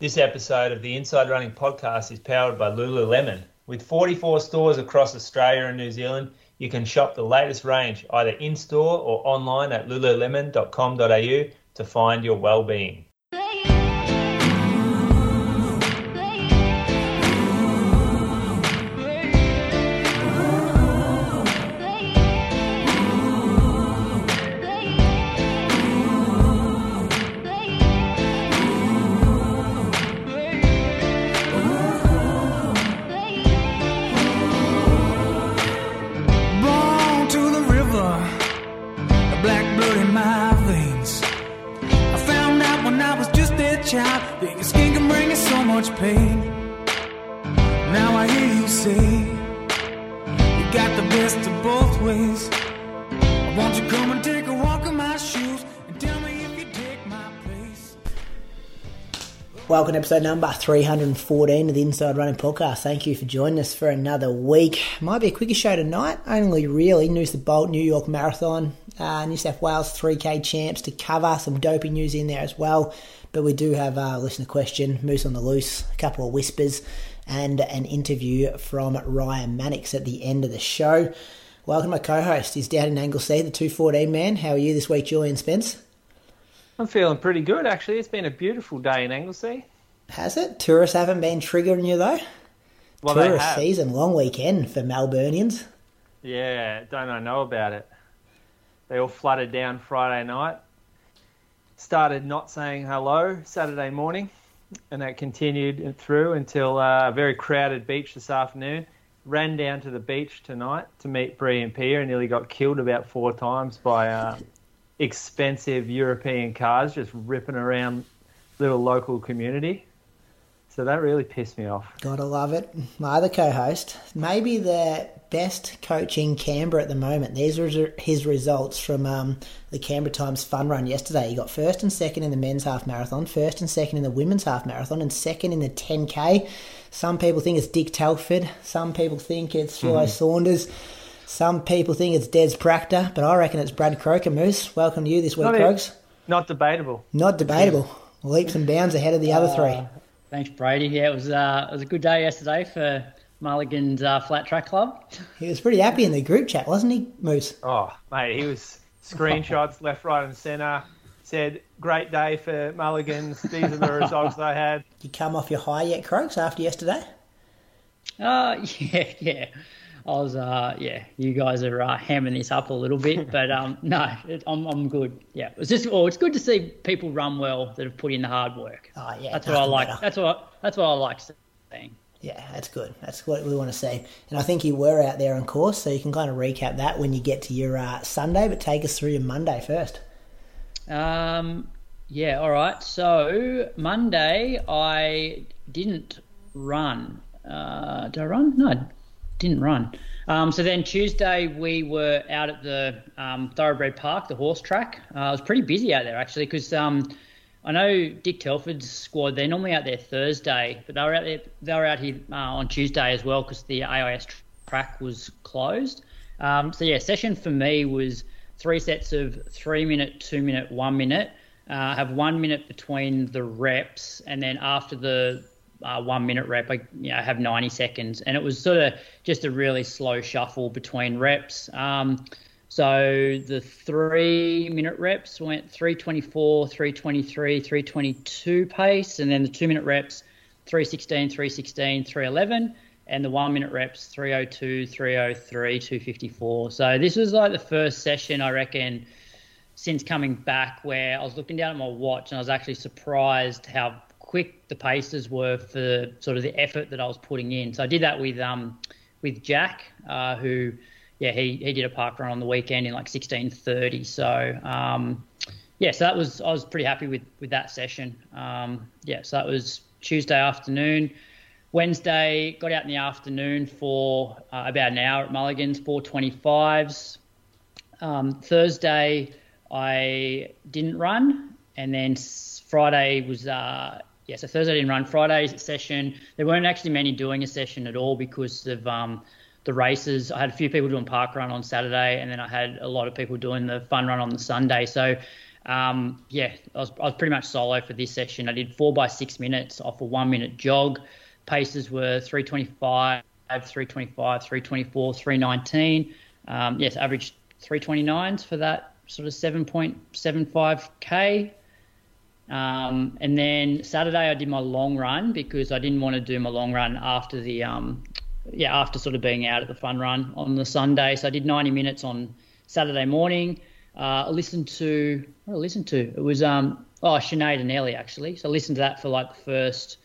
This episode of the Inside Running podcast is powered by Lululemon. With 44 stores across Australia and New Zealand, you can shop the latest range either in store or online at lululemon.com.au to find your well-being. Episode number 314 of the Inside Running Podcast. Thank you for joining us for another week. Might be a quicker show tonight, only really news the Bolt New York Marathon, uh, New South Wales 3K champs to cover, some doping news in there as well. But we do have a listener question, Moose on the Loose, a couple of whispers, and an interview from Ryan Mannix at the end of the show. Welcome, my co host. He's down in Anglesea, the 214 man. How are you this week, Julian Spence? I'm feeling pretty good actually. It's been a beautiful day in Anglesea. Has it? Tourists haven't been triggering you though? Well, Tourist season, long weekend for Melburnians. Yeah, don't I know about it? They all flooded down Friday night. Started not saying hello Saturday morning, and that continued through until uh, a very crowded beach this afternoon. Ran down to the beach tonight to meet Bree and Pierre, and nearly got killed about four times by uh, expensive European cars just ripping around little local community. So that really pissed me off. Gotta love it. My other co-host, maybe the best coach in Canberra at the moment. These are his results from um, the Canberra Times Fun Run yesterday. He got first and second in the men's half marathon, first and second in the women's half marathon, and second in the 10k. Some people think it's Dick Telford. Some people think it's Philo Saunders. Some people think it's Des Proctor, but I reckon it's Brad Croker. Moose, welcome to you this week, Not, Croaks. not debatable. Not debatable. Leaps and bounds ahead of the other three. Thanks, Brady. Yeah, it was uh, it was a good day yesterday for Mulligan's uh, Flat Track Club. He was pretty happy in the group chat, wasn't he, Moose? Oh, mate, he was screenshots left, right, and centre. Said, great day for Mulligans. These are the results they had. Did you come off your high yet, Croaks, after yesterday? Uh, yeah, yeah. I was, uh, yeah. You guys are uh, hamming this up a little bit, but um, no, it, I'm, I'm good. Yeah, it's just, oh, it's good to see people run well that have put in the hard work. Oh, yeah. That's what I like. better. That's what that's what I like seeing. Yeah, that's good. That's what we want to see. And I think you were out there on course, so you can kind of recap that when you get to your uh, Sunday, but take us through your Monday first. Um, yeah, all right. So Monday, I didn't run. Uh, did I run? No, didn't run. Um, so then Tuesday, we were out at the um, Thoroughbred Park, the horse track. Uh, I was pretty busy out there actually because um, I know Dick Telford's squad. They're normally out there Thursday, but they were out there. They were out here uh, on Tuesday as well because the AIS track was closed. Um, so yeah, session for me was three sets of three minute, two minute, one minute. Uh, have one minute between the reps, and then after the uh, one minute rep, I you know, have 90 seconds, and it was sort of just a really slow shuffle between reps. Um, so the three minute reps went 324, 323, 322 pace, and then the two minute reps 316, 316, 311, and the one minute reps 302, 303, 254. So this was like the first session, I reckon, since coming back where I was looking down at my watch and I was actually surprised how quick the paces were for sort of the effort that I was putting in. So I did that with um with Jack, uh, who yeah he he did a park run on the weekend in like 16:30. So um yeah, so that was I was pretty happy with with that session. Um yeah, so that was Tuesday afternoon. Wednesday got out in the afternoon for uh, about an hour at Mulligan's 425s. Um, Thursday I didn't run, and then Friday was uh, yeah. So Thursday didn't run. Friday's session there weren't actually many doing a session at all because of um, the races. I had a few people doing park run on Saturday, and then I had a lot of people doing the fun run on the Sunday. So um, yeah, I was, I was pretty much solo for this session. I did four by six minutes off a one minute jog. Paces were 325, 325, 324, 319. Um, yes, average 329s for that sort of 7.75k. Um, and then Saturday I did my long run because I didn't want to do my long run after the um, yeah after sort of being out at the fun run on the Sunday. So I did 90 minutes on Saturday morning. Uh, I listened to what I listened to it was um oh Sinead and Ellie actually. So I listened to that for like the first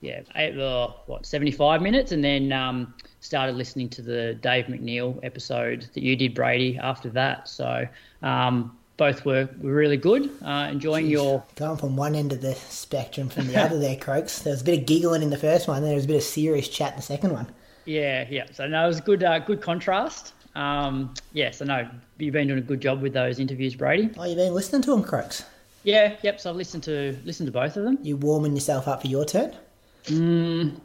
yeah eight, uh, what 75 minutes and then um, started listening to the Dave McNeill episode that you did Brady after that. So um, both were, were really good. Uh, enjoying Jeez. your going from one end of the spectrum from the other there, Croaks. There was a bit of giggling in the first one, then there was a bit of serious chat in the second one. Yeah, yeah. So no, it was good, uh, good contrast. Um, yeah, so no, you've been doing a good job with those interviews, Brady. Oh, you've been listening to them, Croaks. Yeah, yep. So I've listened to listened to both of them. You warming yourself up for your turn? Mm,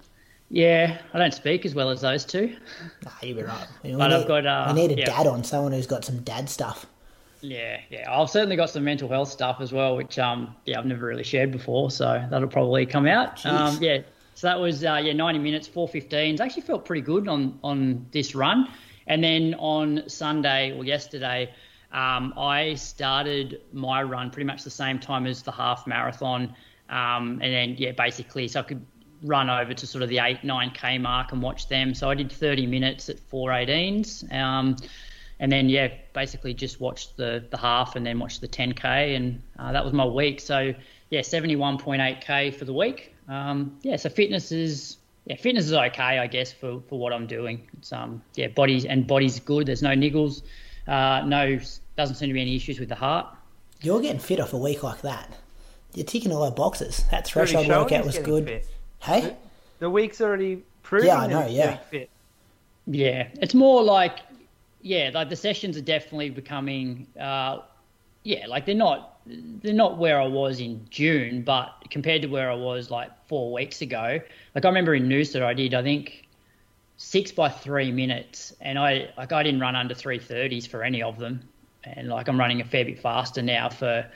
yeah, I don't speak as well as those two. Nah, you'll be right. We, but need, I've got. Uh, we need a yeah. dad on, someone who's got some dad stuff. Yeah, yeah. I've certainly got some mental health stuff as well, which um, yeah, I've never really shared before, so that'll probably come out. Um, yeah. So that was uh, yeah, 90 minutes, 4:15s. Actually felt pretty good on on this run, and then on Sunday or yesterday, um, I started my run pretty much the same time as the half marathon, um, and then yeah, basically, so I could run over to sort of the eight nine k mark and watch them. So I did 30 minutes at 4:18s. Um, and then yeah, basically just watched the the half and then watched the 10k, and uh, that was my week. So yeah, 71.8k for the week. Um, yeah, so fitness is yeah, fitness is okay, I guess, for, for what I'm doing. It's um yeah, bodies and body's good. There's no niggles, uh, no doesn't seem to be any issues with the heart. You're getting fit off a week like that. You're ticking all our boxes. That threshold workout was good. Fit. Hey, the, the, week's already proven. Yeah, I know. Yeah, yeah. It's more like yeah, like the sessions are definitely becoming, uh, yeah, like they're not they're not where I was in June, but compared to where I was like four weeks ago, like I remember in Noosa I did I think six by three minutes, and I like I didn't run under three thirties for any of them, and like I'm running a fair bit faster now for.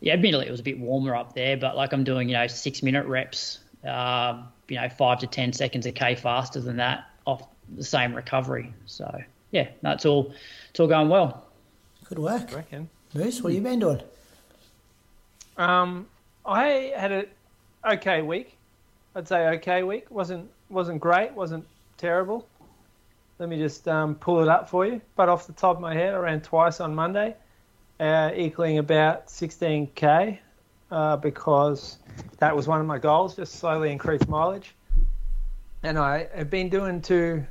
Yeah, admittedly it was a bit warmer up there, but like I'm doing, you know, six minute reps, uh, you know, five to ten seconds a k faster than that off the same recovery. So yeah, that's all. It's all going well. Good work. I reckon. Moose, what have you been doing? Um, I had a okay week. I'd say okay week. wasn't wasn't great. wasn't terrible. Let me just um, pull it up for you. But off the top of my head, I ran twice on Monday, uh, equaling about 16k, uh, because that was one of my goals. Just slowly increase mileage. And I have been doing two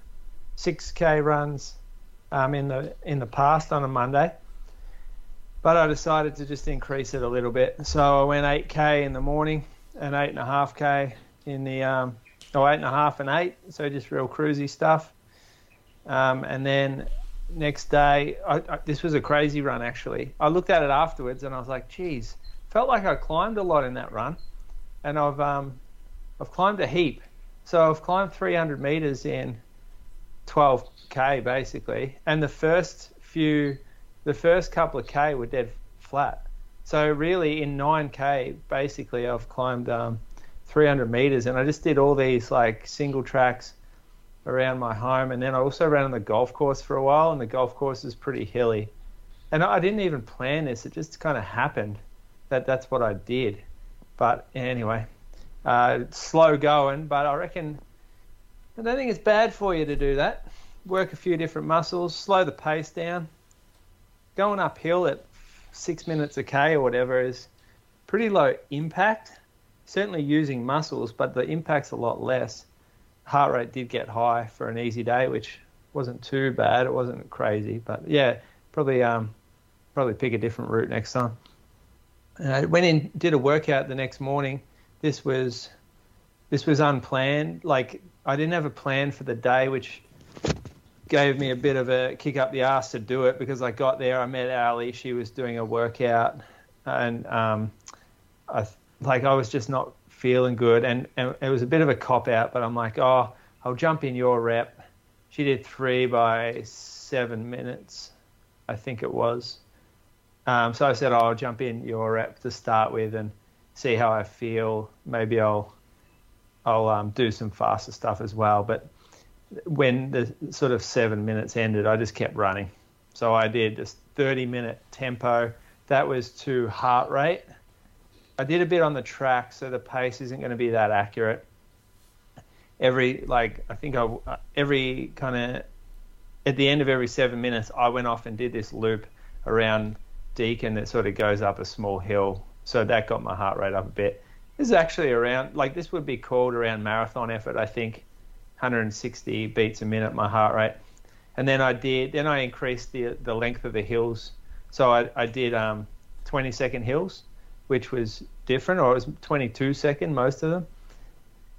6k runs um, in the in the past on a Monday, but I decided to just increase it a little bit. So I went 8k in the morning and eight and a half k in the um, oh eight and a half and eight, so just real cruisy stuff. Um, and then next day, I, I, this was a crazy run actually. I looked at it afterwards and I was like, geez, felt like I climbed a lot in that run, and I've um, I've climbed a heap. So I've climbed 300 meters in 12k basically, and the first few, the first couple of k were dead flat. So really, in 9k, basically, I've climbed um, 300 meters, and I just did all these like single tracks around my home, and then I also ran on the golf course for a while, and the golf course is pretty hilly. And I didn't even plan this; it just kind of happened that that's what I did. But anyway, uh, slow going, but I reckon I don't think it's bad for you to do that. Work a few different muscles, slow the pace down. Going uphill at six minutes a k or whatever is pretty low impact. Certainly using muscles, but the impact's a lot less. Heart rate did get high for an easy day, which wasn't too bad. It wasn't crazy, but yeah, probably um, probably pick a different route next time. I uh, went in, did a workout the next morning. This was this was unplanned. Like I didn't have a plan for the day, which gave me a bit of a kick up the ass to do it because I got there. I met Ali. She was doing a workout, and um, I like I was just not feeling good, and, and it was a bit of a cop out. But I'm like, oh, I'll jump in your rep. She did three by seven minutes, I think it was. Um, so I said, oh, I'll jump in your rep to start with and see how I feel. Maybe I'll I'll um, do some faster stuff as well. But when the sort of seven minutes ended, I just kept running. So I did this 30 minute tempo. That was to heart rate. I did a bit on the track, so the pace isn't going to be that accurate. Every like I think I every kind of at the end of every seven minutes, I went off and did this loop around Deakin that sort of goes up a small hill. So that got my heart rate up a bit. This is actually around like this would be called around marathon effort, I think. 160 beats a minute my heart rate. And then I did then I increased the the length of the hills. So I, I did um, 20 second hills, which was different, or it was 22 second most of them.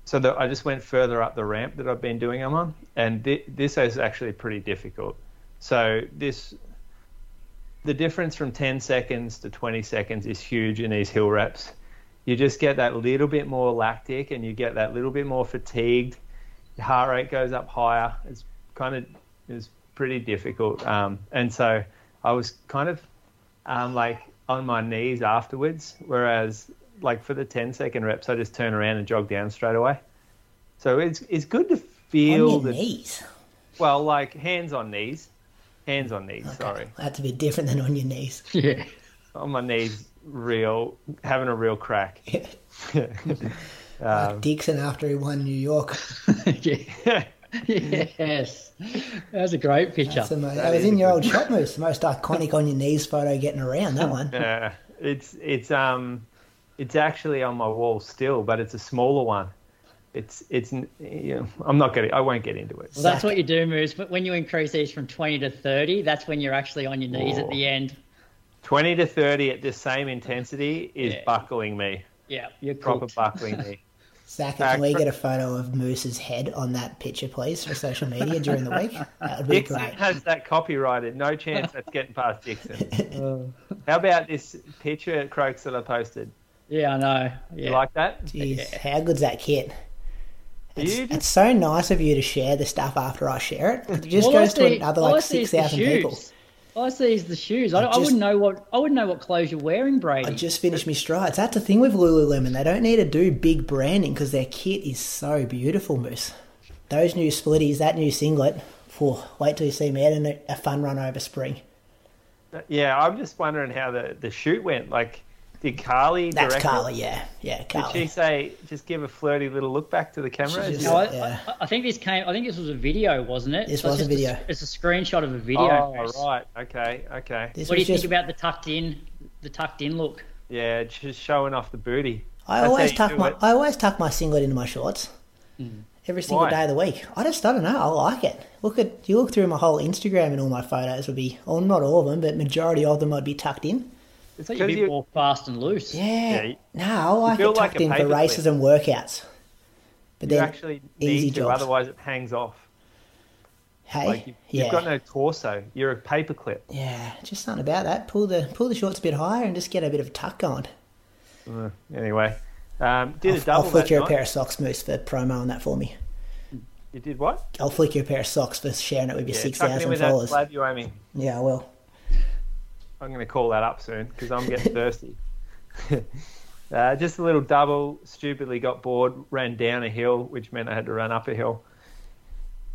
So the, I just went further up the ramp that I've been doing them on, and th- this is actually pretty difficult. So this the difference from 10 seconds to 20 seconds is huge in these hill reps. You just get that little bit more lactic and you get that little bit more fatigued. Your heart rate goes up higher. It's kind of is pretty difficult. Um, and so I was kind of um, like on my knees afterwards, whereas like for the 10 second reps, I just turn around and jog down straight away. So it's it's good to feel on your the knees. well, like hands on knees, hands on knees. Okay. Sorry, That to be different than on your knees. Yeah. on my knees, real having a real crack. like Dixon after he won New York. yeah. yes. That was a great picture. That's amazing. That That was in your old shot moose, the most iconic on your knees photo getting around. That one. Yeah, it's it's um it's actually on my wall still, but it's a smaller one. It's it's you know, I'm not getting I won't get into it. Well, that's what you do, Moose. But when you increase these from 20 to 30, that's when you're actually on your knees at the end. 20 to 30 at the same intensity is Yeah. buckling me, Yeah, you're proper cooked. buckling me. Zach, can we get a photo of Moose's head on that picture, please, for social media during the week? That would be Dixon great. has that copyrighted. No chance that's getting past Dixon. How about this picture at Croaks that I posted? Yeah, I know. You like that? Jeez, how good's that kit? It's, You it's so nice of you to share the stuff after I share it. It just All I goes to another like see is six the thousand shoes. people. All I see is the shoes. I, don't- I wouldn't know what I wouldn't know what clothes you're wearing, Brady. I just finished my strides. That's the thing with Lululemon. They don't need to do big branding because their kit is so beautiful, Moose. Those new splitties, that new singlet. Phew, wait till you see me in a, a fun run over spring. yeah, I'm just wondering how the, the shoot went. Like, did Carly That's direct it? Carly, yeah, yeah, Did she say just give a flirty little look back to the camera? Just- No, I, Yeah. I, I think this came. I think this was a video, wasn't it? This So was a just video. it's a screenshot of a video. oh, Moose. right. Okay. Okay. This What do you just, think about the tucked in, the tucked in look? Yeah, just showing off the booty. I That's always tuck my it. I always tuck my singlet into my shorts. Hmm. Every single Why? day of the week. I just I don't know. I like it. Look at you look through my whole Instagram and all my photos would be, well, not all of them, but majority of them I'd be tucked in. It's like you're because be you, more fast and loose. Yeah. Yeah, you- no, I like feel it tucked a in for paperclip. races and workouts. But you then, actually easy to, jobs. otherwise it hangs off. hey, Like you, yeah, you've got no torso. You're a paperclip. yeah, just something about that. Pull the pull the shorts a bit higher and just get a bit of a tuck going. Uh, anyway, um, did a I'll, double I'll flick that you a pair of socks, Moose, for promo on that for me. You did what? I'll flick you a pair of socks for sharing it with your Yeah, six tuck it in thousand with that you owe me. Yeah, I will. I'm going to call that up soon because I'm getting thirsty. uh, just a little double. Stupidly got bored. Ran down a hill, which meant I had to run up a hill.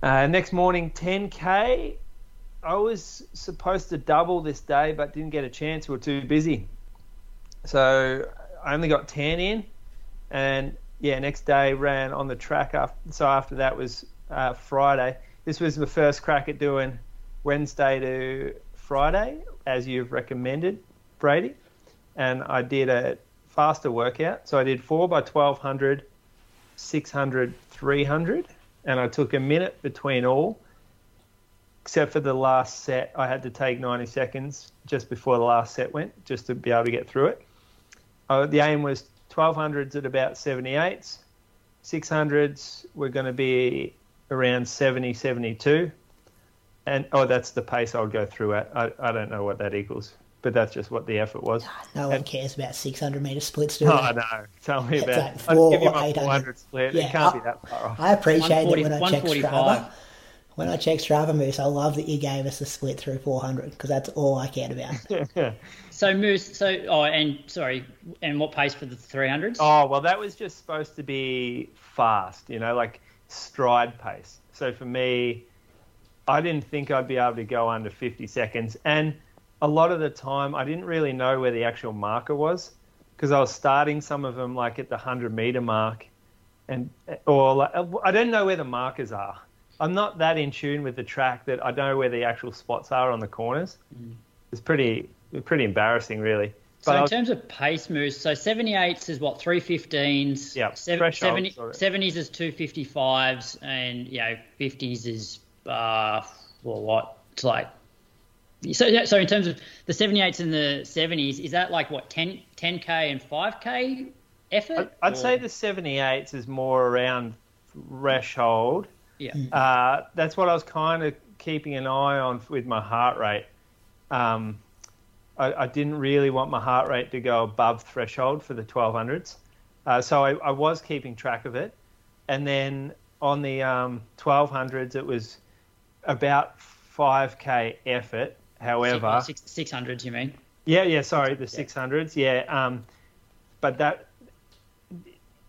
Uh, next morning, 10k. I was supposed to double this day, but didn't get a chance. We were too busy. So I only got 10 in, and yeah, next day ran on the track. After, so after that was uh, Friday. This was the first crack at doing Wednesday to Friday, as you've recommended, Brady. And I did a faster workout. So I did 4 by 1200, 600, 300. And I took a minute between all, except for the last set. I had to take 90 seconds just before the last set went, just to be able to get through it. Uh, the aim was 1200s at about 78s. 600s were going to be around 70, 72 and oh, that's the pace I'll go through at. I, I don't know what that equals, but that's just what the effort was. No one And- cares about 600 metre splits, do they? Oh they? no! Tell me It's about. like I'd give you my 800. 400 split. Yeah, it can't I- be that far off. I appreciate it when I check Strava. When I checked Strava Moose, I love that you gave us a split through 400 because that's all I cared about. So Moose, so oh, and sorry, and what pace for the 300s? Oh well, that was just supposed to be fast, you know, like stride pace. So for me, I didn't think I'd be able to go under 50 seconds, and a lot of the time I didn't really know where the actual marker was because I was starting some of them like at the 100 meter mark, and or like, I don't know where the markers are. I'm not that in tune with the track that I don't know where the actual spots are on the corners. Mm. It's pretty pretty embarrassing, really. So But I in was- terms of pace moves, so 78s is what 315s. Yeah, sev- threshold, 70, 70s is 255s, and you know 50s is uh, well, what it's like. So yeah, so in terms of the 78s and the 70s, is that like what 10 10k and 5k effort? I'd say the 78s is more around threshold. yeah. Uh, that's what I was kind of keeping an eye on with my heart rate. Um, I, I didn't really want my heart rate to go above threshold for the 1200s. Uh, so I, I was keeping track of it. And then on the um, 1200s, it was about 5k effort. However, Six, 600s, you mean? yeah, yeah. Sorry, the six hundreds. Yeah, um, but that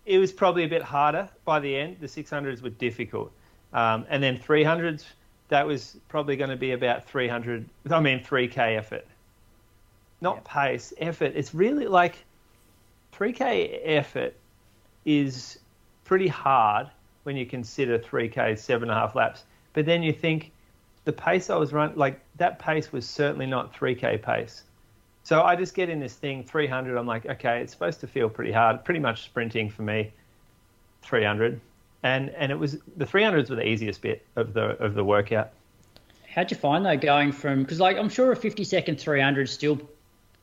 it was probably a bit harder by the end. The six hundreds were difficult, um, and then three hundreds. That was probably going to be about three hundred. I mean, three k effort, not pace. Effort. It's really like three k effort is pretty hard when you consider three k seven and a half laps. But then you think the pace I was running, like that pace was certainly not 3K pace. So I just get in this thing, 300. I'm like, okay, it's supposed to feel pretty hard, pretty much sprinting for me, 300. And and it was the 300s were the easiest bit of the of the workout. How'd you find though going from because like I'm sure a 50 second 300 still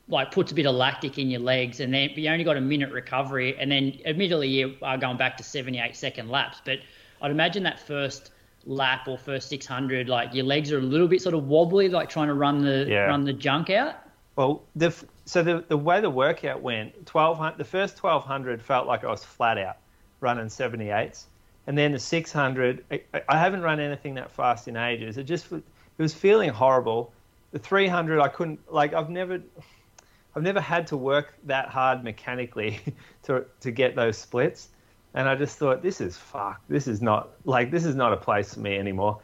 like puts a bit of lactic in your legs, and then you only got a minute recovery, and then admittedly you are going back to 78 second laps, but I'd imagine that first lap or first 600, like your legs are a little bit sort of wobbly, like trying to run the Yeah. run the junk out. Well, the so the the way the workout went, 1200, the first 1200 felt like I was flat out running 78s, and then the 600, I, I haven't run anything that fast in ages. It just it was feeling horrible. The 300, I couldn't like I've never. I've never had to work that hard mechanically to to get those splits, and I just thought this is fuck. This is not like this is not a place for me anymore.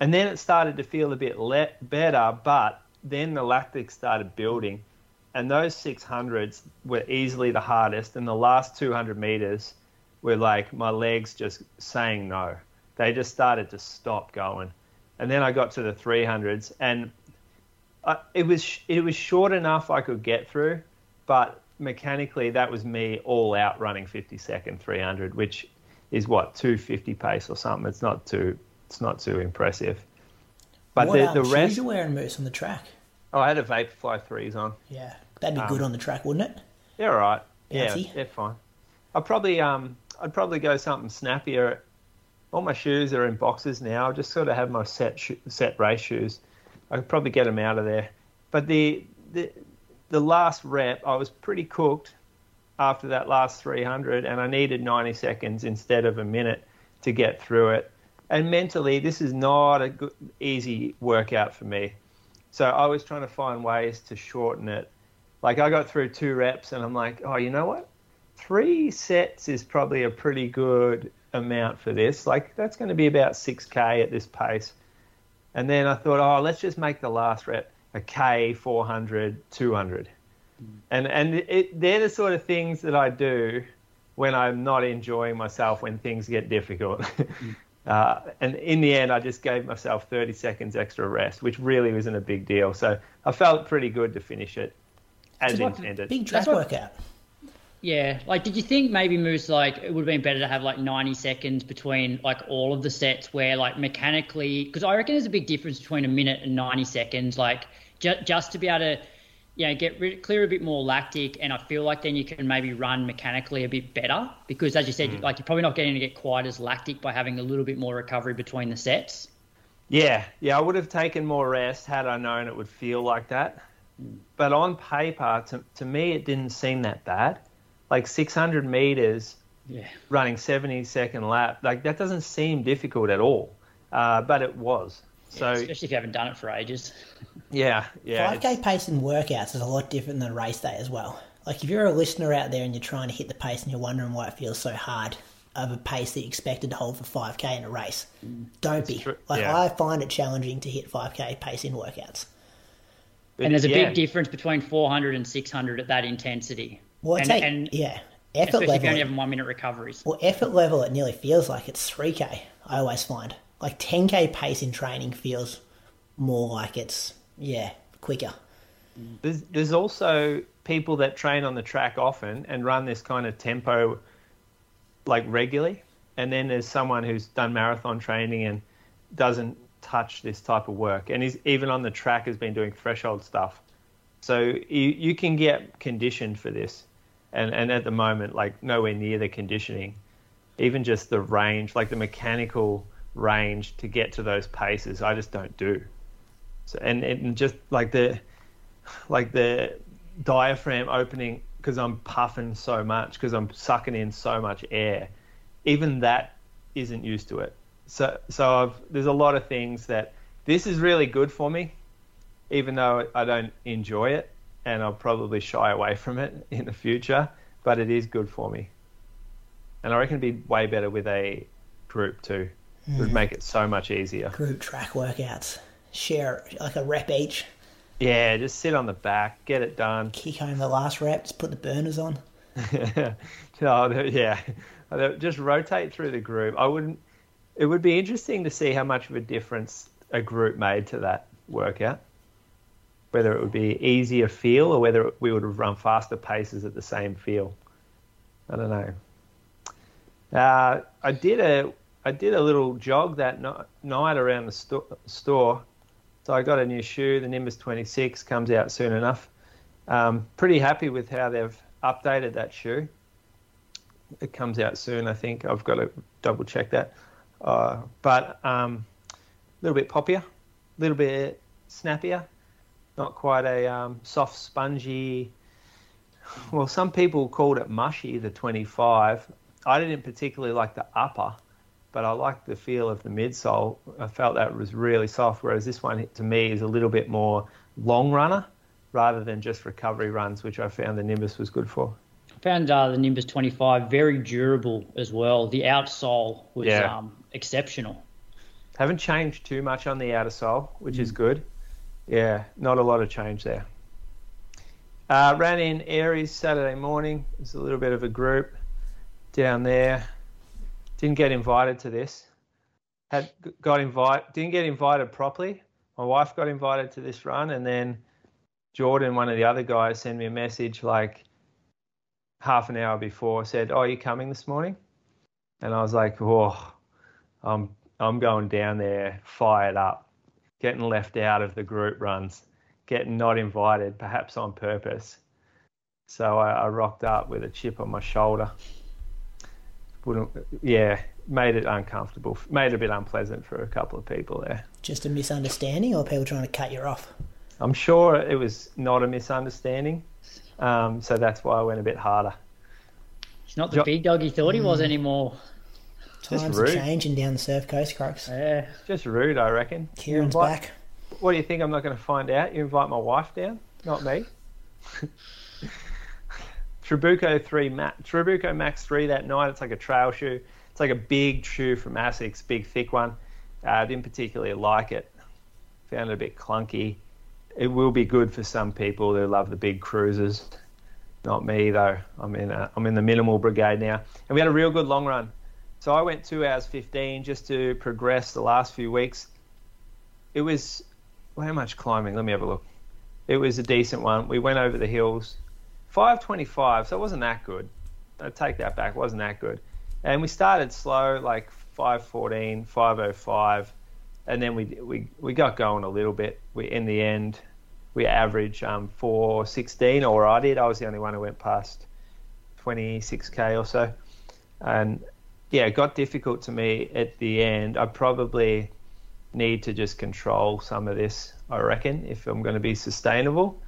And then it started to feel a bit le- better, but then the lactic started building, and those 600s were easily the hardest, and the last 200 meters were like my legs just saying no. They just started to stop going, and then I got to the 300s, and I, it was it was short enough I could get through, but mechanically that was me all out running 50 second 300, which is what 250 pace or something. It's not too it's not too impressive. But what the, um, the rest, you wearing, Moose, on the track? oh, I had a Vaporfly threes on. Yeah, that'd be good Um, on the track, wouldn't it? They're all right. Yeah, they're fine. I'd probably um I'd probably go something snappier. All my shoes are in boxes now. I just sort of have my set sho- set race shoes. I could probably get them out of there. But the the the last rep, I was pretty cooked after that last 300, and I needed 90 seconds instead of a minute to get through it. And mentally, this is not a good, easy workout for me. So I was trying to find ways to shorten it. Like I got through two reps, and I'm like, oh, you know what? Three sets is probably a pretty good amount for this. Like that's going to be about 6k at this pace. And then I thought, oh, let's just make the last rep a K, 400, 200. And and it, they're the sort of things that I do when I'm not enjoying myself when things get difficult. uh, and in the end, I just gave myself 30 seconds extra rest, which really wasn't a big deal. So I felt pretty good to finish it as like intended. Big track what- workout. Yeah, like, did you think maybe Moose like it would have been better to have like 90 seconds between like all of the sets where like mechanically because I reckon there's a big difference between a minute and 90 seconds like ju- just to be able to you know get rid- clear a bit more lactic and I feel like then you can maybe run mechanically a bit better because as you said like you're probably not getting to get quite as lactic by having a little bit more recovery between the sets. Yeah, yeah, I would have taken more rest had I known it would feel like that. But on paper, to, to me, it didn't seem that bad. Like 600 meters Yeah. running 70 second lap, like that doesn't seem difficult at all. uh, but it was. So Especially if you haven't done it for ages. yeah, yeah, Five k pace in workouts is a lot different than race day as well. Like if you're a listener out there and you're trying to hit the pace and you're wondering why it feels so hard of a pace that you expected to hold for five k in a race, don't be. true, Like yeah. I find it challenging to hit five k pace in workouts. But And there's a yeah. big difference between 400 and 600 at that intensity. Well, and, take and yeah, effort especially if you're only having one minute recoveries. Well, effort level, it nearly feels like it's 3K, I always find. Like 10K pace in training feels more like it's, yeah, quicker. There's, there's also people that train on the track often and run this kind of tempo like regularly. And then there's someone who's done marathon training and doesn't touch this type of work. And he's even on the track has been doing threshold stuff. So you, you can get conditioned for this. And, and at the moment, like nowhere near the conditioning, even just the range, like the mechanical range to get to those paces, I just don't do. So, and, and just like the, like the diaphragm opening because I'm puffing so much because I'm sucking in so much air. Even that isn't used to it. So so I've, there's a lot of things that this is really good for me, even though I don't enjoy it and I'll probably shy away from it in the future. But it is good for me, and I reckon it'd be way better with a group too. It would make it so much easier. Group track workouts. Share like a rep each, Yeah, just sit on the back, get it done. kick home the last rep, just put the burners on. no, yeah, just rotate through the group. I wouldn't. It would be interesting to see how much of a difference a group made to that workout. Whether it would be easier feel or whether we would have run faster paces at the same feel. I don't know. Uh, I did a I did a little jog that no- night around the sto- store. So I got a new shoe. The Nimbus 26 comes out soon enough. Um, pretty happy with how they've updated that shoe. It comes out soon, I think. I've got to double check that. Uh, but um, a little bit poppier, a little bit snappier, not quite a um, soft, spongy. Well, some people called it mushy, the 25. I didn't particularly like the upper, but I liked the feel of the midsole. I felt that was really soft, whereas this one to me is a little bit more long runner rather than just recovery runs, which I found the Nimbus was good for. I found uh, the Nimbus 25 very durable as well. The outsole was Yeah. um, exceptional. Haven't changed too much on the outer sole, which is good. Yeah, not a lot of change there. Uh, ran in Aireys Saturday morning. There's a little bit of a group down there. Didn't get invited to this. Had got invite. Didn't get invited properly. My wife got invited to this run, and then Jordan, one of the other guys, sent me a message like half an hour before. Said, "Oh, are you coming this morning?" And I was like, "Oh, I'm I'm going down there fired up, getting left out of the group runs, getting not invited, perhaps on purpose. So I, I rocked up with a chip on my shoulder. Wouldn't, yeah, made it uncomfortable, made it a bit unpleasant for a couple of people there. Just a misunderstanding or people trying to cut you off? I'm sure it was not a misunderstanding, um, so that's why I went a bit harder. He's not the Jo- big dog he thought he was anymore. Times are changing down the surf coast, Crux. Yeah. Just rude, I reckon. Kieran's invite- back. What do you think? I'm not going to find out. You invite my wife down, not me. Trabuco three Max, Trabuco Max three that night. It's like a trail shoe. It's like a big shoe from Asics, big thick one. Uh, I didn't particularly like it. Found it a bit clunky. It will be good for some people who love the big cruisers. Not me though. I'm in a, I'm in the minimal brigade now, and we had a real good long run. So I went two hours fifteen just to progress the last few weeks. It was how much climbing? Let me have a look. It was a decent one. We went over the hills, 525, so it wasn't that good. I take that back. It wasn't that good. And we started slow, like 514, 505, and then we we we got going a little bit. We in the end we averaged um 416, or I did. I was the only one who went past 26k or so, and yeah, it got difficult to me at the end. I probably need to just control some of this, I reckon, if I'm going to be sustainable,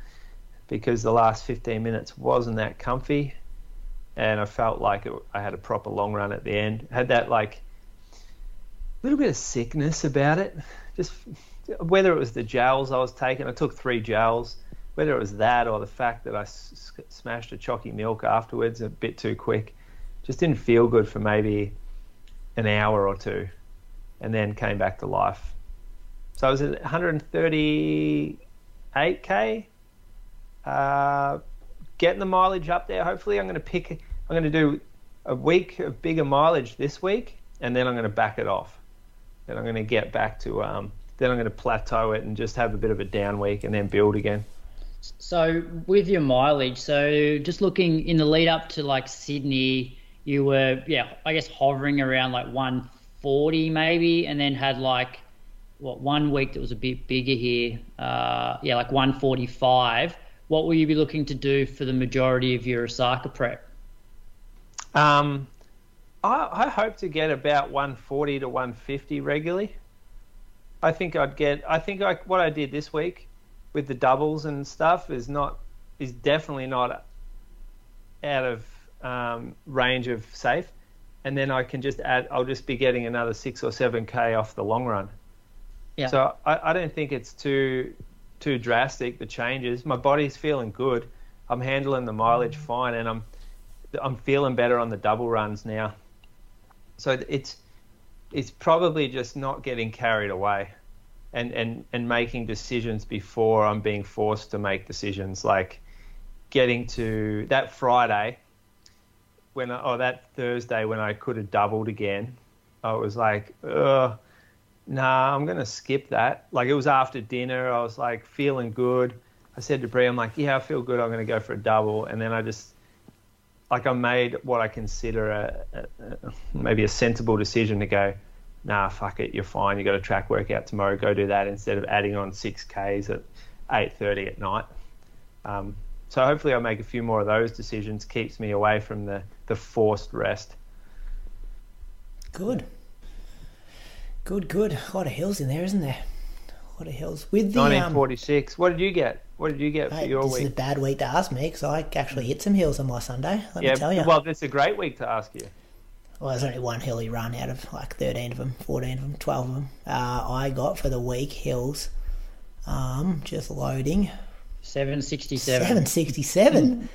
because the last 15 minutes wasn't that comfy, and I felt like it, I had a proper long run at the end. Had that like little bit of sickness about it. Just whether it was the gels I was taking, I took three gels. Whether it was that or the fact that I s- smashed a chalky milk afterwards a bit too quick, just didn't feel good for maybe an hour or two, and then came back to life. So I was at 138k, uh, getting the mileage up there. Hopefully, I'm going to pick. I'm going to do a week of bigger mileage this week, and then I'm going to back it off. Then I'm going to get back to. Um, then I'm going to plateau it and just have a bit of a down week, and then build again. So with your mileage, so just looking in the lead up to like Sydney, you were yeah, I guess hovering around like 140 maybe, and then had like what one week that was a bit bigger here, uh, yeah, like 145. What will you be looking to do for the majority of your Osaka prep? Um, I, I hope to get about 140 to 150 regularly. I think I'd get. I think I, what I did this week with the doubles and stuff is not is definitely not out of um, range of safe. And then I can just add. I'll just be getting another six or seven k off the long run. Yeah. So I, I don't think it's too too drastic the changes. My body's feeling good. I'm handling the mileage mm. fine, and I'm I'm feeling better on the double runs now. So it's it's probably just not getting carried away, and and and making decisions before I'm being forced to make decisions. Like getting to that Friday when I, or that Thursday when I could have doubled again. I was like, ugh nah, I'm gonna skip that. Like it was after dinner, I was like feeling good. I said to Brie, I'm like, yeah, I feel good. I'm gonna go for a double, and then I just like I made what I consider a, a, a maybe a sensible decision to go. Nah, fuck it, you're fine. You got a track workout tomorrow. Go do that instead of adding on six k's at eight thirty at night. Um, so hopefully, I'll make a few more of those decisions. Keeps me away from the the forced rest. Good. Good, good. A lot of hills in there, isn't there? A lot of hills. With the um, 1946. What did you get? What did you get for mate, your this week? This is a bad week to ask me because I actually hit some hills on my Sunday. Let yeah, me tell you. well, it's a great week to ask you. Well, there's only one hilly run out of like 13 of them, 14 of them, 12 of them. Uh, I got for the week hills, um, just loading, 767. 767.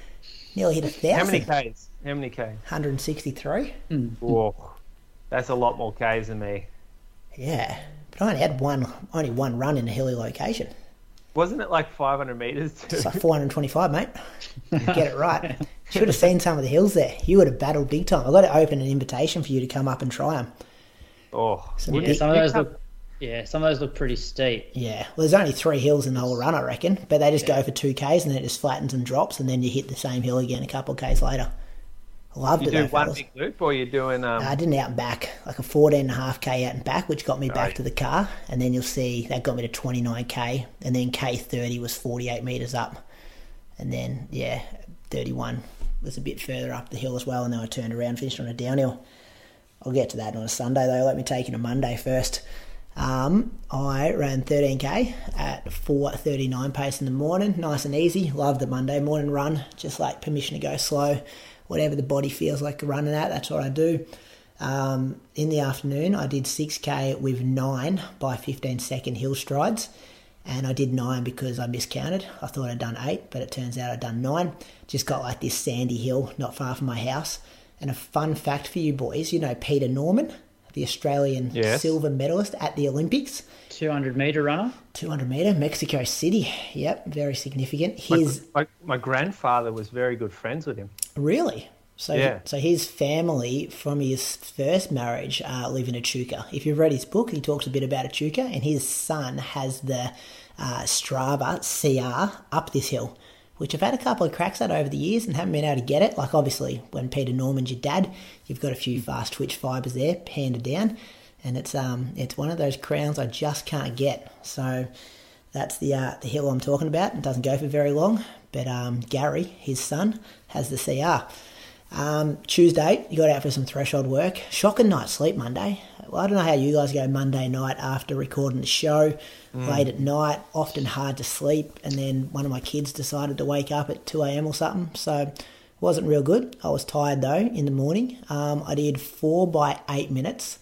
Nearly hit a thousand. How many Ks? How many Ks? 163. Whoa, that's a lot more Ks than me. Yeah, but I only had one, only one run in a hilly location. Wasn't it like 500 meters? Too? It's like 425, mate. Get it right. Should have seen some of the hills there. You would have battled big time. I got to open an invitation for you to come up and try them. Oh, Some Yeah, big- some of those look. Yeah, some of those look pretty steep. Yeah, well, there's only three hills in the whole run, I reckon. But they just go for two k's and then it just flattens and drops, and then you hit the same hill again a couple of k's later. Loved you it. do though, one fellas. big loop, or you're doing um? I did an out and back, like a 14 and a half k out and back, which got me back to the car. And then you'll see that got me to 29k, and then k30 was 48 meters up, and then yeah, 31 was a bit further up the hill as well. And then I turned around, finished on a downhill. I'll get to that on a Sunday though. Let me take it a Monday first. Um, I ran 13k at 4:39 pace in the morning, nice and easy. Love the Monday morning run, just like permission to go slow, whatever the body feels like running at. That's what I do. Um, in the afternoon, I did 6k with nine by 15 second hill strides, and I did nine because I miscounted. I thought I'd done eight, but it turns out I'd done nine. Just got like this sandy hill not far from my house. And a fun fact for you boys, you know Peter Norman, the Australian Yes. silver medalist at the Olympics. 200 meter runner. 200 meter, Mexico City. Yep, very significant. My, His my, my grandfather was very good friends with him. Really. So, Yeah. so his family from his first marriage uh, live in Echuca. If you've read his book, he talks a bit about Echuca, and his son has the uh, Strava CR up this hill, which I've had a couple of cracks at over the years and haven't been able to get it. Like obviously, when Peter Norman's your dad, you've got a few fast twitch fibers there handed down, and it's um it's one of those crowns I just can't get. So that's the uh, the hill I'm talking about. It doesn't go for very long, but um, Gary, his son, has the CR. Um, Tuesday, you got out for some threshold work. Shocking night sleep Monday. Well, I don't know how you guys go Monday night after recording the show, late at night, often hard to sleep. And then one of my kids decided to wake up at 2 a.m. or something. So it wasn't real good. I was tired though in the morning. Um, I did four by eight minutes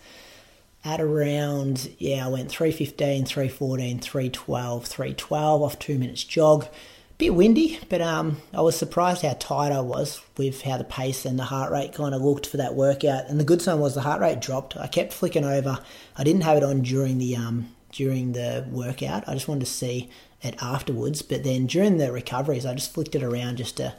at around, yeah, I went 315, 314, 312, 312 off two minutes jog. Bit windy, but um, I was surprised how tired I was with how the pace and the heart rate kind of looked for that workout. And the good sign was the heart rate dropped. I kept flicking over. I didn't have it on during the um, during the workout. I just wanted to see it afterwards. But then during the recoveries, I just flicked it around just to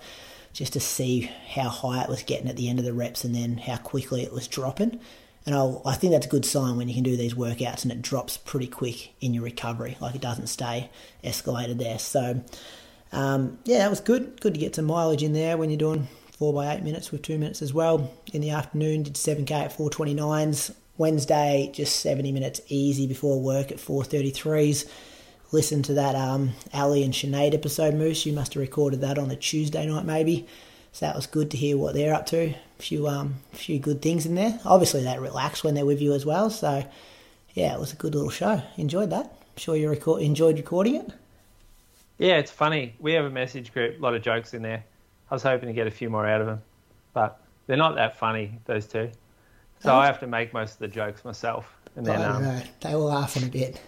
just to see how high it was getting at the end of the reps and then how quickly it was dropping. And I'll, I think that's a good sign when you can do these workouts and it drops pretty quick in your recovery, like it doesn't stay escalated there. So, um, yeah, that was good. Good to get some mileage in there when you're doing four by eight minutes with two minutes as well. In the afternoon, did 7k at 429s. Wednesday, just 70 minutes easy before work at 433s. Listen to that um, Ali and Sinead episode, Moose. You must have recorded that on a Tuesday night, maybe. So that was good to hear what they're up to. A few um, few good things in there. Obviously, they relax when they're with you as well. So yeah, it was a good little show. Enjoyed that. I'm sure you record enjoyed recording it. Yeah, it's funny. We have a message group, a lot of jokes in there. I was hoping to get a few more out of them, but they're not that funny, those two. So I have to make most of the jokes myself. And then, don't um. They were laughing a bit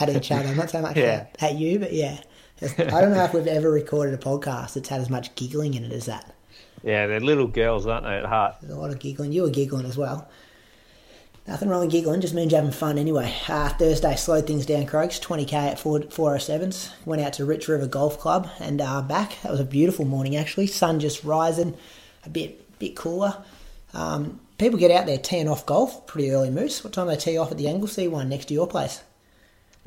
at each other. Not so much Yeah. at, at you, but yeah. I don't know if we've ever recorded a podcast that's had as much giggling in it as that. yeah, they're little girls, aren't they, at heart? There's a lot of giggling. You were giggling as well. Nothing wrong with giggling, just means you're having fun anyway. Uh, Thursday slowed things down, Croaks. 20k at 4, 407s. Went out to Rich River Golf Club and uh, back. That was a beautiful morning actually. Sun just rising, a bit bit cooler. Um, people get out there teeing off golf pretty early, Moose. What time they tee off at the Anglesea one next to your place?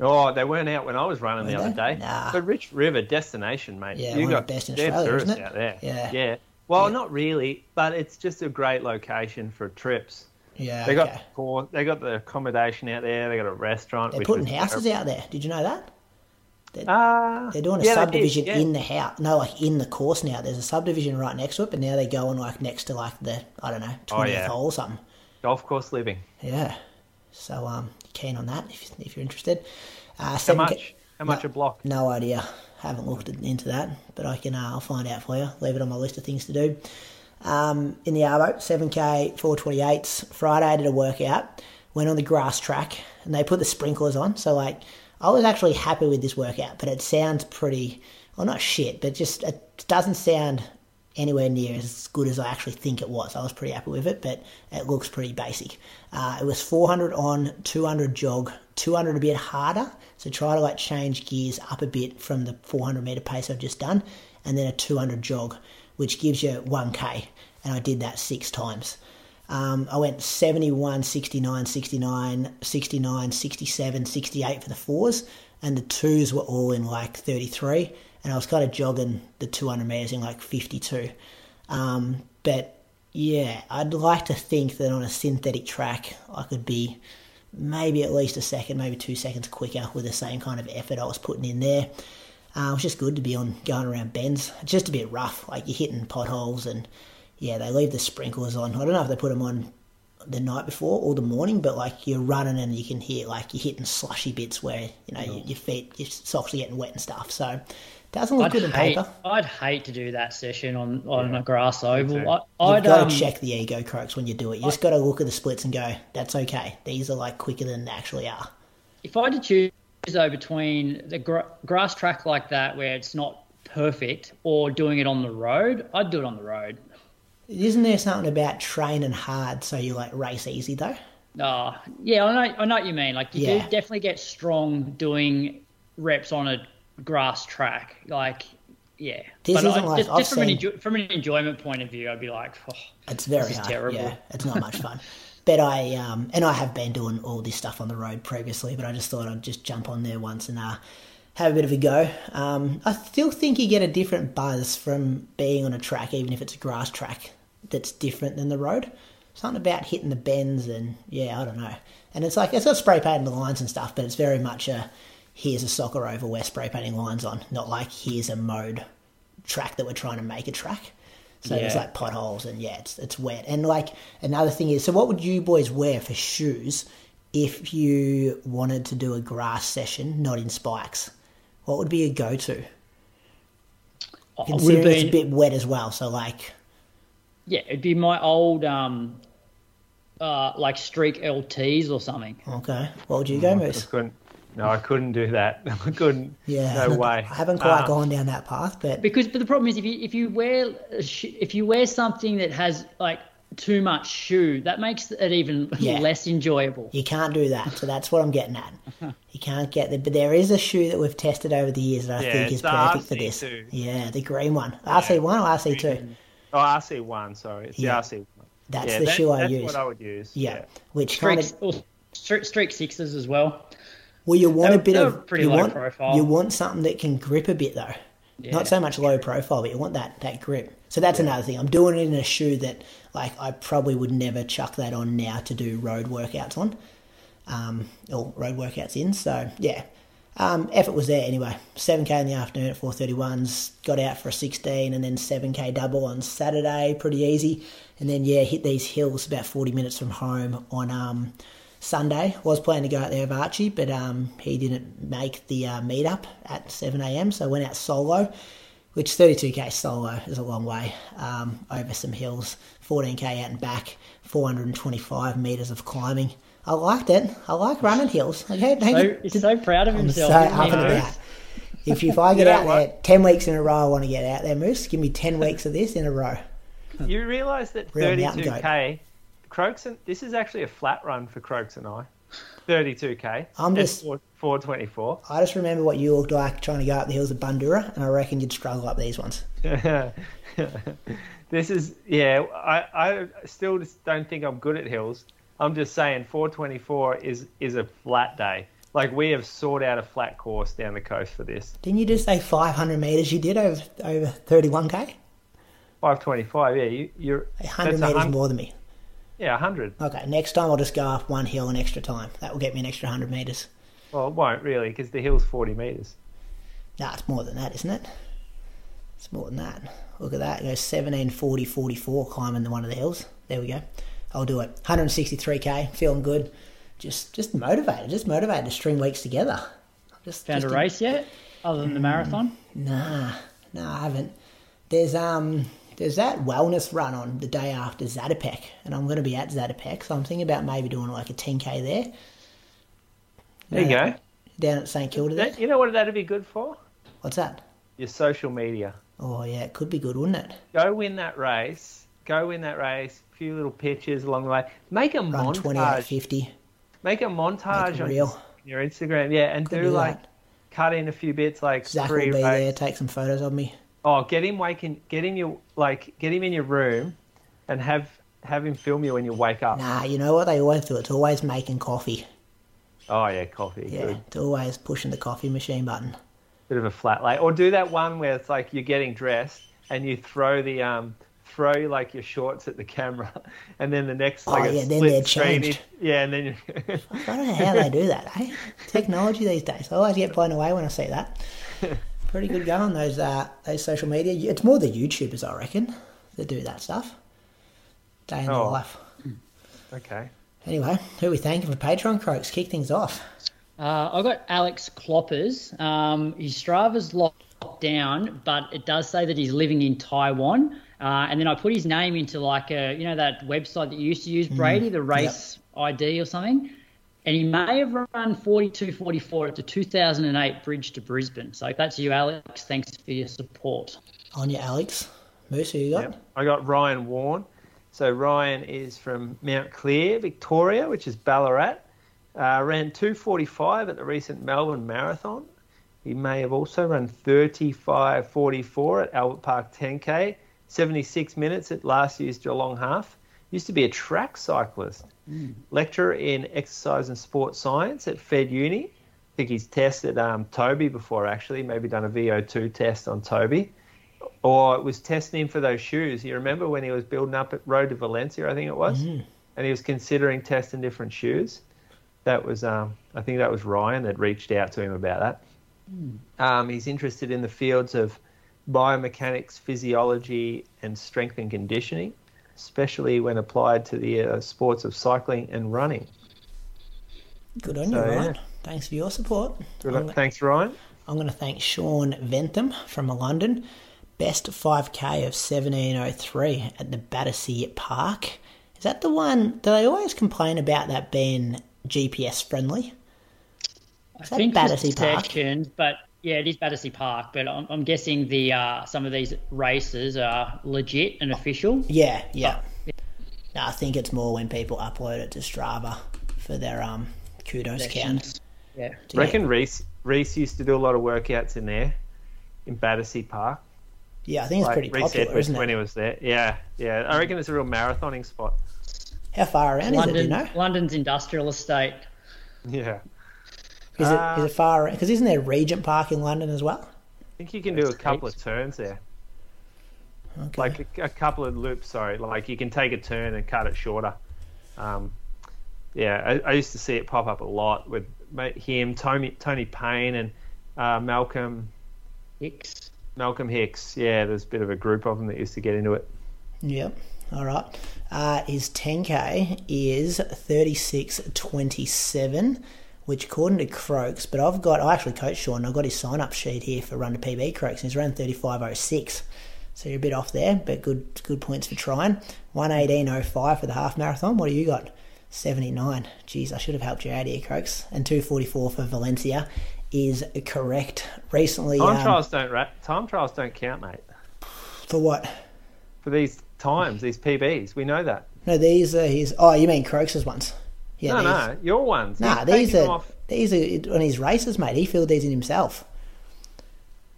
Oh, they weren't out when I was running the Were other day. Nah. But Rich River destination, mate. Yeah, you one of got the best in Australia, isn't it? out there. Yeah. yeah. Well, Yeah. not really, but it's just a great location for trips. Yeah, They got okay. the, they got the accommodation out there. They got a restaurant. They're putting houses out there. Did you know that? Ah, They're doing a yeah, did, subdivision yeah. in the house. No, like in the course now. There's a subdivision right next to it, but now they're going like next to like the I don't know Oh, twentieth yeah. hole or something. golf course living. Yeah. So um, keen on that if if you're interested. Uh, How 7K much? How much No. a block? No idea. Haven't looked into that, but I can. Uh, I'll find out for you. Leave it on my list of things to do. Um, in the Arvo, 7k, 428s. Friday, I did a workout. Went on the grass track, and they put the sprinklers on. So like, I was actually happy with this workout, but it sounds pretty. Well, not shit, but just it doesn't sound anywhere near as good as I actually think it was. I was pretty happy with it, but it looks pretty basic. Uh, it was 400 on, 200 jog, 200 a bit harder. So try to like change gears up a bit from the 400 meter pace I've just done, and then a 200 jog, which gives you 1k. And I did that six times. Um, I went 71, 69, 69, 69, 67, 68 for the fours, and the twos were all in like 33. And I was kind of jogging the 200 meters in like 52. Um, but yeah, I'd like to think that on a synthetic track, I could be maybe at least a second, maybe two seconds quicker with the same kind of effort I was putting in there. Uh, it was just good to be on going around bends. It's just a bit rough, like you're hitting potholes, and yeah, they leave the sprinklers on. I don't know if they put them on the night before or the morning, but like you're running and you can hear like you're hitting slushy bits where you know your, your feet, your socks are getting wet and stuff. So it doesn't look I'd good on paper. I'd hate to do that session on, on a grass oval. too. I, You've I'd got um, to check the ego crux when you do it. You just got to look at the splits and go, "That's okay. These are like quicker than they actually are." if I had to choose though between the gra- grass track like that where it's not perfect or doing it on the road, I'd do it on the road. Isn't there something about training hard so you like race easy though? Uh, yeah, I know, I know what you mean. Like you Yeah. do definitely get strong doing reps on a grass track. Like, yeah. This but isn't I, like- just, just from, an seen- enjoy, from an enjoyment point of view, I'd be like, oh, It's very hard. terrible. Yeah, it's not much fun. But I um and I have been doing all this stuff on the road previously, but I just thought I'd just jump on there once and uh have a bit of a go. Um, I still think you get a different buzz from being on a track, even if it's a grass track that's different than the road. Something about hitting the bends and yeah, I don't know. And it's like it's got spray painted lines and stuff, but it's very much a here's a soccer oval we're spray painting lines on, not like here's a mode track that we're trying to make a track. So there's like potholes and yeah, it's it's wet. And like another thing is, so what would you boys wear for shoes if you wanted to do a grass session, not in spikes? What would be a go-to? it would have Considering it's a bit wet as well, so like yeah, it'd be my old, um, uh, like streak LTs or something. Okay. What would you go, I Moose? Couldn't. No, I couldn't do that. I couldn't. Yeah. No way. I haven't quite Um, gone down that path, but Because, but the problem is if you if you wear if you wear something that has like too much shoe, that makes it even Yeah. less enjoyable. you can't do that. So that's what I'm getting at. You can't get the But there is a shoe that we've tested over the years that I Yeah, think it's is the perfect for this. RC2. Yeah, the green one. RC1 or RC2? Oh, RC one. Sorry, it's Yeah. the RC one. That's yeah, the that- shoe I that's use. That's what I would use. yeah. Which kind of or streak, streak sixes as well. Well, you want They a bit of pretty you low want profile. you want something that can grip a bit though. Yeah. Not so much low profile, but you want that that grip. So that's another thing. I'm doing it in a shoe that like I probably would never chuck that on now to do road workouts on, um, or road workouts in. So yeah, um, effort was there anyway. 7k in the afternoon at 4:31s. Got out for a 16 and then 7k double on Saturday, pretty easy. And then yeah, hit these hills about 40 minutes from home on um, Sunday. Was planning to go out there with Archie, but um, he didn't make the uh, meetup at 7am, so I went out solo, which 32k solo is a long way um, over some hills, 14k out and back, 425 metres of climbing. I liked it. I like running hills. Okay, thank So you. he's so proud of I'm himself. so up and about. If, if I get You know out what? there 10 weeks in a row, I want to get out there, Moose. Give me 10 weeks of this in a row. You realise that 32k, Croaks and this is actually a flat run for Croaks and I. 32k. I'm just- four- 424. I just remember what you looked like trying to go up the hills of Bundoora, and I reckon you'd struggle up these ones. this is yeah. I I still just don't think I'm good at hills. I'm just saying 424 is is a flat day. Like we have sought out a flat course down the coast for this. Didn't you just say 500 metres you did over over 31k? 525. Yeah, you, you're 100 metres hun- more than me. Yeah, 100. Okay, next time I'll just go up one hill an extra time. That will get me an extra 100 metres. Well, it won't really because the hill's 40 meters. Nah, it's more than that, isn't it? It's more than that. Look at that. It goes 17, 40, 44 climbing the one of the hills. There we go. I'll do it. 163k, feeling good. Just just motivated, just motivated to string weeks together. Just Found a just race yet? Other than the marathon? Nah, nah, I haven't. There's um, there's that wellness run on the day after Zatopek, and I'm going to be at Zatopek, so I'm thinking about maybe doing like a 10k there. There you uh, go. Down at St Kilda there. That- you know what that'd be good for? What's that? Your social media. Oh yeah, it could be good, wouldn't it? Go win that race. Go win that race. A few little pictures along the way. Make a Run 28, montage. 50. Make a montage Make on real. your Instagram. Yeah, and Could do like that. cut in a few bits like Zach will be there, take some photos of me. Oh, get him waking. Get him your like. Get him in your room, and have have him film you when you wake up. Nah, you know what they always do? It's always making coffee. Oh yeah, coffee. Yeah, Good. it's always pushing the coffee machine button. Bit of a flat lay. Or do that one where it's like you're getting dressed and you throw the um throw like your shorts at the camera, and then the next like Oh, yeah, then they're changed. is- Yeah, and then you. I don't know how they do that, eh? Technology these days. I always get blown away when I see that. Pretty good going those uh, those social media. It's more the YouTubers, I reckon, that do that stuff. Day in the Oh. life. okay. Anyway, who we thanking for Patreon croaks? Kick things off. Uh, I got Alex Kloppers. Um, his Strava's locked down, but it does say that he's living in Taiwan. Uh, and then I put his name into like a, you know, that website that you used to use, Brady, the race ID or something. And he may have run 42.44 at the 2008 Bridge to Brisbane. So if that's you, Alex, thanks for your support. On you, Alex. Moose, who you got? Yep. I got Ryan Warren. So Ryan is from Mount Clear, Victoria, which is Ballarat. Uh, ran 245 at the recent Melbourne Marathon. He may have also run 35.44 at Albert Park 10K, 76 minutes at last year's Geelong Half. Used to be a track cyclist. Lecturer in exercise and sports science at Fed Uni. I think he's tested um, Toby before, actually, maybe done a VO2 test on Toby or it was testing him for those shoes. You remember when he was building up at Road to Valencia, I think it was, and he was considering testing different shoes. That was, um, I think that was Ryan that reached out to him about that. Um, he's interested in the fields of biomechanics, physiology, and strength and conditioning, especially when applied to the uh, sports of cycling and running. Good on you, So, yeah. Ryan. Thanks for your support. Good I'm. Thanks, Ryan. I'm going to thank Sean Ventham from London. Best 5k of 1703 at the Battersea Park. Is that the one? Do they always complain about that being GPS friendly? I Is that think Battersea Park? sections, but yeah, it is Battersea Park. But I'm, I'm guessing the uh, some of these races are legit and official. Yeah, yeah. No, I think it's more when people upload it to Strava for their um kudos count. Sections. Yeah. Yeah. reckon Reese Reese used to do a lot of workouts in there, in Battersea Park. Yeah, I think it's Like pretty Reese popular, Edwards isn't it? when he was there. Yeah, yeah. I reckon it's a real marathoning spot. How far around is it? Do you know? London's industrial estate. Yeah. Is it Uh, is it far? Because isn't there Regent Park in London as well? I think you can do a couple of turns there. Okay. like a, a couple of loops. Sorry, like you can take a turn and cut it shorter. Um, yeah, I, I used to see it pop up a lot with him, Tony, Tony Payne, and uh, Malcolm Hicks. Malcolm Hicks. Yeah, there's a bit of a group of them that used to get into it. Yep. All right. Uh, his 10k is 36.27, which according to Croaks, but I've got, I actually coached Sean, I've got his sign up sheet here for Run to PB Croaks, and he's around 35.06. So you're a bit off there, but good good points for trying. 118.05 for the half marathon. What do you got? 79. Jeez, I should have helped you out here, Croaks. And 244 for Valencia is correct. Recently, Time um, trials don't ra- time trials don't count, mate. for what? For these times, these PBs, we know that. No, these are his. Oh, you mean Croaks' ones? Yeah, no, no, your ones. Nah, He's these are off. these are on his races, mate. He filled these in himself.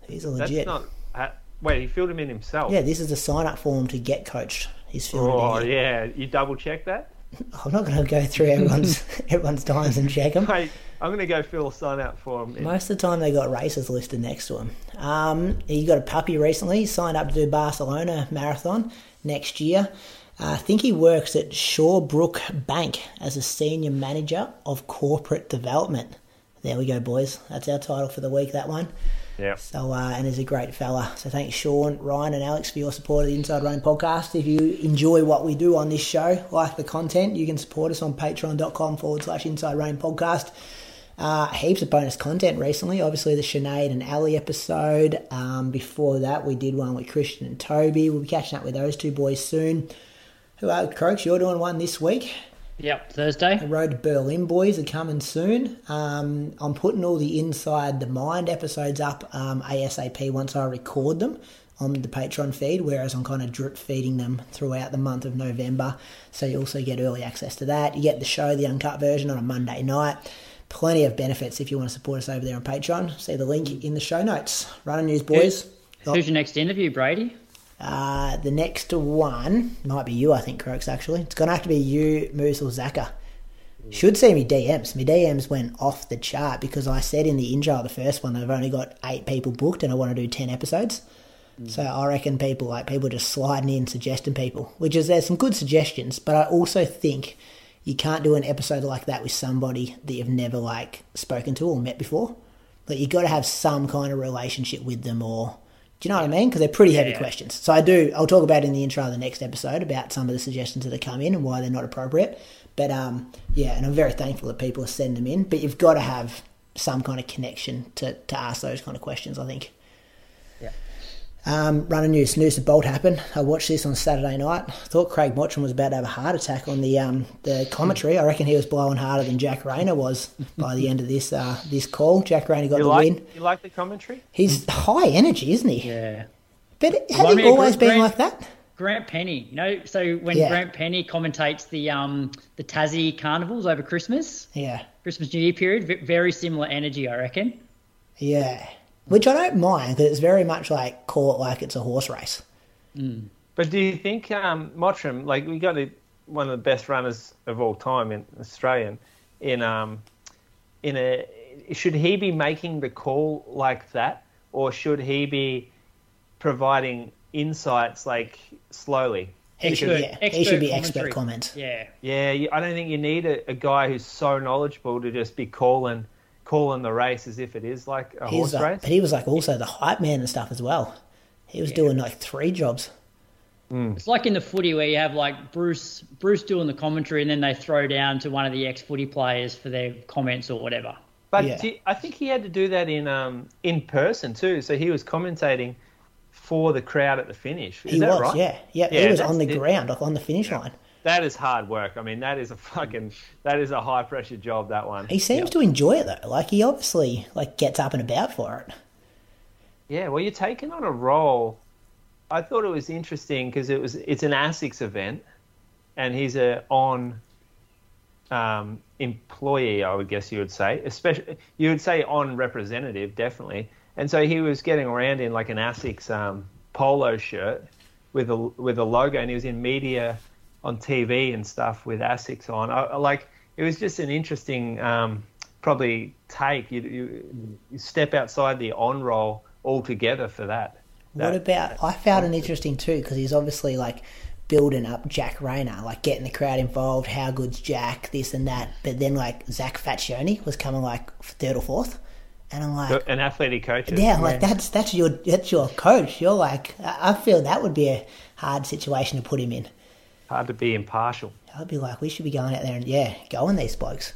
These are That's legit. not. Uh, wait, he filled him in himself. Yeah, this is a sign up form to get coached. He's filled Oh it in. yeah, you double check that. I'm not going to go through everyone's everyone's times and check them. Mate, I'm gonna go fill a sign out for him. Most of the time, they got races listed next to him. Um, he got a puppy recently. He signed up to do Barcelona Marathon next year. Uh, I think he works at Shawbrook Bank as a senior manager of corporate development. There we go, boys. That's our title for the week. That one. Yeah. So, uh, and he's a great fella. So, thanks, Sean, Ryan, and Alex for your support of the Inside Running podcast. If you enjoy what we do on this show, like the content, you can support us on patreon.com forward slash Inside Running podcast. Uh, heaps of bonus content recently. Obviously, the Sinead and Ali episode. Um, before that, we did one with Christian and Toby. We'll be catching up with those two boys soon. Who are Croaks? You're doing one this week. Yep, Thursday. The Road to Berlin boys are coming soon. Um, I'm putting all the Inside the Mind episodes up um, ASAP once I record them on the Patreon feed, whereas I'm kind of drip feeding them throughout the month of November. So you also get early access to that. You get the show, the uncut version, on a Monday night. Plenty of benefits if you want to support us over there on Patreon. See the link in the show notes. Running news, boys. Who's your next interview, Brady? Uh, the next one might be you, I think, Croaks, actually. It's going to have to be you, Moose, or Zaka. Should see me DMs. My DMs went off the chart because I said in the intro of the first one I've only got eight people booked and I want to do 10 episodes. So I reckon people like people just sliding in suggesting people, which is there's some good suggestions, but I also think you can't do an episode like that with somebody that you've never like spoken to or met before. Like you've got to have some kind of relationship with them, or do you know what I mean? Because they're pretty heavy Yeah. questions. So I do. I'll talk about in the intro of the next episode about some of the suggestions that have come in and why they're not appropriate. But um, yeah, and I'm very thankful that people are sending them in. But you've got to have some kind of connection to to ask those kind of questions. I think. Yeah. Um, running news, Noosa Bolt happened. I watched this on Saturday night. I thought Craig Mottram was about to have a heart attack on the um, the commentary. I reckon he was blowing harder than Jack Rayner was by the end of this uh, this call. Jack Rayner got You the like win. you like the commentary? He's high energy, isn't he? Yeah. But has Remind he me of always Grant- been like that? Grant Penny, you know, so when Yeah. Grant Penny commentates the um the Tassie carnivals over Christmas, Yeah, Christmas New Year period, very similar energy, I reckon. yeah. Which I don't mind because it's very much like call it like it's a horse race. But do you think um, Mottram, like we got a, one of the best runners of all time in Australian, in um, in a should he be making the call like that, or should he be providing insights like slowly? He should, Expert- he should be expert expert commentary. comments. Yeah. Yeah, I don't think you need a, a guy who's so knowledgeable to just be calling calling the race as if it is like a He horse like, race. but he was like also the hype man and stuff as well. He was doing like three jobs. It's like in the footy where you have like Bruce Bruce doing the commentary and then they throw down to one of the ex footy players for their comments or whatever. But Yeah. do- I think he had to do that in um, in person too. So he was commentating for the crowd at the finish. Is he that was, right? yeah, yeah. Yeah, he was on the it. ground, like on the finish line. That is hard work. I mean, that is a fucking that is a high pressure job. That one. He seems to enjoy it though. Like he obviously like gets up and about for it. Yeah, well, you're taking on a role. I thought it was interesting because it was it's an ASICS event, and he's a on um, employee. I would guess you would say, especially you would say on representative, definitely. And so he was getting around in like an ASICS um, polo shirt with a with a logo, and he was in media on TV and stuff with ASICS on. I, I like it was just an interesting um, probably take. You, you, you step outside the on role altogether for that. What That- about? I found it interesting too because he's obviously like building up Jack Rayner, like getting the crowd involved. How good's Jack? This and that. But then like Zach Faccioni was coming like third or fourth, and I'm like, an athletic coach? yeah, like that's that's your that's your coach. You're like, I feel that would be a hard situation to put him in. Hard to be impartial. I'd be like, we should be going out there and yeah, going these blokes.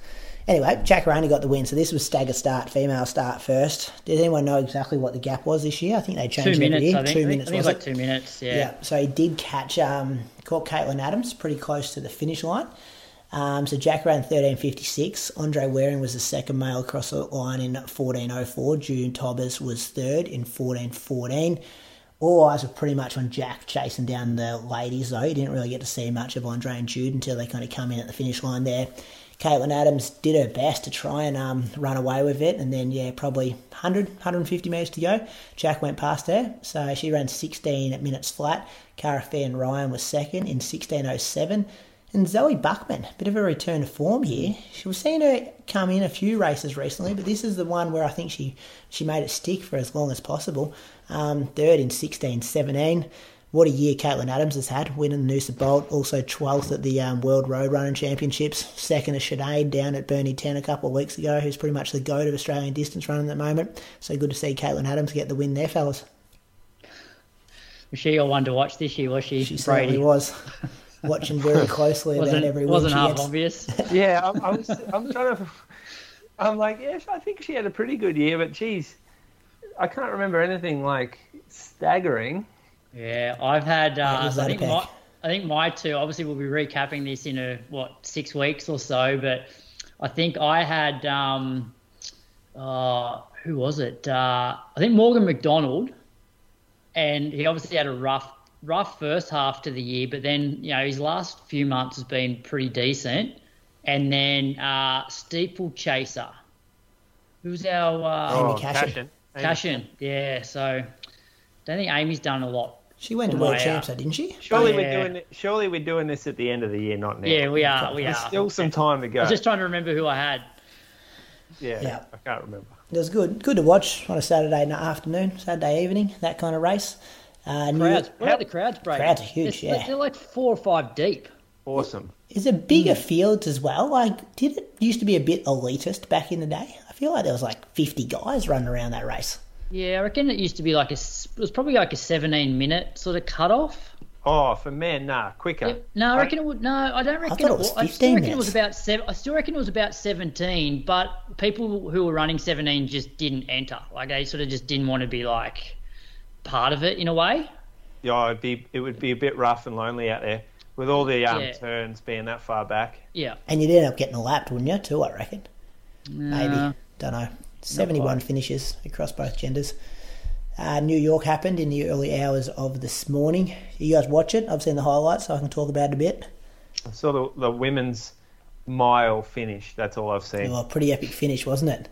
Anyway, Jack Rayner got the win, so this was stagger start, female start first. Did anyone know exactly what the gap was this year? I think they Two changed it every minutes, year. I think. Two I think, minutes I think was it was like two minutes. Yeah. Yeah, so he did catch, um, caught Caitlin Adams pretty close to the finish line. Um, so Jack ran 13.56. Andre Waring was the second male across the line in 14.04. Jude Thomas was third in 14.14. All eyes were pretty much on Jack chasing down the ladies, though. He didn't really get to see much of Andre and Jude until they kind of come in at the finish line there. Caitlin Adams did her best to try and um, run away with it, and then, yeah, probably 100, 150 metres to go. Jack went past her, so she ran 16 minutes flat. Cara Feain-Ryan was second in 16.07. And Zoe Buckman, bit of a return to form here. She was seen her come in a few races recently, but this is the one where I think she, she made it stick for as long as possible. Um, third in 16.17. What a year Caitlin Adams has had, winning the Noosa Bolt, also 12th at the um, World Road Running Championships, second to Sinead down at Burnie 10 a couple of weeks ago, who's pretty much the goat of Australian distance running at the moment. So good to see Caitlin Adams get the win there, fellas. Was she your one to watch this year? Was she? She Brady certainly was. Watching very closely about wasn't every win wasn't half gets. obvious. Yeah, I'm, I'm, I'm trying to. I'm like, yes, I think she had a pretty good year, but geez, I can't remember anything like staggering. Yeah, I've had. Uh, I think my, I think my two. Obviously, we'll be recapping this in a what six weeks or so. But I think I had. Um, uh, who was it? Uh, I think Morgan McDonald, and he obviously had a rough, rough first half to the year. But then you know his last few months has been pretty decent. And then uh, Steeplechaser, who's our uh, Amy Oh, Cashin. Cashin. Yeah, so don't think Amy's done a lot She went to World. Champs, though, didn't she? Surely Yeah. we're doing it, surely we're doing this at the end of the year, not now. Yeah, we are. We There's are. still some time to go. I was just trying to remember who I had. yeah, Yeah. I can't remember. It was good, good to watch on a Saturday afternoon, Saturday evening, that kind of race. Uh, New- Crowds. What about the crowds, Brady? Crowds are huge, They're- yeah. They're like four or five deep. Awesome. Is it bigger Hmm. fields as well? Like, did it used to be a bit elitist back in the day? I feel like there was like 50 guys running around that race. Yeah, I reckon it used to be like a. s- It was probably like a 17 minute sort of cut off. Oh, for men, nah, quicker. No, I reckon it would. No, I don't reckon thought it was I still reckon it was about seven. I still reckon it was about 17. But people who were running 17 just didn't enter. Like they sort of just didn't want to be like part of it in a way. Yeah, it'd be it would be a bit rough and lonely out there with all the um, Yeah. turns being that far back. Yeah. And you'd end up getting lapped, wouldn't you, too, I reckon? Maybe. Uh, Don't know. 71 finishes across both genders. Uh, New York happened in the early hours of this morning. You guys watch it? I've seen the highlights, so I can talk about it a bit. I saw the, the women's mile finish. That's all I've seen. Well, pretty epic finish, wasn't it?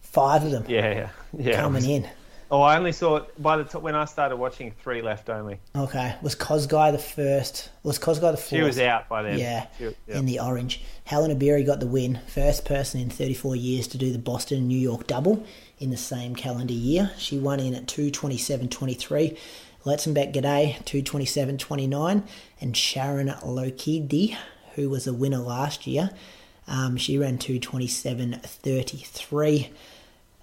Five of them Yeah, yeah, yeah. coming in. Oh, I only saw it by the t- when I started watching. Three left only. Okay. Was Cosguy the first? Was Cosguy the fourth? She was out by then. Yeah, was- yeah. in the orange. Hellen Obiri got the win. First person in 34 years to do the Boston New York double in the same calendar year. She won in at 227.23. Letesenbet Gidey, 227.29. And Sharon Lokedi, who was a winner last year, um, she ran 227.33.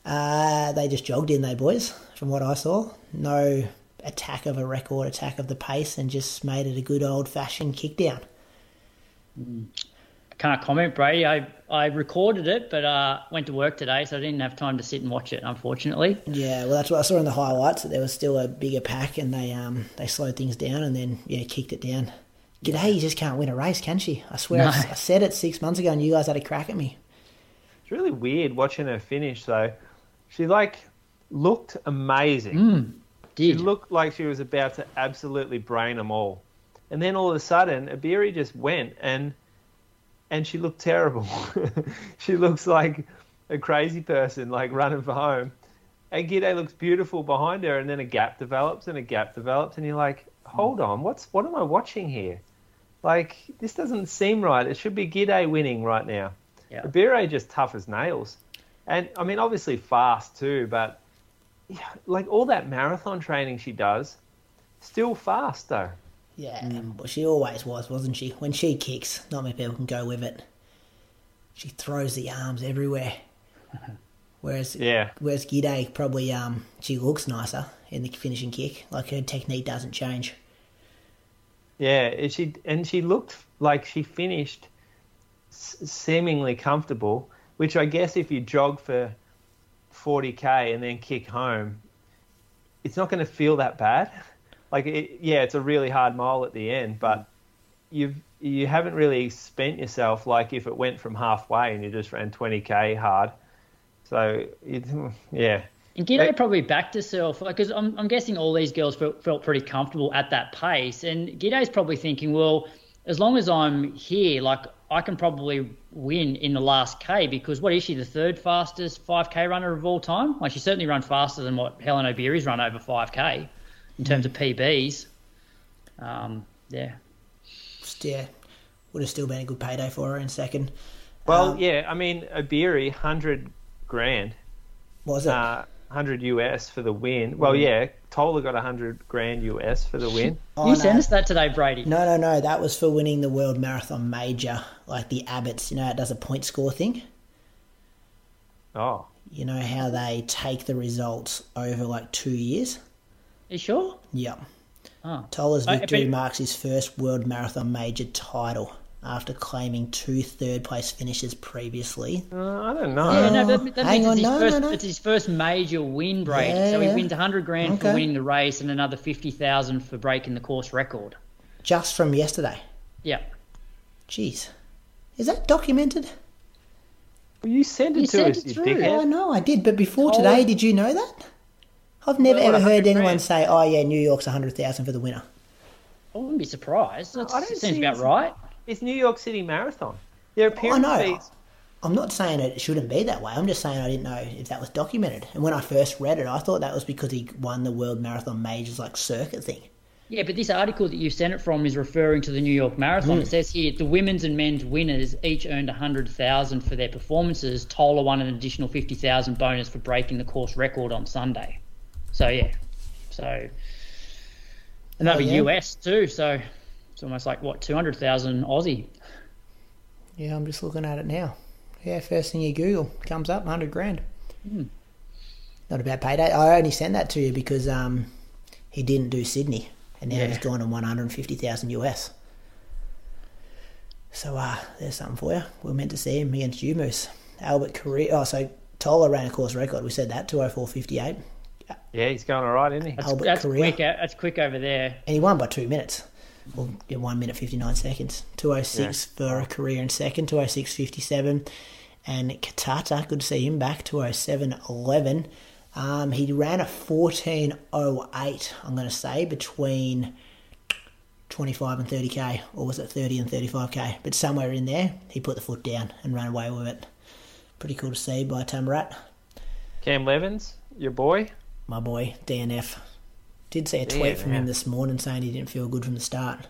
Uh, they just jogged in, they boys, from what I saw. No attack of a record, attack of the pace, and just made it a good old fashioned kick down. can't comment, Brady. I, I recorded it, but uh, went to work today, so I didn't have time to sit and watch it, unfortunately. Yeah, well, that's what I saw in the highlights that there was still a bigger pack, and they um they slowed things down, and then yeah kicked it down, Gidey, you just can't win a race, can she? I swear, No. I said it six months ago, and you guys had a crack at me. It's really weird watching her finish though. She like looked amazing. Mm, She looked like she was about to absolutely brain them all. And then all of a sudden, Obiri just went and and she looked terrible. she looks like a crazy person, like running for home. And Gidey looks beautiful behind her, and then a gap develops and a gap develops, and you're like, hold on, what's what am I watching here? Like this doesn't seem right. It should be Gidey winning right now. Yeah. Obiri just tough as nails, and I mean obviously fast too, but yeah, like all that marathon training she does, still fast though. Yeah, well, she always was, wasn't she? When she kicks, not many people can go with it. She throws the arms everywhere. Whereas, Yeah, whereas Gidey probably um she looks nicer in the finishing kick. Like her technique doesn't change. yeah. and She and she looked like she finished s- seemingly comfortable, which I guess if you jog for 40k and then kick home, it's not going to feel that bad. Like, it, yeah, it's a really hard mile at the end, but you've you haven't really spent yourself like if it went from halfway and you just ran 20k hard. So, it, yeah, And Hey. probably backed herself because I'm, I'm guessing all these girls felt, felt pretty comfortable at that pace. And Gidey's probably thinking, well, as long as I'm here, like I can probably win in the last K because what is she, the third fastest 5K runner of all time? Like she certainly run faster than what Hellen Obiri's run over 5K in terms of PBs. Um, yeah. Just, yeah, would have still been a good payday for her in second. Well, Um, yeah, I mean, Obiri, 100 grand, Was it? uh, 100 US for the win. Well, mm. yeah, Tola got 100 grand US for the win. Oh, you no. sent us that today, Brady. No, no, no. That was for winning the World Marathon Major, like the Abbotts. You know, it does a point score thing. Oh, You know how they take the results over like two years? you sure? Yep. Oh. Tola's victory but- marks his first World Marathon Major title after claiming two third place finishes previously. uh, I don't know. Yeah, no, that, that hang means on, it's, his no, first, no, no. it's his first major win, Brady. Yeah, so he yeah. wins 100 grand for winning the race and another 50,000 for breaking the course record. Just from yesterday. Yeah. Jeez. Is that documented? Well, you sent it You to sent us, it you through. Oh, dickhead. no, I did. But before Tola- today, did you know that? I've never Well, ever heard anyone grand. say, oh, yeah, New York's 100,000 for the winner. I wouldn't be surprised. That I don't seems see about right. It's New York City Marathon. There Their appearance know. fees. I'm not saying it shouldn't be that way. I'm just saying I didn't know if that was documented. And when I first read it, I thought that was because he won the World Marathon Majors like circuit thing. Yeah, but this article that you sent it from is referring to the New York Marathon. Hmm. It says here the women's and men's winners each earned 100,000 for their performances. Tola won an additional 50,000 bonus for breaking the course record on Sunday. So yeah, so and that'd Oh, be yeah. US too. So it's almost like what 200,000 Aussie. Yeah, I'm just looking at it now. Yeah, first thing you Google comes up, 100 grand. Not a bad payday. I only sent that to you because um, he didn't do Sydney, and now Yeah. he's gone on 150,000 US. So uh, there's something for you. We are meant to see him against you, Moose. Albert Korir. Oh, so Tola ran a course record. We said that 204.58, Yeah, he's going all right, isn't he? That's, Albert that's Korir. quick. That's quick over there. and he won by two minutes. Well, yeah, one minute 59 seconds. 206 for a Korir in second, 206.57. And Kitata, good to see him back, 207.11. Um, he ran a 14.08, I'm going to say, between 25 and 30k, or was it 30 and 35k? But somewhere in there, he put the foot down and ran away with it. Pretty cool to see by Tamirat, Cam Levins, your boy. my boy, DNF. Did see a tweet from him this morning saying he didn't feel good from the start.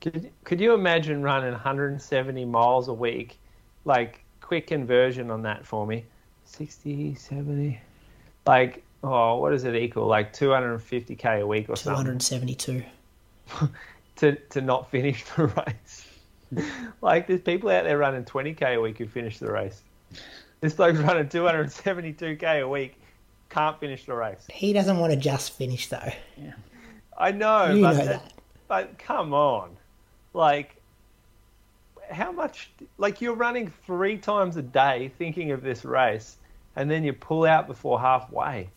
Could could you imagine running 170 miles a week? Like quick conversion on that for me. 60, 70. Like oh, what does it equal? Like 250k a week or something 272. to to not finish the race. like there's people out there running 20k a week who finish the race. This bloke's running 272k a week, can't finish the race. He doesn't want to just finish though. Yeah. I know, You but know that-. But come on, like, how much? Like you're running three times a day thinking of this race, and then you pull out before halfway.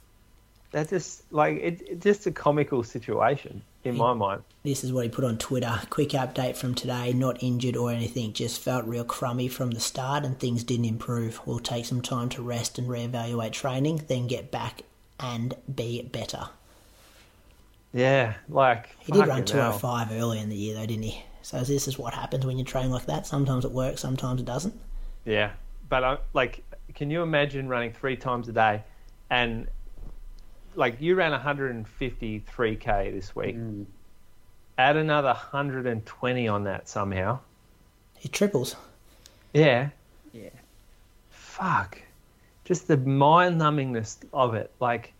That just like it, it's just a comical situation in my mind. This is what he put on Twitter. Quick update from today. Not injured or anything. Just felt real crummy from the start and things didn't improve. We'll take some time to rest and reevaluate training, then get back and be better. Yeah, like He did run 205 early in the year, though, didn't he? So this is what happens when you train like that. Sometimes it works, sometimes it doesn't. Yeah, but I, like, can you imagine running three times a day, and like you ran 153k this week. Add another 120 on that somehow. It triples. Yeah. Yeah. Fuck. Just the mind numbingness of it. Like,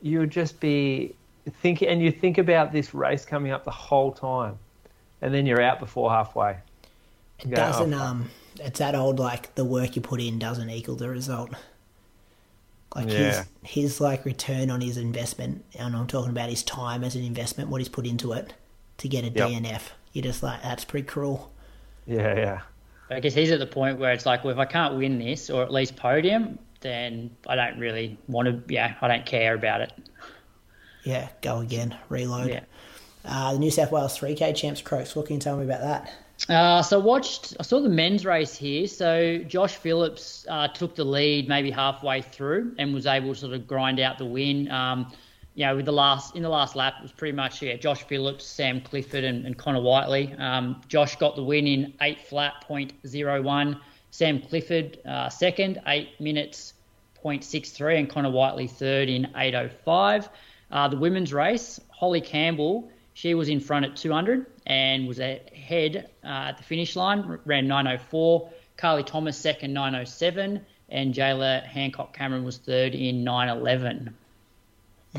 you would just be thinking, and you think about this race coming up the whole time, and then you're out before halfway. It doesn't. oh, fuck. um, it's that old like the work you put in doesn't equal the result. Like Yeah. his his like return on his investment, and I'm talking about his time as an investment, what he's put into it to get a Yep. DNF. You're just like that's pretty cruel. Yeah, yeah. I guess he's at the point where it's like, well, if I can't win this or at least podium, then I don't really want to. Yeah, I don't care about it. Yeah, go again, reload. Yeah. Uh, the New South Wales 3K champs, Croaks. What can you tell me about that? Uh, so watched, I saw the men's race here. So Josh Phillips uh, took the lead maybe halfway through and was able to sort of grind out the win. Um, you know, with the last in the last lap, it was pretty much yeah, Josh Phillips, Sam Clifford, and, and Connor Whitely. Um, Josh got the win in eight flat point zero one. Sam Clifford uh, second, eight minutes point six three, and Connor Whitely third in eight oh five. Uh, the women's race, Holly Campbell, she was in front at 200 and was ahead uh, at the finish line, ran 904. Carley Thomas second, 907, and Jaylah Hancock Cameron was third in 911.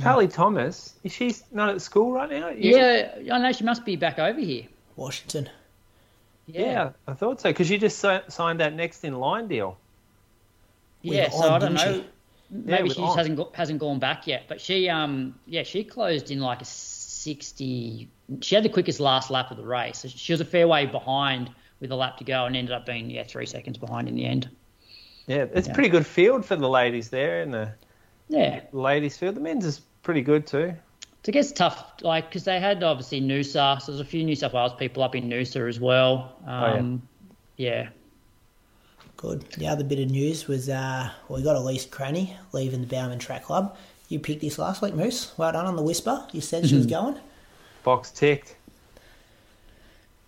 Carley Thomas, is she not at school right now? Yeah, I know she must be back over here. Washington. Yeah, I thought so because she just signed that next in line deal. Yeah, so On, I don't know. she? Maybe with she just On. hasn't hasn't gone back yet. But she, um, yeah, she closed in like a sixty. She had the quickest last lap of the race. So She was a fair way behind with a lap to go, and ended up being yeah three seconds behind in the end. Yeah, it's a Yeah. pretty good field for the ladies there in the Yeah, ladies field. The men's is pretty good too. So it gets tough, like because they had obviously Noosa, so there's a few New South Wales people up in Noosa as well. yeah. Um, yeah. Good. The other bit of news was uh, we got Elise Cranny leaving the Bowerman Track Club. You picked this last week, Moose. Well done on the whisper. You said she was going. Box ticked.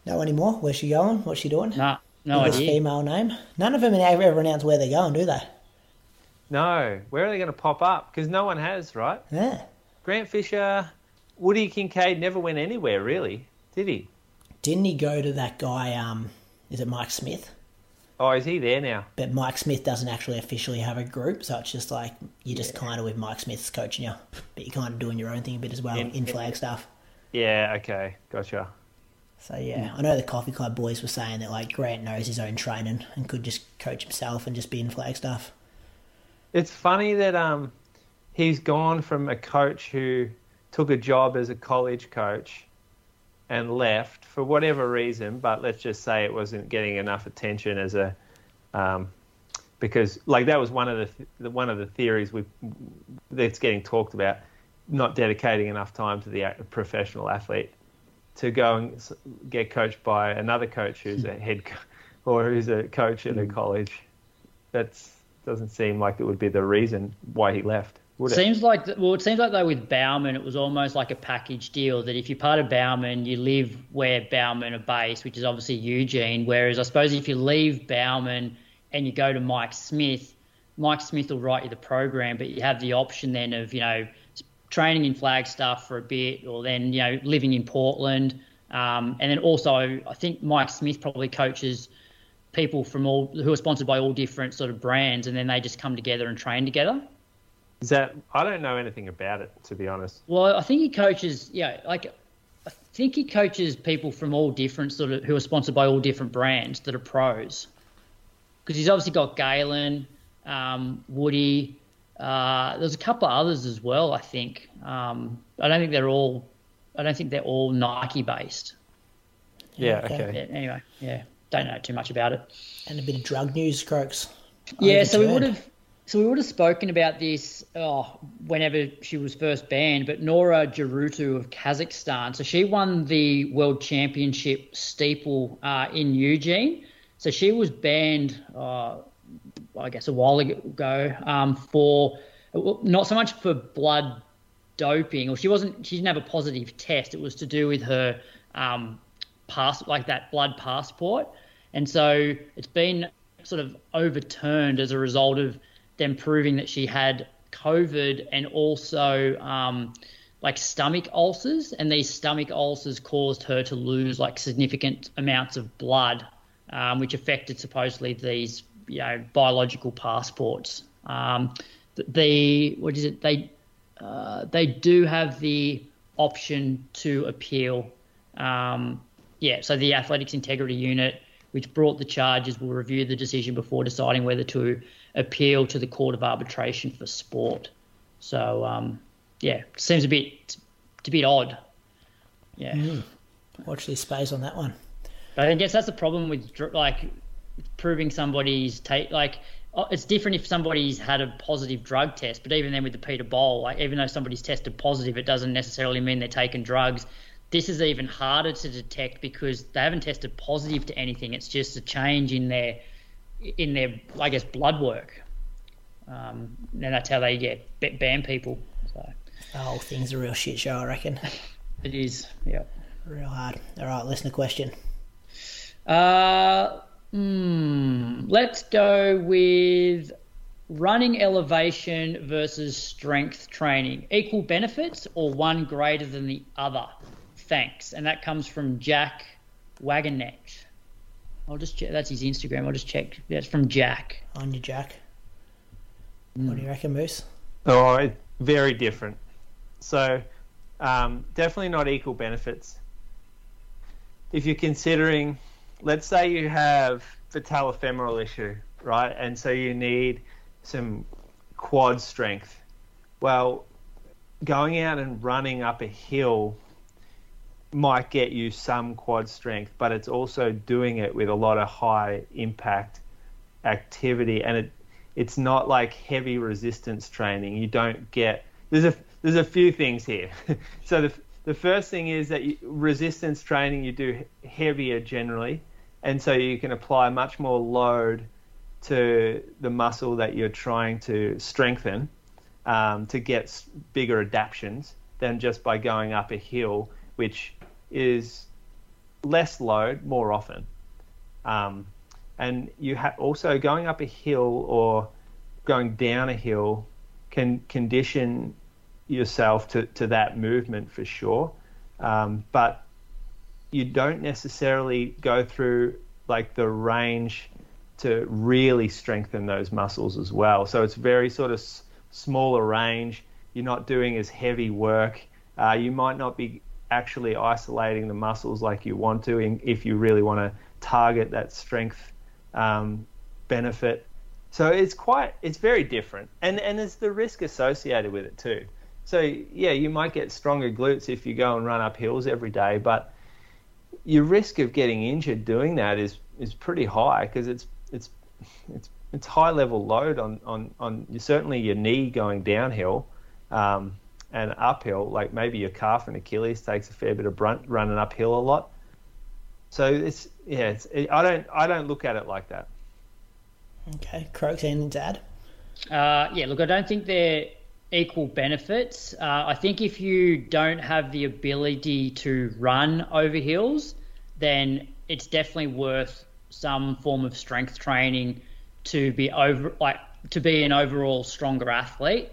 No anymore. Where's she going? What's she doing? Nah, no Biggest idea. female name. None of them ever, ever announce where they're going, do they? No, where are they going to pop up? Because no one has, right? Yeah. Grant Fisher, Woody Kincaid never went anywhere really, did he? Didn't he go to that guy? Um, is it Mike Smith? Oh, is he there now? But Mike Smith doesn't actually officially have a group, so it's just like you're just kind of with Mike Smith's coaching you, but you're kind of doing your own thing a bit as well In- in Flagstaff. Yeah, okay, gotcha. So yeah, I know the Coffee Club boys were saying that like Grant knows his own training and could just coach himself and just be in Flagstaff. It's funny that um, he's gone from a coach who took a job as a college coach and left for whatever reason, but let's just say it wasn't getting enough attention as a um, because like that was one of the, the one of the theories we that's getting talked about, not dedicating enough time to the a- professional athlete to go and s- get coached by another coach who's a head co- or who's a coach at a college. That's doesn't seem like it would be the reason why he left. Would it? Seems like well, it seems like though with Bowerman, it was almost like a package deal that if you're part of Bowerman, you live where Bowerman are based, which is obviously Eugene. Whereas I suppose if you leave Bowerman and you go to Mike Smith, Mike Smith will write you the program, but you have the option then of you know training in Flagstaff for a bit, or then you know living in Portland, um, and then also I think Mike Smith probably coaches people from all who are sponsored by all different sort of brands, and then they just come together and train together. Is that I don't know anything about it to be honest. Well, I think he coaches, yeah, like I think he coaches people from all different sort of who are sponsored by all different brands that are pros. Because he's obviously got Galen, um, Woody. Uh, there's a couple of others as well. I think. Um, I don't think they're all. I don't think they're all Nike based. Yeah, Okay. okay. Yeah, anyway, yeah, don't know too much about it. And a bit of drug news, Croaks. Yeah, so we would have so we would have spoken about this oh, whenever she was first banned, but Norah Jeruto of Kazakhstan. So she won the World Championship steeple uh, in Eugene. So she was banned, uh, I guess, a while ago um, for not so much for blood doping, or she wasn't. She didn't have a positive test. It was to do with her um, pass, like that blood passport, and so it's been sort of overturned as a result of them proving that she had COVID and also um, like stomach ulcers, and these stomach ulcers caused her to lose like significant amounts of blood, um, which affected supposedly these you know biological passports. Um, the what is it? They uh, they do have the option to appeal. Um, yeah, so the athletics integrity unit, which brought the charges, will review the decision before deciding whether to appeal to the Court of Arbitration for Sport. So um, yeah, seems a bit a bit odd. Yeah. Mm. Watch this space on that one. But I guess that's the problem with like proving somebody's take. Like it's different if somebody's had a positive drug test, but even then with the Peter Bol, like even though somebody's tested positive, it doesn't necessarily mean they're taking drugs. This is even harder to detect because they haven't tested positive to anything. It's just a change in their in their, I guess, blood work. Um, and that's how they get ban people. So the whole thing's a real shit show, I reckon. it is, yeah. Real hard. All right, listen to question. Uh, hmm, let's go with running elevation versus strength training. Equal benefits or one greater than the other? Thanks. And that comes from Jack Wagonet. I'll just check. That's his Instagram. I'll just check. That's from Jack. On your Jack. Mm. What do you reckon, Moose? Oh, very different. So, um, definitely not equal benefits. If you're considering, let's say you have the patellofemoral issue, right? And so you need some quad strength. Well, going out and running up a hill might get you some quad strength, but it's also doing it with a lot of high impact activity, and it it's not like heavy resistance training. You don't get there's a there's a few things here. so the the first thing is that you, resistance training you do heavier generally, and so you can apply much more load to the muscle that you're trying to strengthen um, to get bigger adaptations than just by going up a hill, which is less load more often. Um, and you have also going up a hill or going down a hill can condition yourself to, to that movement for sure. Um, but you don't necessarily go through like the range to really strengthen those muscles as well. So it's very sort of s- smaller range. You're not doing as heavy work. Uh, you might not be actually isolating the muscles like you want to in, if you really want to target that strength um, benefit. So it's quite, it's very different, and and there's the risk associated with it too. So yeah, you might get stronger glutes if you go and run up hills every day, but your risk of getting injured doing that is is pretty high because it's it's it's it's high level load on on on certainly your knee going downhill. Um, and uphill, like maybe your calf and Achilles takes a fair bit of brunt running uphill a lot. So it's yeah, it's, it, I don't I don't look at it like that. Okay, Croaks, and Dad. Uh, yeah, look, I don't think they're equal benefits. Uh, I think if you don't have the ability to run over hills, then it's definitely worth some form of strength training to be over like to be an overall stronger athlete.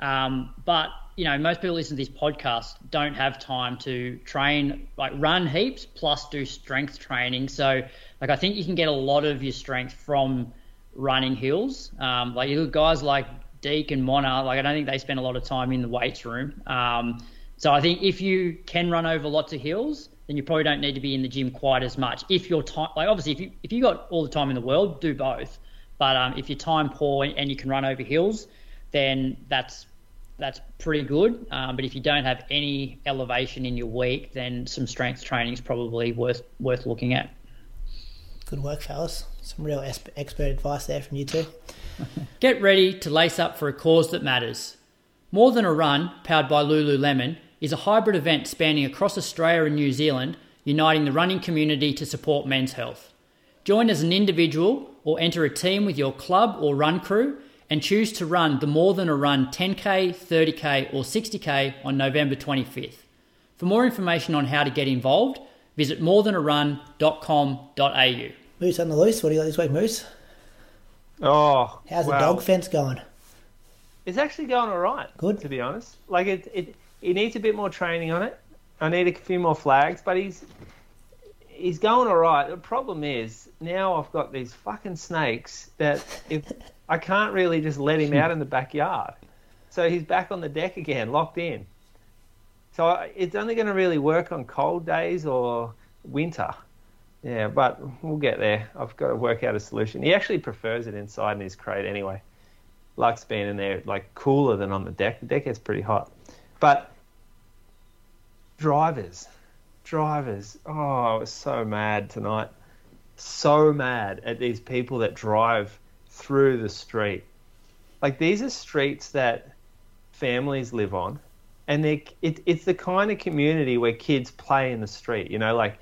Um, but you know, most people listen to this podcast don't have time to train, like run heaps plus do strength training. So, like, I think you can get a lot of your strength from running hills. Um, like, you guys like Deek and Mona, like, I don't think they spend a lot of time in the weights room. Um, so, I think if you can run over lots of hills, then you probably don't need to be in the gym quite as much. If you're time, like, obviously, if you if you got all the time in the world, do both. But um, if you're time poor and you can run over hills, then that's that's pretty good. Um, but if you don't have any elevation in your week, then some strength training is probably worth worth looking at. Good work, fellas. Some real expert advice there from you two. Get ready to lace up for a cause that matters. More Than a Run, powered by Lululemon, is a hybrid event spanning across Australia and New Zealand, uniting the running community to support men's health. Join as an individual or enter a team with your club or run crew and choose to run the More Than a Run 10k, 30k, or 60k on November 25th. For more information on how to get involved, visit morethanarun.com.au. Moose on the loose. What do you got this week, Moose? Oh, How's the dog fence going? It's actually going all right. Good. to be honest. Like it, it, he needs a bit more training on it. I need a few more flags, but he's he's going all right. The problem is now I've got these fucking snakes that if I can't really just let him out in the backyard, so he's back on the deck again, locked in. So it's only going to really work on cold days or winter. Yeah, but we'll get there. I've got to work out a solution. He actually prefers it inside in his crate anyway. Likes being in there like cooler than on the deck. The deck gets pretty hot. But drivers, drivers. Oh, I was so mad tonight. So mad at these people that drive through the street. Like these are streets that families live on, and they it, it's the kind of community where kids play in the street. You know, like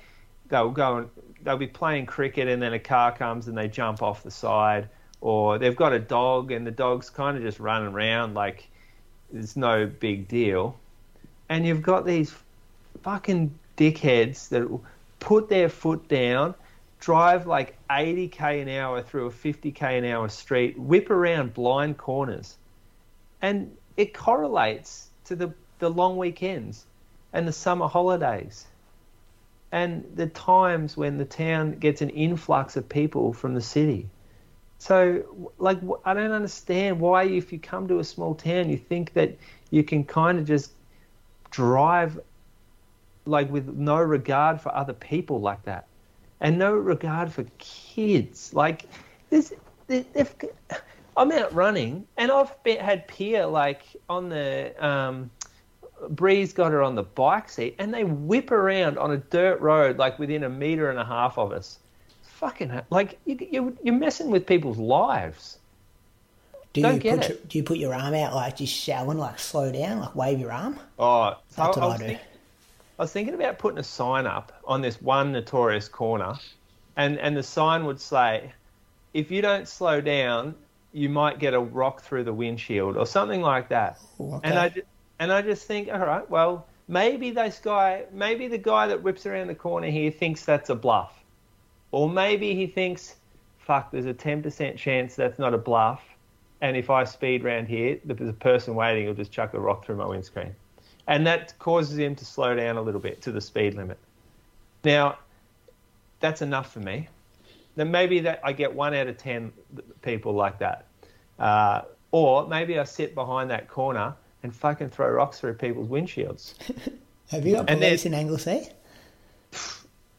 they'll go and they'll be playing cricket, and then a car comes and they jump off the side, or they've got a dog and the dog's kind of just running around like it's no big deal, and you've got these fucking dickheads that put their foot down, drive like 80k an hour through a 50k an hour street, whip around blind corners, and it correlates to the the long weekends and the summer holidays. And the times when the town gets an influx of people from the city. So, like, I don't understand why, if you come to a small town, you think that you can kind of just drive, like, with no regard for other people like that, and no regard for kids. Like, this, they- they've, I'm out running, and I've been, had Pia like on the um, Breeze got her on the bike seat, and they whip around on a dirt road like within a meter and a half of us. Fucking like you, you, you're messing with people's lives. Do Don't you get put it. your, do you put your arm out like just shouting like slow down, like wave your arm? Oh, so That's what I was do. think- I was thinking about putting a sign up on this one notorious corner, and and the sign would say, "If you don't slow down, you might get a rock through the windshield" or something like that. Oh, And I okay. and I just think, all right, well, maybe this guy, maybe the guy that whips around the corner here thinks that's a bluff, or maybe he thinks, fuck, there's a ten percent chance that's not a bluff, and if I speed round here, there's a person waiting, will just chuck a rock through my windscreen, and that causes him to slow down a little bit to the speed limit. Now, that's enough for me. Then maybe that I get one out of ten people like that, uh, or maybe I sit behind that corner and fucking throw rocks through people's windshields, Have you got And police in Anglesea?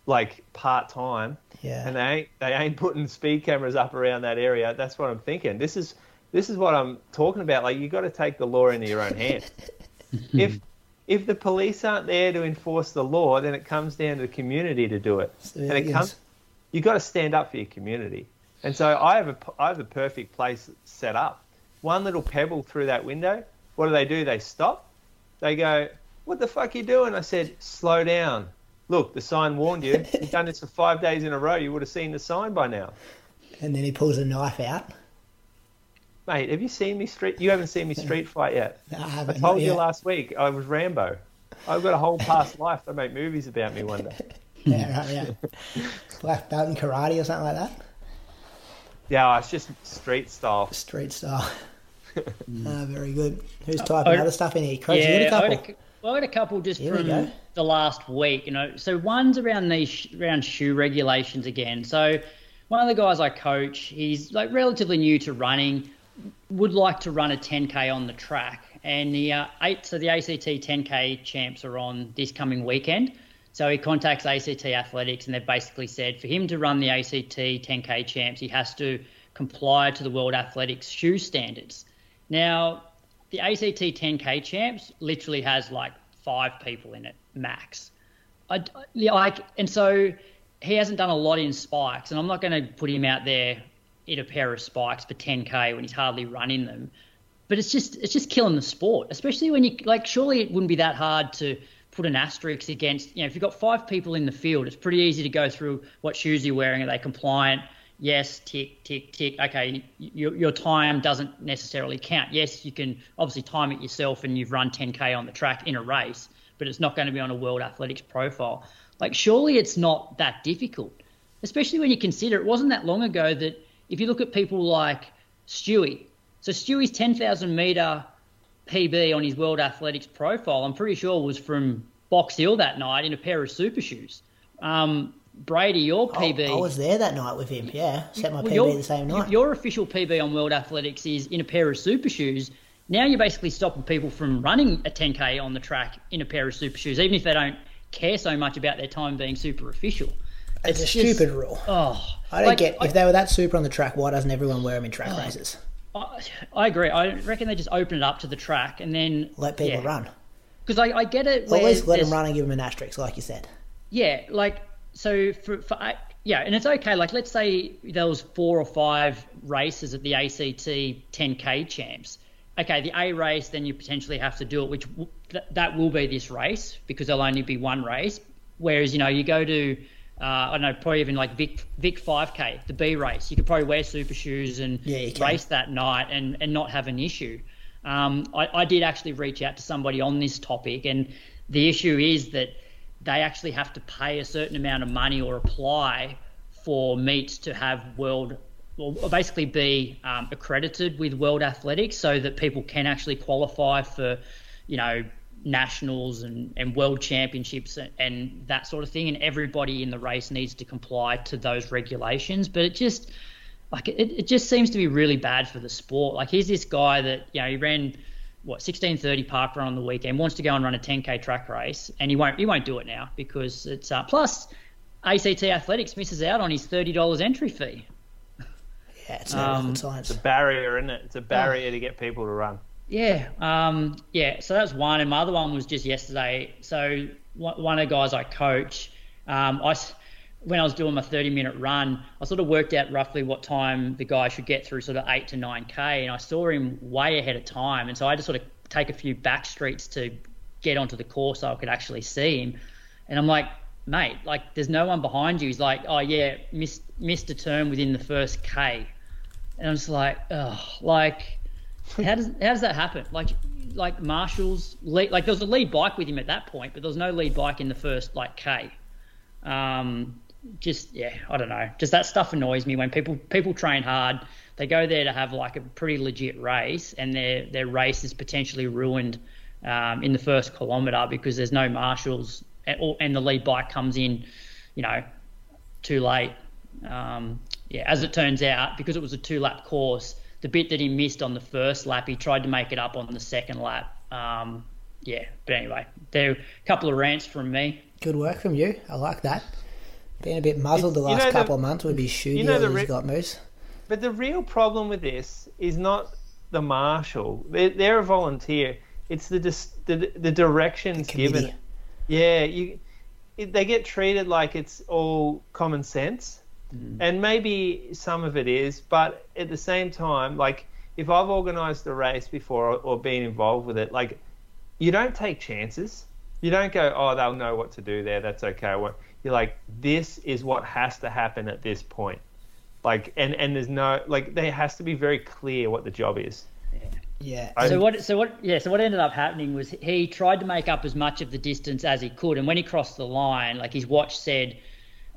like part time. Yeah. and they ain't they ain't putting speed cameras up around that area. That's what I'm thinking. This is this is what I'm talking about. Like you got to take the law into your own hands. if if the police aren't there to enforce the law, then it comes down to the community to do it. And it Civilians. comes, you've got to stand up for your community. And so I have a I have a perfect place set up. One little pebble through that window. What do they do? They stop. They go, "What the fuck are you doing?" I said, "Slow down." Look, the sign warned you. You've done this for five days in a row. You would have seen the sign by now, And then he pulls a knife out. Mate. Have you seen me street? You haven't seen me street fight yet. No, I I haven't. I told you yet. last week I was Rambo. I've got a whole past life. They make movies about me one day. Yeah, right, yeah. Black belt in karate or something like that. Yeah, it's just street style. Street style. Ah, very good. Who's typing I- other stuff in here? Craig, you yeah, got a I got a, well, I got a couple just Here from the last week. You know, so one's around these sh- around shoe regulations again. So one of the guys I coach, he's like relatively new to running, would like to run a 10k on the track, and the uh, eight so the ACT 10k champs are on this coming weekend. So he contacts ACT Athletics, and they've basically said for him to run the ACT 10k champs, he has to comply to the World Athletics shoe standards. Now, the ACT 10k champs literally has like five people in it max. I, like, and so he hasn't done a lot in spikes, and I'm not going to put him out there in a pair of spikes for 10k when he's hardly running them. But it's just it's just killing the sport, especially when you like. Surely it wouldn't be that hard to put an asterisk against. You know, if you've got five people in the field, it's pretty easy to go through what shoes you're wearing. Are they compliant? Yes, tick, tick, tick. Okay, your, your time doesn't necessarily count. Yes, you can obviously time it yourself and you've run 10k on the track in a race, but it's not going to be on a World Athletics profile. Like, surely it's not that difficult, especially when you consider it wasn't that long ago that if you look at people like Stewie, so Stewie's 10,000 meter PB on his World Athletics profile, I'm pretty sure was from Box Hill that night in a pair of super shoes. Um, Brady, your PB. I, I, was there that night with him. Yeah, set my well, PB the same night. Your official PB on World Athletics is in a pair of super shoes. Now you're basically stopping people from running a 10k on the track in a pair of super shoes, even if they don't care so much about their time being super official. It's, it's a just, stupid rule. Oh, I don't like, get if I, they were that super on the track. Why doesn't everyone wear them in track oh, races? I, I, agree. I reckon they just open it up to the track and then let people yeah. run. Because I, I get it. Always let them run and give them an asterisk, like you said. Yeah, like so for, for yeah, and it's okay. Like let's say there was four or five races at the ACT 10k champs. Okay, the A race, then you potentially have to do it, which th- that will be this race because there'll only be one race. Whereas you know you go to uh, I don't know, probably even like Vic Vic 5K, the B race. You could probably wear super shoes and yeah, race that night and, and not have an issue. Um, I, I did actually reach out to somebody on this topic, and the issue is that they actually have to pay a certain amount of money or apply for meets to have world or basically be um, accredited with World Athletics so that people can actually qualify for, you know, nationals and, and world championships and, and that sort of thing. And everybody in the race needs to comply to those regulations. But it just like it, it just seems to be really bad for the sport. Like here's this guy that you know he ran what 1630 park run on the weekend wants to go and run a 10k track race and he won't he won't do it now because it's uh, plus ACT Athletics misses out on his thirty dollars entry fee. Yeah, it's um, It's a barrier, isn't it? It's a barrier oh. to get people to run. Yeah, um, yeah. So that's one, and my other one was just yesterday. So one of the guys I coach, um, I when I was doing my 30 minute run, I sort of worked out roughly what time the guy should get through sort of eight to nine k, and I saw him way ahead of time, and so I had to sort of take a few back streets to get onto the course so I could actually see him, and I'm like, mate, like there's no one behind you. He's like, oh yeah, missed missed a turn within the first k, and I'm just like, oh, like how does how does that happen? Like like Marshall's lead, like there was a lead bike with him at that point, but there was no lead bike in the first like K. Um, just yeah, I don't know. Just that stuff annoys me when people people train hard. They go there to have like a pretty legit race, and their their race is potentially ruined um, in the first kilometre because there's no marshals, and, and, the lead bike comes in, you know, too late. Um, yeah, as it turns out, because it was a two lap course, the bit that he missed on the first lap, he tried to make it up on the second lap. Um, yeah, but anyway, there are a couple of rants from me. Good work from you. I like that. Been a bit muzzled the last you know couple the, of months with his shoe you know the re- got moose. But the real problem with this is not the marshal. They're, they're a volunteer. It's the dis, the, the directions the given. Yeah, you it, they get treated like it's all common sense Mm. And maybe some of it is, but at the same time, like if I've organized a race before or, or been involved with it, like you don't take chances. You don't go, oh, they'll know what to do there. That's okay. You're like, this is what has to happen at this point. Like, and and there's no like, there has to be very clear what the job is. Yeah. So what? So what? Yeah. So what ended up happening was he tried to make up as much of the distance as he could, and when he crossed the line, like his watch said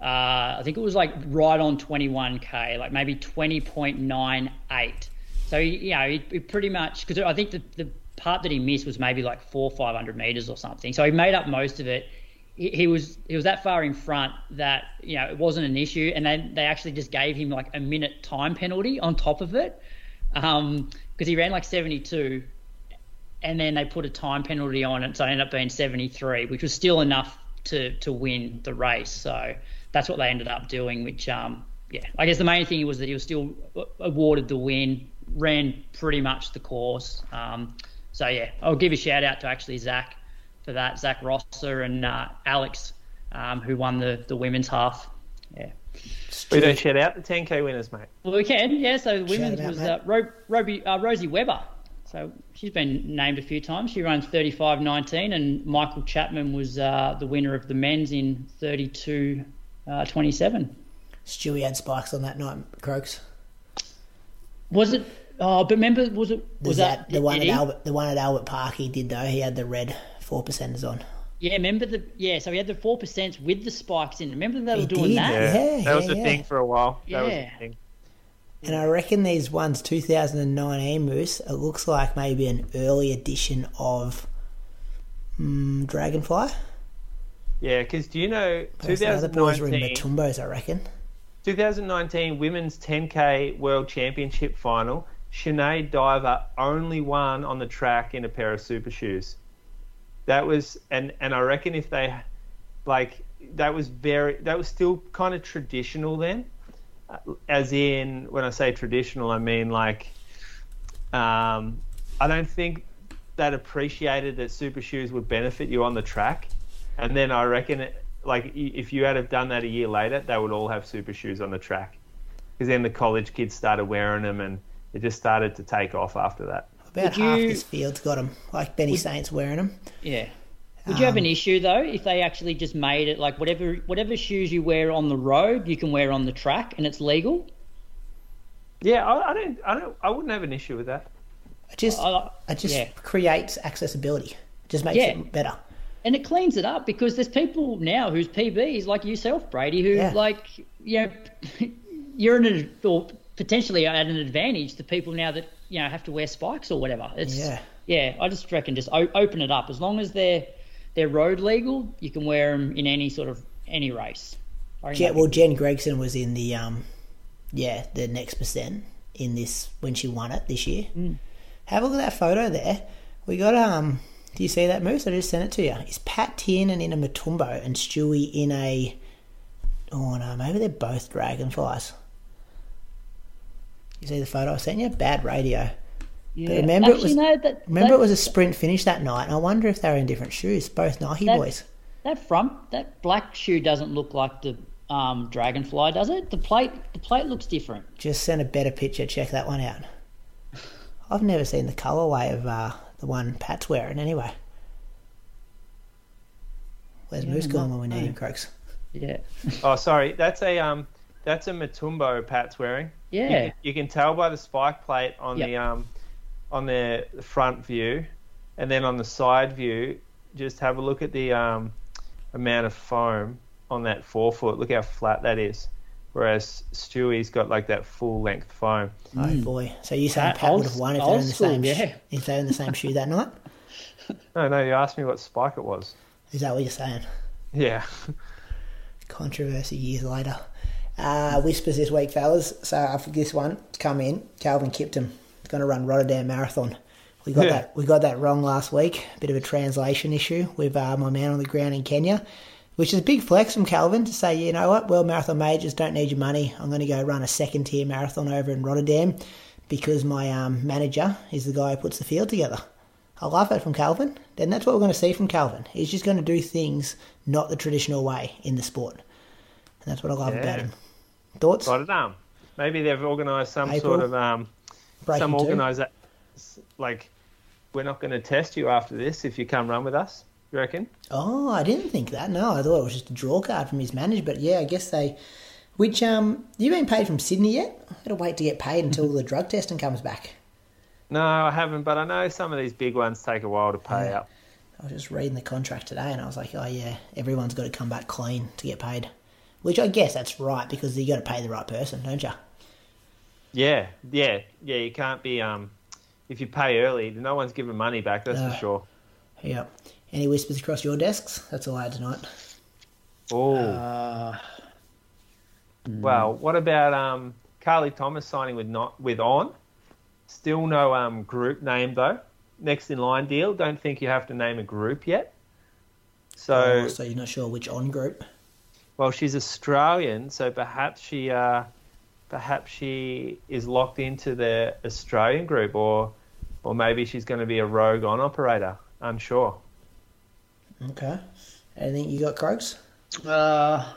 uh, I think it was like right on 21k, like maybe 20.98. So you know, he, he pretty much because I think the, the part that he missed was maybe like four 500 meters or something. So he made up most of it. He, he was he was that far in front that you know it wasn't an issue, and then they actually just gave him like a minute time penalty on top of it because um, he ran like 72 and then they put a time penalty on it, so it ended up being 73, which was still enough to to win the race. So that's what they ended up doing. Which, um, yeah, I guess the main thing was that he was still awarded the win, ran pretty much the course. Um, so yeah, I'll give a shout out to actually Zach for that, Zach Rosser and uh, Alex, um, who won the the women's half. Yeah. We don't shout out the 10k winners, mate. Well, we can, yeah. So the women's out, was mate. uh, Ro- Roby, uh, Rosie Weber. So she's been named a few times. She runs 35.19, and Michael Chapman was uh, the winner of the men's in 32.27. Uh, 27. Stewie had spikes on that night, Croaks. was it? Oh, but remember, was it? Was Was that, that the one Eddie? at Albert? The one at Albert Park he did though. He had the red four percenters on. Yeah, remember the? Yeah, so he had the four percent with the spikes in. Remember they were He doing did, that? Yeah, that was yeah, a yeah. thing for a while. That was Yeah. a thing. And I reckon these ones 2019 Moose. It looks like maybe an early edition of mm, Dragonfly. Yeah, because do you know Those other boys were in 2019, Matumbos, I reckon. 2019 women's 10k world championship final? Sinead Diver only won on the track in a pair of super shoes. That was and and I reckon if they like that was very that was still kind of traditional then. Uh, As in when I say traditional, I mean like um, I don't think that appreciated that super shoes would benefit you on the track. And then I reckon it, like if you had have done that a year later, they would all have super shoes on the track. Because then the college kids started wearing them, and it just started to take off after that. About Would half you- this field's got them, like Benny Saints wearing them. Yeah. Would you have Um, an issue though if they actually just made it like whatever whatever shoes you wear on the road you can wear on the track and it's legal? Yeah, I, I don't, I don't, I wouldn't have an issue with that. It just, I- it just yeah. creates accessibility. It Just makes Yeah. it better. And it cleans it up because there's people now whose PBs like yourself, Brady, who Yeah. like you know you're in an or potentially at an advantage to people now that you know have to wear spikes or whatever. It's Yeah. yeah. I just reckon just o- open it up as long as they're they're road legal, you can wear them in any sort of any race. I reckon Je- that'd be well, Gen Gregson was in the, um, yeah, the next percent in this when she won it this year. Mm. Have a look at that photo there. We got um. Do you see that moose? I just sent it to you. It's Pat Tiernan in a Matumbo and Stewie in a. Oh no, maybe they're both dragonflies. You see the photo I sent you? Bad radio. Yeah. remember it was- no, that, Remember, that, it was a sprint finish that night, and I wonder if they were in different shoes. Both Nike That- boys. that front that black shoe doesn't look like the um, dragonfly, does it? The plate the plate looks different. Just sent a better picture. Check that one out. I've never seen the colourway of uh, the one Pat's wearing. Anyway, where's Moose going when we need him, Croaks? Yeah. Oh, sorry, that's a um, that's a Matumbo Pat's wearing. You Yeah. can, you can tell by the spike plate on Yep. the um, on the front view, and then on the side view, just have a look at the um, amount of foam on that forefoot. Look how flat that is. Whereas Stewie's got like that full length foam. Oh boy! So you saying Pat, Pat old- would have won if they're in the school, same? sh- yeah. if they're in the same shoe that night? No, no, you asked me what spike it was. Is that what you're saying? Yeah. Controversy years later. Uh, whispers this week, fellas. So after this one, come in. Kelvin Kiptum is going to run Rotterdam Marathon. We got Yeah. that. We got that wrong last week. Bit of a translation issue with uh, my man on the ground in Kenya, which is a big flex from Kelvin to say, you know what, World Marathon Majors don't need your money. I'm going to go run a second tier marathon over in Rotterdam because my um, manager is the guy who puts the field together. I love that from Kelvin. Then that's what we're going to see from Kelvin. He's just going to do things not the traditional way in the sport. And that's what I love Yeah. about him. Thoughts? Rotterdam. Maybe they've organised some April. sort of um, some organizer like we're not going to test you after this if you come run with us. You reckon? Oh, I didn't think that. No, I thought it was just a draw card from his manager. But yeah, I guess they. Which um, you been paid from Sydney yet? I gotta wait to get paid until the drug testing comes back. No, I haven't, but I know some of these big ones take a while to pay Yeah. out. I was just reading the contract today, and I was like, oh yeah, everyone's got to come back clean to get paid. Which I guess that's right because you got to pay the right person, don't you? Yeah, yeah, yeah. You can't be um, if you pay early, no one's giving money back. That's No. for sure. Yep. Any whispers across your desks? That's all I had tonight. Oh, Uh, well, what about um, Carley Thomas signing with not with on? Still no um group name though. Next in line deal. Don't think you have to name a group yet. So Oh, so you're not sure which on group? Well, she's Australian, so perhaps she, uh, perhaps she is locked into the Australian group, or, or maybe she's going to be a rogue on operator. Unsure. Okay. Anything you got, Croaks? uh,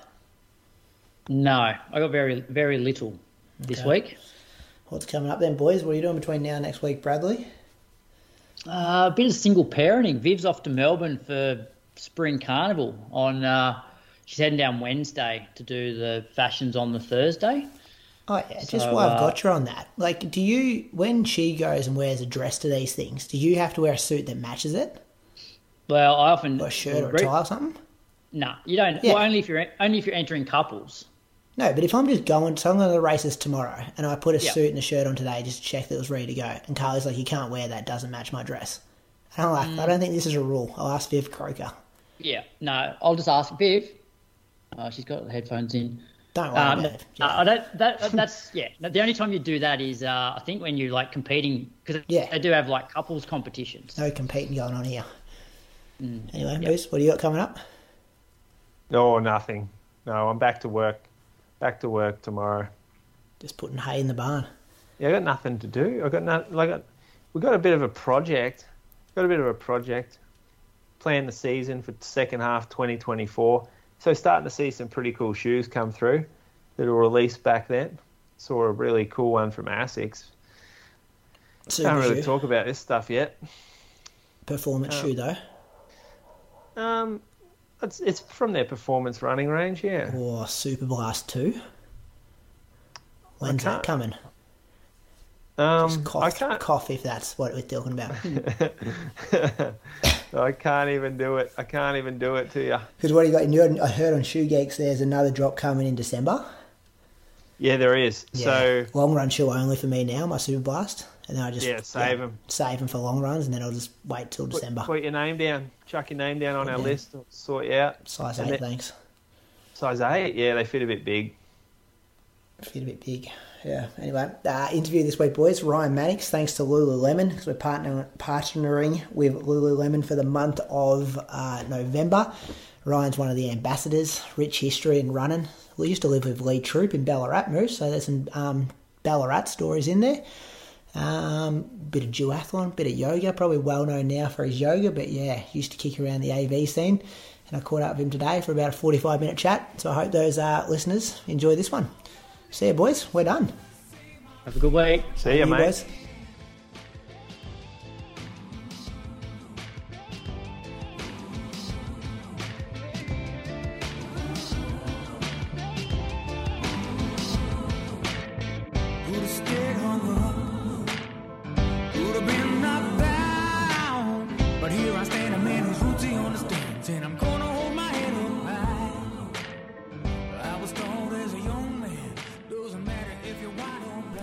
No, I got very very little this week. What's coming up then, boys? What are you doing between now and next week, Bradley? Uh, a bit of single parenting. Viv's off to Melbourne for Spring Carnival on. Uh, she's heading down Wednesday to do the fashions on the Thursday. Oh yeah, just So, while I've uh, got you on that, like, do you when she goes and wears a dress to these things, do you have to wear a suit that matches it, Well, I often or a shirt or a tie or something? Nah, you don't. Yeah. Well, only if you're only if you're entering couples. No, but if I'm just going, so I'm going to the races tomorrow, and I put a Yeah. suit and a shirt on today just to check that it was ready to go, and Carly's like, "You can't wear that; doesn't match my dress." And I'm like, Mm. "I don't think this is a rule." I'll ask Viv Croker. Yeah, no, I'll just ask Viv. Oh, she's got the headphones in. Don't worry Um, about it. uh, I don't, that, that's yeah. The only time you do that is uh, I think when you're like competing because Yeah. they do have like couples competitions. No competing going on here. Mm. Anyway, Moose, what do you got coming up? No, nothing. No, I'm back to work. Back to work tomorrow. Just putting hay in the barn. Yeah, I got nothing to do. I got no, like I- we got a bit of a project. Got a bit of a project. Plan the season for second half 2024. So starting to see some pretty cool shoes come through that were released back then. Saw a really cool one from Asics. Super Can't really shoe. talk about this stuff yet. Performance shoe though. Um, it's it's from their performance running range. Yeah. Or Superblast Two. When's that coming? Um, Just I can't. cough if that's what we're talking about. I can't even do it. I can't even do it to you. Because what do you got? in your- I heard on Shoe Geeks there's another drop coming in December. Yeah, there is. So long run shoe only for me now, my Superblast, and then I just Yeah, save 'em. save them for long runs, and then I'll just wait till put, December. put your name down. Chuck your name down on our Yeah. list. Sort you out. Size And eight, then- thanks. Size eight. Yeah, they fit a bit big. Fit a bit big. Yeah. Anyway, uh, interview this week, boys. Ryan Mannix, thanks to Lululemon, because we're partner, partnering with Lululemon for the month of uh, November. Ryan's one of the ambassadors, rich history in running. We used to live with Lee Troop in Ballarat, Moose, so there's some um, Ballarat stories in there. Um, bit of duathlon, bit of yoga, probably well known now for his yoga, but yeah, used to kick around the AV scene. And I caught up with him today for about a 45 minute chat, so I hope those uh, listeners enjoy this one. See you, boys. We're done. Have a good week. See ya, You mate. boys.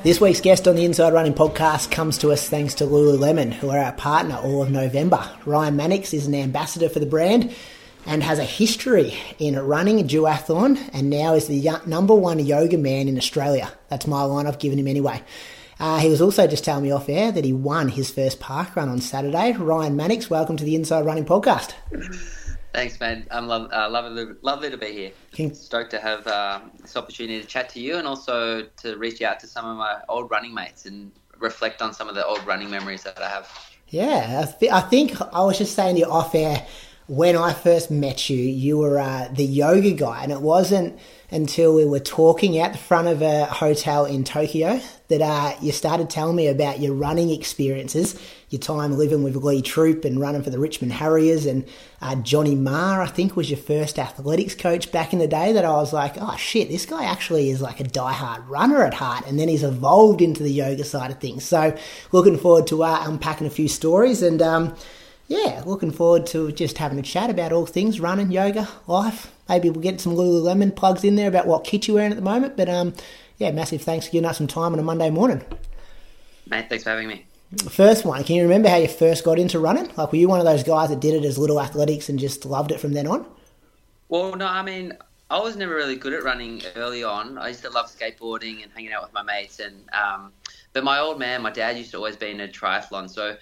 This week's guest on the Inside Running podcast comes to us thanks to Lululemon, who are our partner all of November. Ryan Mannix is an ambassador for the brand and has a history in running a duathlon and now is the number one yoga man in Australia. That's my line I've given him anyway. Uh, he was also just telling me off air that he won his first park run on Saturday. Ryan Mannix, welcome to the Inside Running podcast. Thanks, man. I'm love, uh, lovely, lovely to be here. Can- Stoked to have uh, this opportunity to chat to you and also to reach out to some of my old running mates and reflect on some of the old running memories that I have. Yeah, I, th- I think I was just saying to you off air when I first met you, you were uh, the yoga guy, and it wasn't until we were talking at the front of a hotel in Tokyo that uh, you started telling me about your running experiences, your time living with Lee Troop and running for the Richmond Harriers, and uh, Johnny Marr, I think, was your first athletics coach back in the day. That I was like, oh shit, this guy actually is like a diehard runner at heart, and then he's evolved into the yoga side of things. So, looking forward to uh, unpacking a few stories and. Um, yeah, looking forward to just having a chat about all things running, yoga, life. Maybe we'll get some Lululemon plugs in there about what kit you're wearing at the moment. But um, yeah, massive thanks for giving us some time on a Monday morning. Mate, thanks for having me. First one, can you remember how you first got into running? Like, were you one of those guys that did it as little athletics and just loved it from then on? Well, no, I mean, I was never really good at running early on. I used to love skateboarding and hanging out with my mates. And um, but my old man, my dad, used to always be in a triathlon. So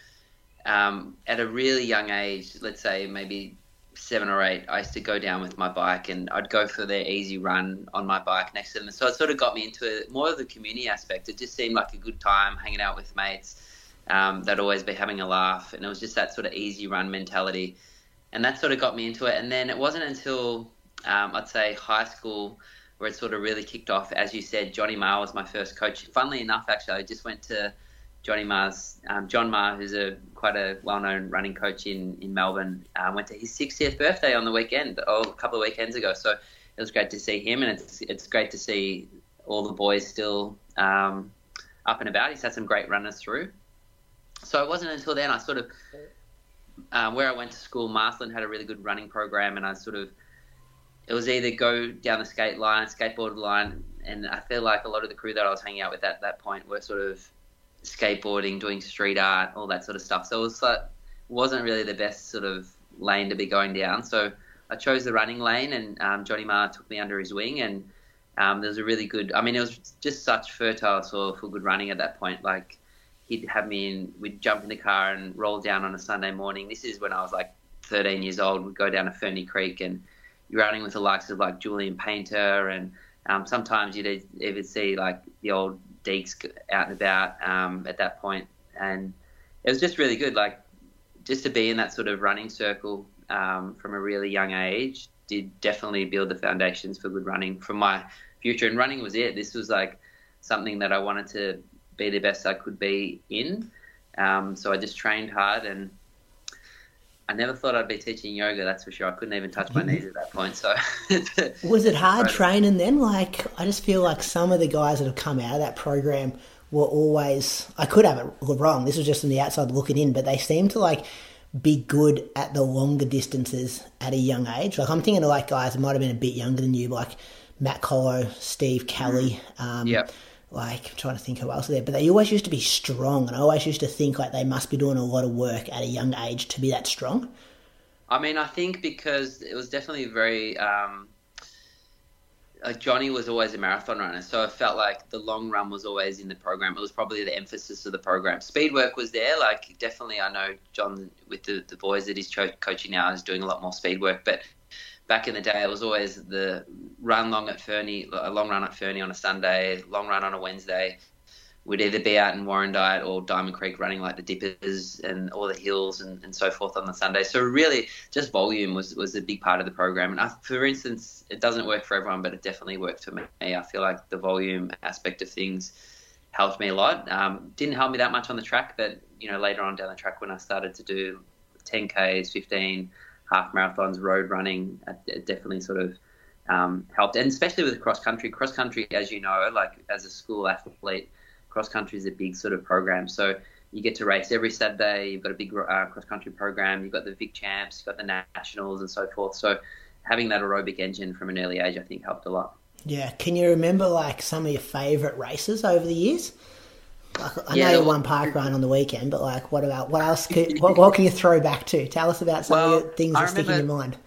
um, at a really young age, let's say maybe seven or eight, I used to go down with my bike and I'd go for the easy run on my bike next to them. So it sort of got me into more of the community aspect. It just seemed like a good time hanging out with mates. Um, they'd always be having a laugh, and it was just that sort of easy run mentality. And that sort of got me into it. And then it wasn't until um, I'd say high school where it sort of really kicked off. As you said, Johnny Marr was my first coach. Funnily enough, actually, I just went to Johnny Marr's, um, John Marr, who's a quite a well-known running coach in in Melbourne. Uh, went to his 60th birthday on the weekend, oh, a couple of weekends ago. So it was great to see him, and it's it's great to see all the boys still um, up and about. He's had some great runners through. So it wasn't until then I sort of um, where I went to school, Marsland had a really good running program, and I sort of it was either go down the skate line, skateboard line, and I feel like a lot of the crew that I was hanging out with at that point were sort of skateboarding, doing street art, all that sort of stuff. So it was like wasn't really the best sort of lane to be going down. So I chose the running lane, and um, Johnny Marr took me under his wing, and um, there was a really good. I mean, it was just such fertile soil for good running at that point. Like he'd have me in, we'd jump in the car and roll down on a Sunday morning. This is when I was like 13 years old. We'd go down to Ferny Creek and you're running with the likes of like Julian Paynter, and um, sometimes you'd even see like the old Deeks out and about um, at that point. point, and it was just really good. Like just to be in that sort of running circle um, from a really young age did definitely build the foundations for good running for my future. And running was it. This was like something that I wanted to be the best I could be in. Um, so I just trained hard and I never thought I'd be teaching yoga. That's for sure. I couldn't even touch my knees at that point. So, was it hard training then? Like, I just feel like some of the guys that have come out of that program were always. I could have it wrong. This was just from the outside looking in, but they seem to like be good at the longer distances at a young age. Like I'm thinking of like guys that might have been a bit younger than you, like Matt Collo, Steve Kelly. Um, yeah like I'm trying to think who else there, but they always used to be strong, and I always used to think like they must be doing a lot of work at a young age to be that strong. I mean, I think because it was definitely very. Um, like Johnny was always a marathon runner, so I felt like the long run was always in the program. It was probably the emphasis of the program. Speed work was there, like definitely. I know John with the, the boys that he's coaching now is doing a lot more speed work, but back in the day, it was always the run long at Ferny, a long run at Ferny on a Sunday, long run on a Wednesday. We'd either be out in Warrandyte or Diamond Creek running like the dippers and all the hills and, and so forth on the Sunday. So really, just volume was, was a big part of the program. And I, for instance, it doesn't work for everyone, but it definitely worked for me. I feel like the volume aspect of things helped me a lot. Um, didn't help me that much on the track, but you know later on down the track when I started to do 10ks, 15 half marathons, road running, it definitely sort of um, helped. And especially with cross country, cross country, as you know, like as a school athlete, cross country is a big sort of program. So you get to race every Saturday. You've got a big uh, cross country program. You've got the Vic Champs, you've got the nationals, and so forth. So having that aerobic engine from an early age, I think, helped a lot. Yeah. Can you remember like some of your favourite races over the years? I yeah, know you won park run on the weekend, but like, what about what else? Could, what, what, can you throw back to? Tell us about some well, of the things that stick in your mind.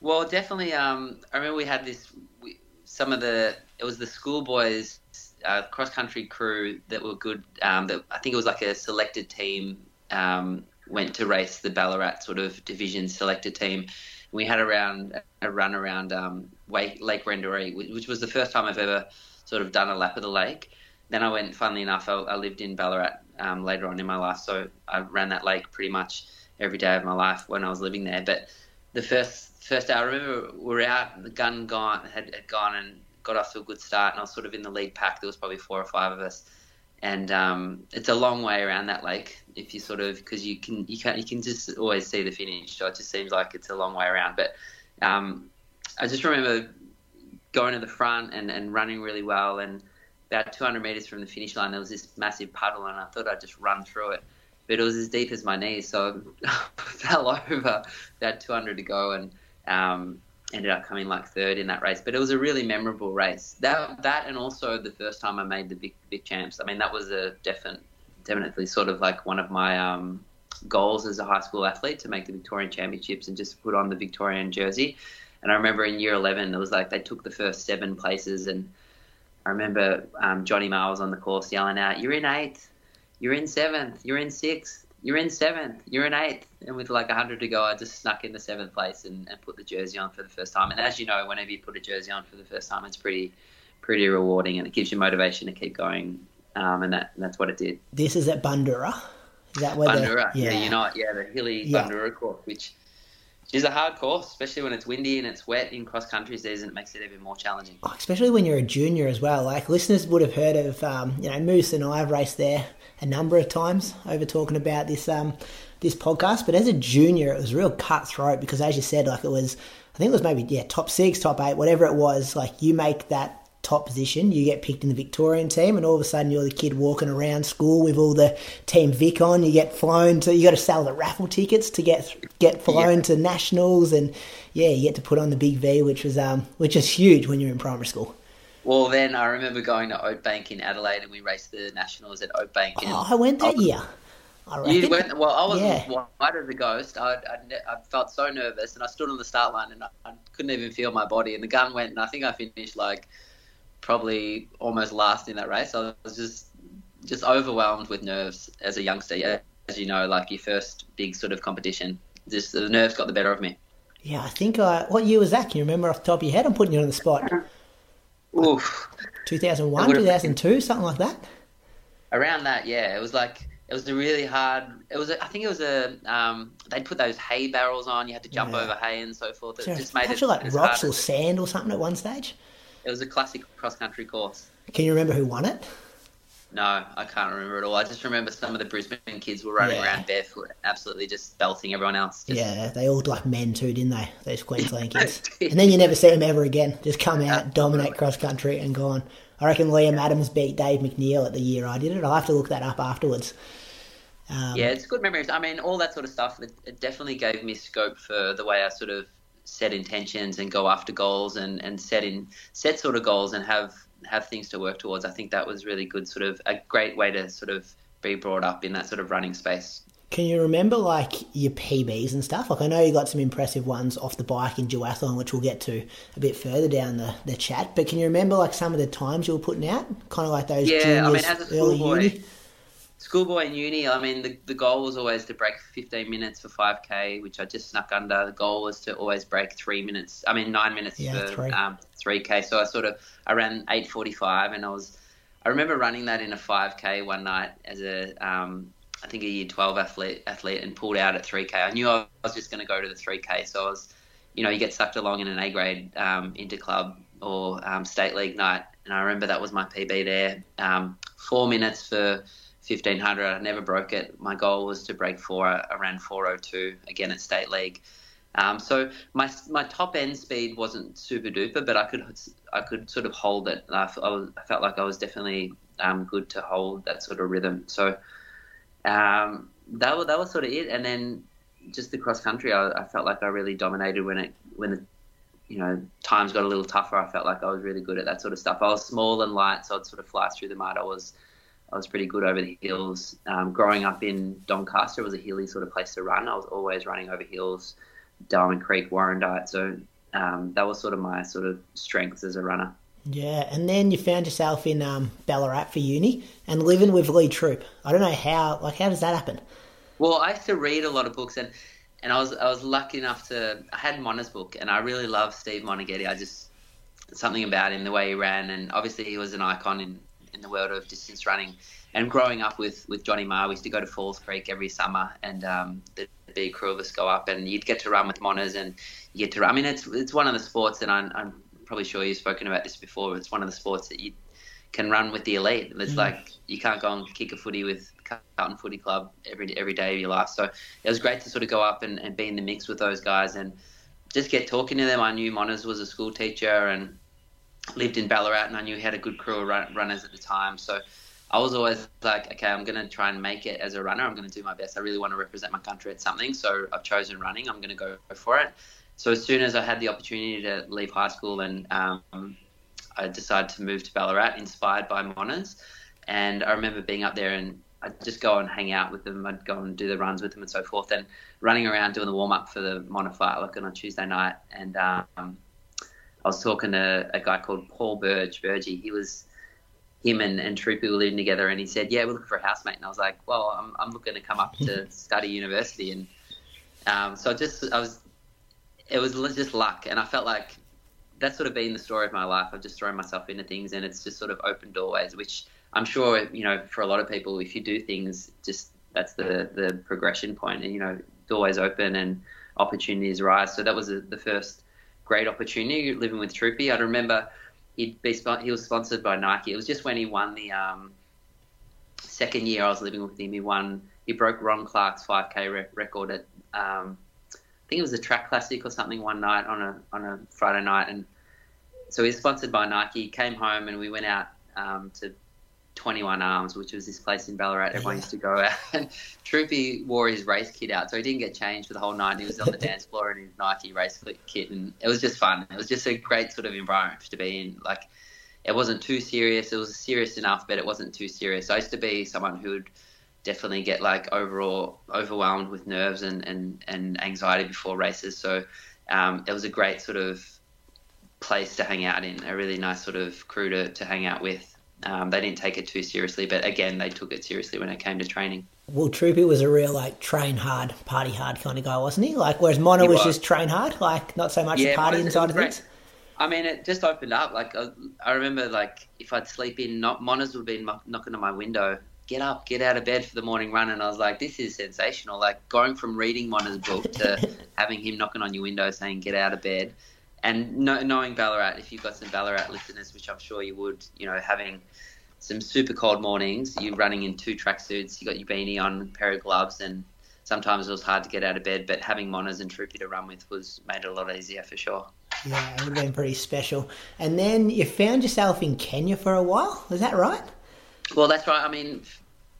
Well, definitely. Um, I remember we had this. We, some of the it was the schoolboys uh, cross country crew that were good. Um, that I think it was like a selected team um, went to race the Ballarat sort of division selected team. We had around a run around um, Lake Wendouree, which was the first time I've ever sort of done a lap of the lake then I went. Funnily enough, I, I lived in Ballarat um, later on in my life, so I ran that lake pretty much every day of my life when I was living there. But the first first day, I remember we were out. The gun gone had, had gone and got off to a good start, and I was sort of in the lead pack. There was probably four or five of us, and um, it's a long way around that lake if you sort of because you can you can you can just always see the finish. So it just seems like it's a long way around. But um, I just remember going to the front and, and running really well and about 200 meters from the finish line, there was this massive puddle, and I thought I'd just run through it. But it was as deep as my knees, so I fell over about 200 to go, and um, ended up coming like third in that race. But it was a really memorable race. That that and also the first time I made the big big champs. I mean, that was a definite, definitely sort of like one of my um, goals as a high school athlete to make the Victorian Championships and just put on the Victorian jersey. And I remember in year 11, it was like they took the first seven places and I remember um, Johnny Miles on the course yelling out, "You're in eighth, you're in seventh, you're in sixth, you're in seventh, you're in eighth. And with like hundred to go, I just snuck in the seventh place and, and put the jersey on for the first time. And as you know, whenever you put a jersey on for the first time, it's pretty pretty rewarding and it gives you motivation to keep going. Um, and that and that's what it did. This is at Bundoora. Is that where Bundoora? Yeah. yeah, you know, yeah, the hilly yeah. Bundoora course, which She's a hard course, especially when it's windy and it's wet in cross country season. It makes it even more challenging. Oh, especially when you're a junior as well. Like listeners would have heard of, um, you know, Moose and I have raced there a number of times over talking about this um, this podcast. But as a junior, it was real cutthroat because, as you said, like it was, I think it was maybe yeah, top six, top eight, whatever it was. Like you make that top position, you get picked in the Victorian team, and all of a sudden you're the kid walking around school with all the Team Vic on. You get flown to, you got to sell the raffle tickets to get get flown yeah. to nationals, and yeah, you get to put on the big V, which was um, which is huge when you're in primary school. Well, then I remember going to Oakbank in Adelaide, and we raced the nationals at Oakbank. Oh, I went that I, year. You went well. I was yeah. white as a ghost. I, I, I, felt so nervous, and I stood on the start line, and I, I couldn't even feel my body. And the gun went, and I think I finished like probably almost last in that race. I was just just overwhelmed with nerves as a youngster. Yeah, as you know, like your first big sort of competition, just the nerves got the better of me. Yeah, I think. Uh, what year was that? Can you remember off the top of your head? I'm putting you on the spot. Oof. 2001, 2002, something like that. Around that, yeah. It was like it was a really hard. It was. A, I think it was a. Um, they'd put those hay barrels on. You had to jump yeah. over hay and so forth. It so just made it like rocks or sand or something at one stage. It was a classic cross country course. Can you remember who won it? No, I can't remember at all. I just remember some of the Brisbane kids were running yeah. around barefoot, absolutely just belting everyone else. Just... Yeah, they all looked like men too, didn't they? Those Queensland kids. and then you never see them ever again. Just come out, dominate cross country, and gone. I reckon Liam Adams beat Dave McNeill at the year I did it. I'll have to look that up afterwards. Um, yeah, it's good memories. I mean, all that sort of stuff. It, it definitely gave me scope for the way I sort of set intentions and go after goals and, and set in set sort of goals and have have things to work towards. I think that was really good, sort of a great way to sort of be brought up in that sort of running space. Can you remember like your PBs and stuff? Like I know you got some impressive ones off the bike in duathlon, which we'll get to a bit further down the, the chat. But can you remember like some of the times you were putting out, kind of like those yeah, juniors, I mean, as a early uni? Schoolboy and uni, I mean, the, the goal was always to break 15 minutes for 5K, which I just snuck under. The goal was to always break three minutes, I mean, nine minutes yeah, for three. Um, 3K. So I sort of, I ran 8.45 and I was, I remember running that in a 5K one night as a, um, I think a year 12 athlete, athlete and pulled out at 3K. I knew I was just going to go to the 3K. So I was, you know, you get sucked along in an A grade um, inter club or um, state league night. And I remember that was my PB there. Um, four minutes for 1500. I never broke it. My goal was to break four. I ran 402 again at state league. Um, so my my top end speed wasn't super duper, but I could I could sort of hold it. I, was, I felt like I was definitely um, good to hold that sort of rhythm. So um, that was that was sort of it. And then just the cross country, I, I felt like I really dominated when it when the you know times got a little tougher. I felt like I was really good at that sort of stuff. I was small and light, so I'd sort of fly through the mud. I was I was pretty good over the hills. Um, growing up in Doncaster was a hilly sort of place to run. I was always running over hills, Diamond Creek, Warrandyte. So um, that was sort of my sort of strengths as a runner. Yeah, and then you found yourself in um, Ballarat for uni and living with Lee Troop. I don't know how, like, how does that happen? Well, I used to read a lot of books, and and I was I was lucky enough to I had Mona's book, and I really love Steve Moneghetti. I just something about him, the way he ran, and obviously he was an icon in in the world of distance running. And growing up with, with Johnny Marr, we used to go to Falls Creek every summer, and um, the big crew of us go up, and you'd get to run with Monas, and you get to. Run. I mean, it's it's one of the sports, and I'm, I'm probably sure you've spoken about this before. It's one of the sports that you can run with the elite. It's mm. like you can't go and kick a footy with Carlton Footy Club every every day of your life. So it was great to sort of go up and, and be in the mix with those guys and just get talking to them. I knew Monas was a school teacher and lived in Ballarat and I knew he had a good crew of run, runners at the time. So I was always like, okay, I'm going to try and make it as a runner. I'm going to do my best. I really want to represent my country at something. So I've chosen running. I'm going to go for it. So as soon as I had the opportunity to leave high school and um, I decided to move to Ballarat, inspired by Monas. And I remember being up there and I'd just go and hang out with them. I'd go and do the runs with them and so forth. And running around doing the warm up for the Mona like on a Tuesday night. And um, I was talking to a guy called Paul Burge, Burgey. He was him and, and Troopy were living together, and he said, "Yeah, we're looking for a housemate." And I was like, "Well, I'm, I'm looking to come up to study university," and um, so I just I was, it was just luck, and I felt like that's sort of been the story of my life. I've just thrown myself into things, and it's just sort of opened doorways, which I'm sure you know for a lot of people, if you do things, just that's the the progression point, and you know doorways open, and opportunities rise. So that was a, the first great opportunity living with Troopy. I remember he'd be he was sponsored by Nike. It was just when he won the um, second year I was living with him. He won. He broke Ron Clarke's 5K re- record at um, I think it was a track classic or something one night on a on a Friday night, and so he was sponsored by Nike. He Came home and we went out um, to 21 Arms, which was this place in Ballarat everyone used to go out. And Troopy wore his race kit out, so he didn't get changed for the whole night. He was on the dance floor in his Nike race kit, and it was just fun. It was just a great sort of environment to be in. Like, it wasn't too serious. It was serious enough, but it wasn't too serious. I used to be someone who would definitely get like overall overwhelmed with nerves and, and, and anxiety before races. So um, it was a great sort of place to hang out in, a really nice sort of crew to, to hang out with. Um, they didn't take it too seriously, but again, they took it seriously when it came to training. Well, Troopy was a real like train hard, party hard kind of guy, wasn't he? Like, whereas Mono was, was, just train hard, like not so much yeah, the party inside of things. I mean, it just opened up. Like I, I remember, like if I'd sleep in, not, Monas would be knocking on my window get up, get out of bed for the morning run. And I was like, this is sensational. Like going from reading Mona's book to having him knocking on your window saying, get out of bed. And knowing Ballarat, if you've got some Ballarat listeners, which I'm sure you would, you know, having some super cold mornings, you're running in two tracksuits, you got your beanie on, a pair of gloves, and sometimes it was hard to get out of bed. But having Monas and Troopy to run with was made it a lot easier for sure. Yeah, it would have been pretty special. And then you found yourself in Kenya for a while. Is that right? Well, that's right. I mean,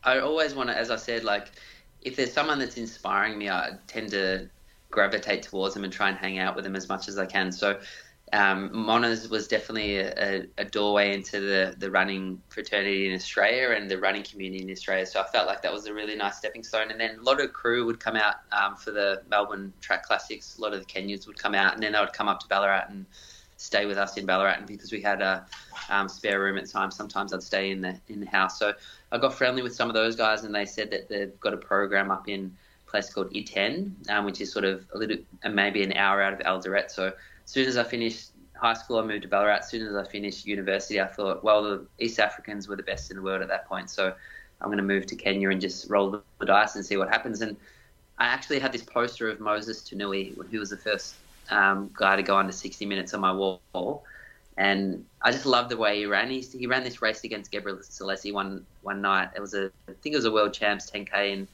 I always want to, as I said, like if there's someone that's inspiring me, I tend to gravitate towards them and try and hang out with them as much as I can. So um, Monas was definitely a, a, doorway into the, the running fraternity in Australia and the running community in Australia. So I felt like that was a really nice stepping stone. And then a lot of crew would come out um, for the Melbourne Track Classics. A lot of the Kenyans would come out, and then they would come up to Ballarat and stay with us in Ballarat. And because we had a um, spare room at times, sometimes I'd stay in the in the house. So I got friendly with some of those guys, and they said that they've got a program up in place called Iten, um, which is sort of a little uh, maybe an hour out of Eldoret. So as soon as I finished high school, I moved to Ballarat. As soon as I finished university, I thought, well, the East Africans were the best in the world at that point, so I'm going to move to Kenya and just roll the dice and see what happens. And I actually had this poster of Moses Tanui, who was the first um, guy to go under 60 minutes on my wall. And I just loved the way he ran. He, he ran this race against Gebre Selassie one one night. It was a I think it was a world champs 10k, and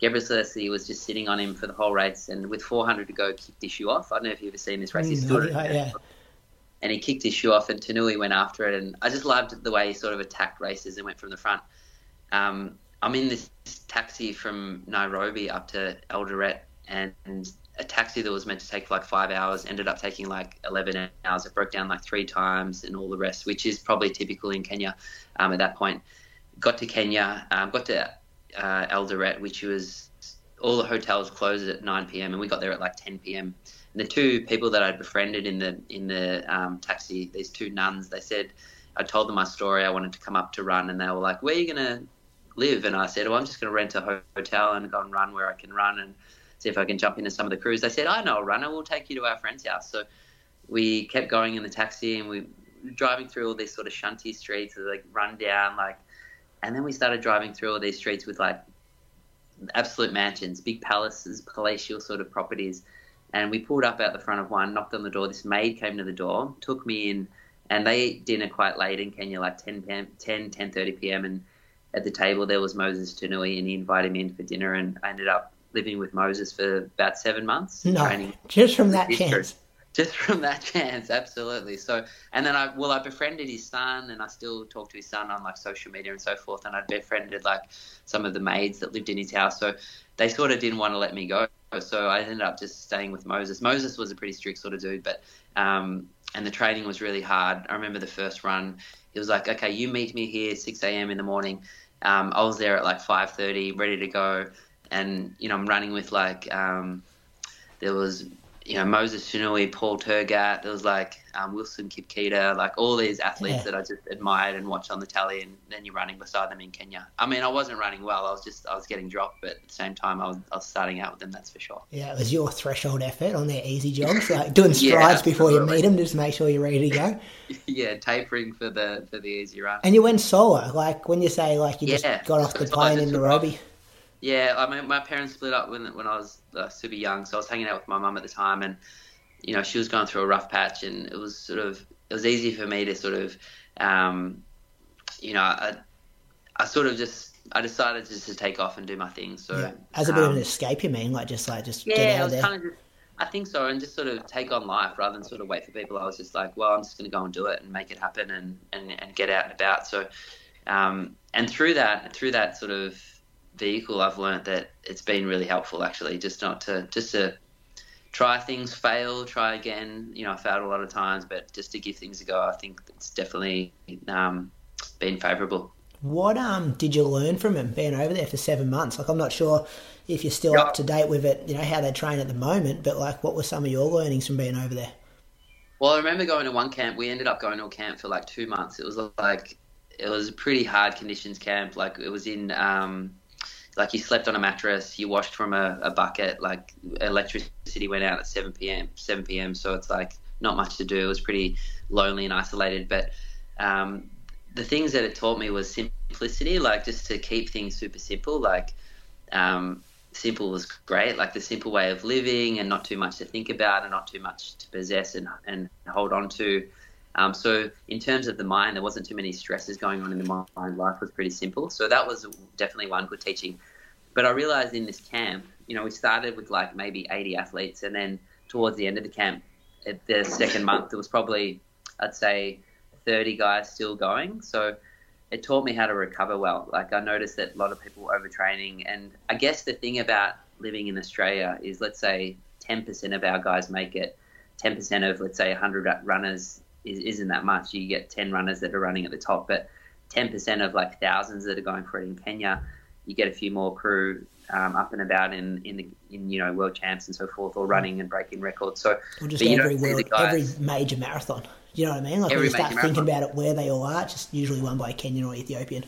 Gebre Selassie was just sitting on him for the whole race. And with 400 to go, kicked his shoe off. I don't know if you've ever seen this race. He stood yeah, yeah. and he kicked his shoe off, and Tanui went after it. And I just loved the way he sort of attacked races and went from the front. Um, I'm in this taxi from Nairobi up to Eldoret, and, and a taxi that was meant to take like five hours ended up taking like 11 hours. It broke down like three times and all the rest, which is probably typical in Kenya um, at that point. Got to Kenya, um, got to uh, Eldoret, which was all the hotels closed at 9 p.m. and we got there at like 10 p.m. And the two people that I'd befriended in the in the um, taxi, these two nuns, they said I told them my story. I wanted to come up to run, and they were like, "Where are you gonna live?" And I said, "Well, I'm just gonna rent a hotel and go and run where I can run." And see if I can jump into some of the crews. They said, I know a runner, we'll take you to our friend's house. So we kept going in the taxi and we driving through all these sort of shunty streets, like run down, like, and then we started driving through all these streets with like absolute mansions, big palaces, palatial sort of properties. And we pulled up out the front of one, knocked on the door. This maid came to the door, took me in, and they eat dinner quite late in Kenya, like 10 p.m., 10, 10.30 p.m. And at the table there was Moses Tanui, and he invited me in for dinner, and I ended up living with Moses for about seven months. No, training just from that chance. Just from that chance, absolutely. So, and then I, well, I befriended his son, and I still talk to his son on like social media and so forth. And I befriended like some of the maids that lived in his house. So they sort of didn't want to let me go. So I ended up just staying with Moses. Moses was a pretty strict sort of dude, but um, and the training was really hard. I remember the first run. He was like, "Okay, you meet me here 6 a.m. in the morning." Um, I was there at like 5:30, ready to go and you know I'm running with like um, there was you know Moses Tanui, Paul Tergat, there was like um, Wilson Kipketer, like all these athletes yeah. that I just admired and watched on the tally, and then you're running beside them in Kenya. I mean, I wasn't running well; I was just I was getting dropped, but at the same time, I was, I was starting out with them. That's for sure. Yeah, it was your threshold effort on their easy jogs, like doing strides yeah, before you meet them, just make sure you're ready to go. yeah, tapering for the for the easy run. And you went solo, like when you say like you yeah. just got off the plane in Nairobi. Yeah, I mean, my parents split up when when I was uh, super young, so I was hanging out with my mum at the time, and you know, she was going through a rough patch, and it was sort of it was easy for me to sort of, um, you know, I, I sort of just I decided just to take off and do my thing. So Yeah. As a bit of an um, escape, you mean? Like just like just yeah, get I out was there. kind of just, I think so, and just sort of take on life rather than sort of wait for people. I was just like, well, I'm just going to go and do it and make it happen and, and, and get out and about. So, um, and through that, through that sort of vehicle, I've learned that it's been really helpful actually, just not to, just to try things, fail, try again. You know, I failed a lot of times, but just to give things a go, I think it's definitely um, been favourable. What um did you learn from him being over there for seven months? Like I'm not sure if you're still Yeah. up to date with it, you know, how they train at the moment, but like what were some of your learnings from being over there? Well, I remember going to one camp. We ended up going to a camp for like two months. It was like it was a pretty hard conditions camp. Like it was in um, like you slept on a mattress, you washed from a, a bucket. Like electricity went out at seven p.m. Seven p.m. So it's like not much to do. It was pretty lonely and isolated. But um, the things that it taught me was simplicity. Like just to keep things super simple. Like um, simple was great, like the simple way of living and not too much to think about and not too much to possess and, and hold on to. Um, so in terms of the mind, there wasn't too many stresses going on in the mind. Life was pretty simple. So that was definitely one good teaching. But I realized in this camp, you know, we started with like maybe 80 athletes, and then towards the end of the camp, at the second month, there was probably, I'd say, 30 guys still going. So it taught me how to recover well. Like I noticed that a lot of people were overtraining, and I guess the thing about living in Australia is, let's say, 10% of our guys make it. 10% of, let's say, 100 runners is, isn't that much. You get 10 runners that are running at the top, but 10% of like thousands that are going for it in Kenya, you get a few more crew um, up and about in in the in you know world champs and so forth, or running and breaking records. So Or just every world, every major marathon. You know what I mean? Like Every when you start thinking marathon. about it, where they all are, it's just usually won by a Kenyan or Ethiopian.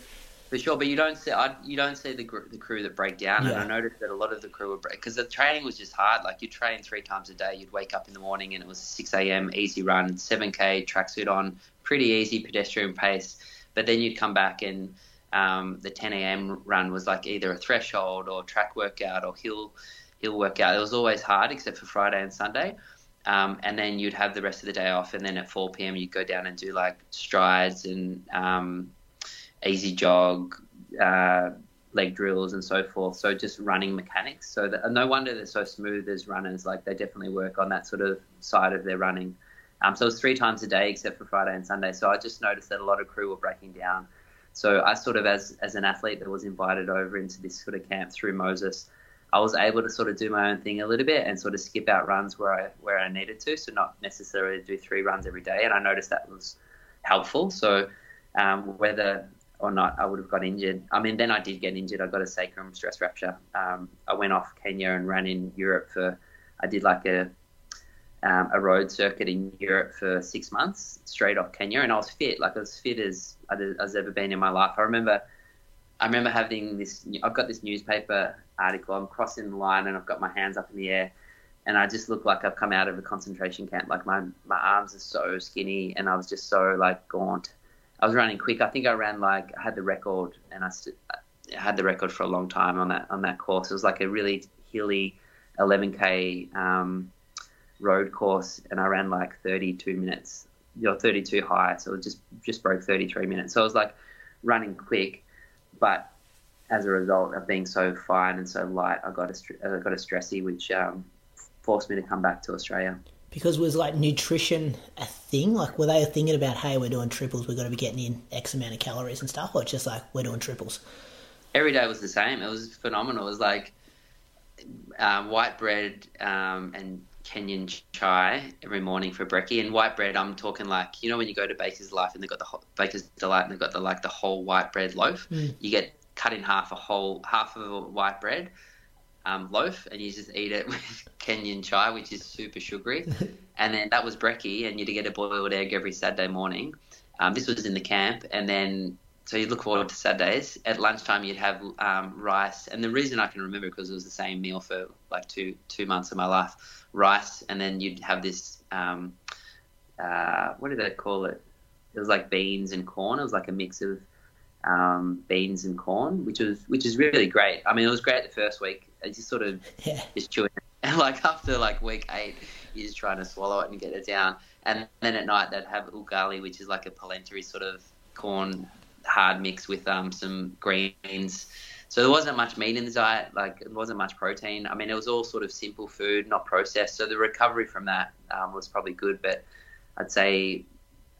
For sure, but you don't see I, you don't see the gr- the crew that break down, and I noticed that a lot of the crew would break because the training was just hard. Like you train three times a day, you'd wake up in the morning and it was six a.m. easy run, seven k tracksuit on, pretty easy pedestrian pace. But then you'd come back and um, the ten a.m. run was like either a threshold or track workout or hill hill workout. It was always hard except for Friday and Sunday. Um, and then you'd have the rest of the day off, and then at 4 p.m. you'd go down and do like strides and um, easy jog, uh, leg drills, and so forth. So just running mechanics. So that, no wonder they're so smooth as runners. Like they definitely work on that sort of side of their running. Um, so it was three times a day except for Friday and Sunday. So I just noticed that a lot of crew were breaking down. So I sort of, as as an athlete that was invited over into this sort of camp through Moses, I was able to sort of do my own thing a little bit and sort of skip out runs where I where I needed to. So not necessarily do three runs every day. And I noticed that was helpful. So um, whether or not I would have got injured, I mean, then I did get injured. I got a sacrum stress rupture. Um, I went off Kenya and ran in Europe for. I did like a um, a road circuit in Europe for six months straight off Kenya, and I was fit, like as fit as as ever been in my life. I remember, I remember having this. I've got this newspaper article. I'm crossing the line, and I've got my hands up in the air, and I just look like I've come out of a concentration camp. Like my my arms are so skinny, and I was just so like gaunt. I was running quick. I think I ran like I had the record, and I, st- I had the record for a long time on that on that course. It was like a really hilly 11k. Um, road course and I ran like 32 minutes, you know, 32 high. So it just just broke 33 minutes. So I was like running quick, but as a result of being so fine and so light, I got a I got a stressy, which um, forced me to come back to Australia. Because was like nutrition a thing? Like were they thinking about, hey, we're doing triples, we've got to be getting in X amount of calories and stuff, or just like we're doing triples? Every day was the same. It was phenomenal. It was like um, white bread um, and Kenyan chai every morning for brekkie. And white bread, I'm talking like you know when you go to Baker's Life and they've got the whole, Baker's Delight and they've got the like the whole white bread loaf. You get cut in half a whole half of a white bread um, loaf, and you just eat it with Kenyan chai, which is super sugary. and then that was brekkie, and you'd get a boiled egg every Saturday morning. Um, this was in the camp, and then so you'd look forward to Saturdays. At lunchtime, you'd have um, rice, and the reason I can remember because it was the same meal for like two two months of my life. Rice, and then you'd have this. Um, uh, what do they call it? It was like beans and corn. It was like a mix of um, beans and corn, which was which is really great. I mean, it was great the first week. I just sort of Yeah. just chewing, and like after like week eight, you're just trying to swallow it and get it down. And then at night they'd have ugali, which is like a polenta sort of corn hard mix with um, some greens. So there wasn't much meat in the diet, like it wasn't much protein. I mean, it was all sort of simple food, not processed. So the recovery from that um, was probably good, but I'd say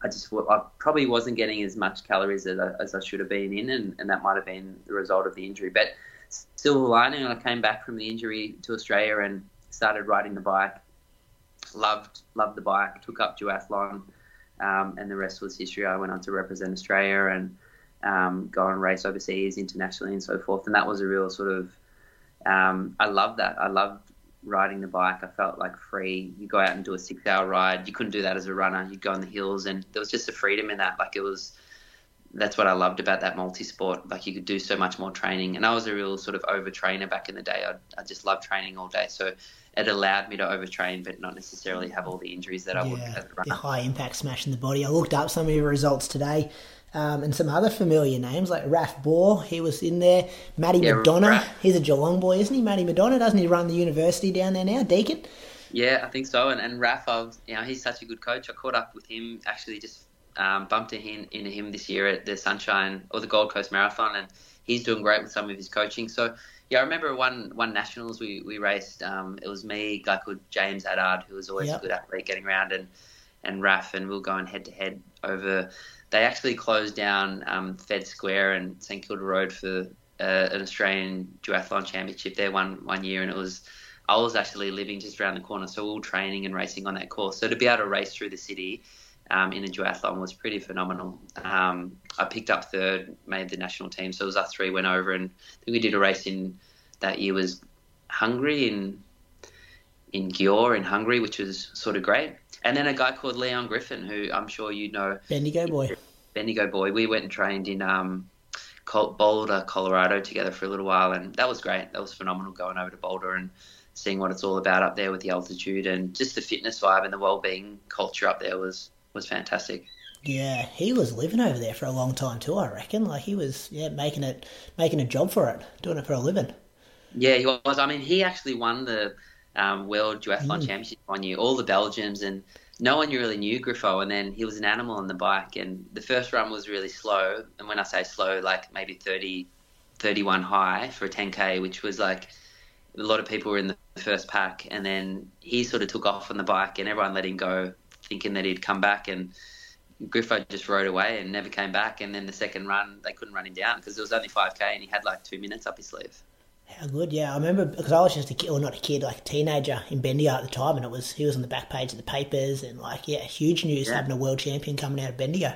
I just I probably wasn't getting as much calories as I, as I should have been in, and, and that might have been the result of the injury. But silver lining, I came back from the injury to Australia and started riding the bike. Loved loved the bike. Took up duathlon, um, and the rest was history. I went on to represent Australia and um, go and race overseas, internationally, and so forth. And that was a real sort of um, I love that. I loved riding the bike. I felt like free. You go out and do a six-hour ride. You couldn't do that as a runner. You'd go on the hills, and there was just a freedom in that. Like it was. That's what I loved about that multi-sport. Like you could do so much more training, and I was a real sort of overtrainer back in the day. I, I just loved training all day, so it allowed me to overtrain, but not necessarily have all the injuries that I would Yeah, as a the high impact smash in the body. I looked up some of your results today. Um, and some other familiar names like Raf Bohr, he was in there. Matty Yeah, Madonna, Raf. he's a Geelong boy, isn't he? Matty Madonna, doesn't he run the university down there now? Deakin? Yeah, I think so. And and Raf, you know, he's such a good coach. I caught up with him actually, just um, bumped into him, into him this year at the Sunshine or the Gold Coast Marathon, and he's doing great with some of his coaching. So yeah, I remember one one nationals we we raced. Um, it was me, a guy called James Adard, who was always Yep. a good athlete, getting around, and and Raf, and we were going head to head over. They actually closed down um, Fed Square and St Kilda Road for uh, an Australian duathlon championship there one one year, and it was. I was actually living just around the corner, so all training and racing on that course. So to be able to race through the city um, in a duathlon was pretty phenomenal. Um, I picked up third, made the national team, so it was us three went over, and I think we did a race in that year was Hungary in in Győr in Hungary, which was sort of great. And then a guy called Leon Griffin, who I'm sure you know, Bendigo boy. Bendigo boy. We went and trained in um, Boulder, Colorado, together for a little while, and that was great. That was phenomenal going over to Boulder and seeing what it's all about up there with the altitude and just the fitness vibe and the well-being culture up there was was fantastic. Yeah, he was living over there for a long time too, I reckon. Like he was, yeah, making it, making a job for it, doing it for a living. Yeah, he was. I mean, he actually won the um, World Duathlon Mm. Championship one year, all the Belgians, and no one really knew Griffo. And then he was an animal on the bike, and the first run was really slow. And when I say slow, like maybe 30, 31 high for a 10K, which was like a lot of people were in the first pack. And then he sort of took off on the bike, and everyone let him go, thinking that he'd come back. And Griffo just rode away and never came back. And then the second run, they couldn't run him down because it was only 5K, and he had like two minutes up his sleeve. How good, yeah. I remember because I was just a kid, or not a kid, like a teenager in Bendigo at the time, and it was he was on the back page of the papers, and like yeah, huge news Yeah. having a world champion coming out of Bendigo.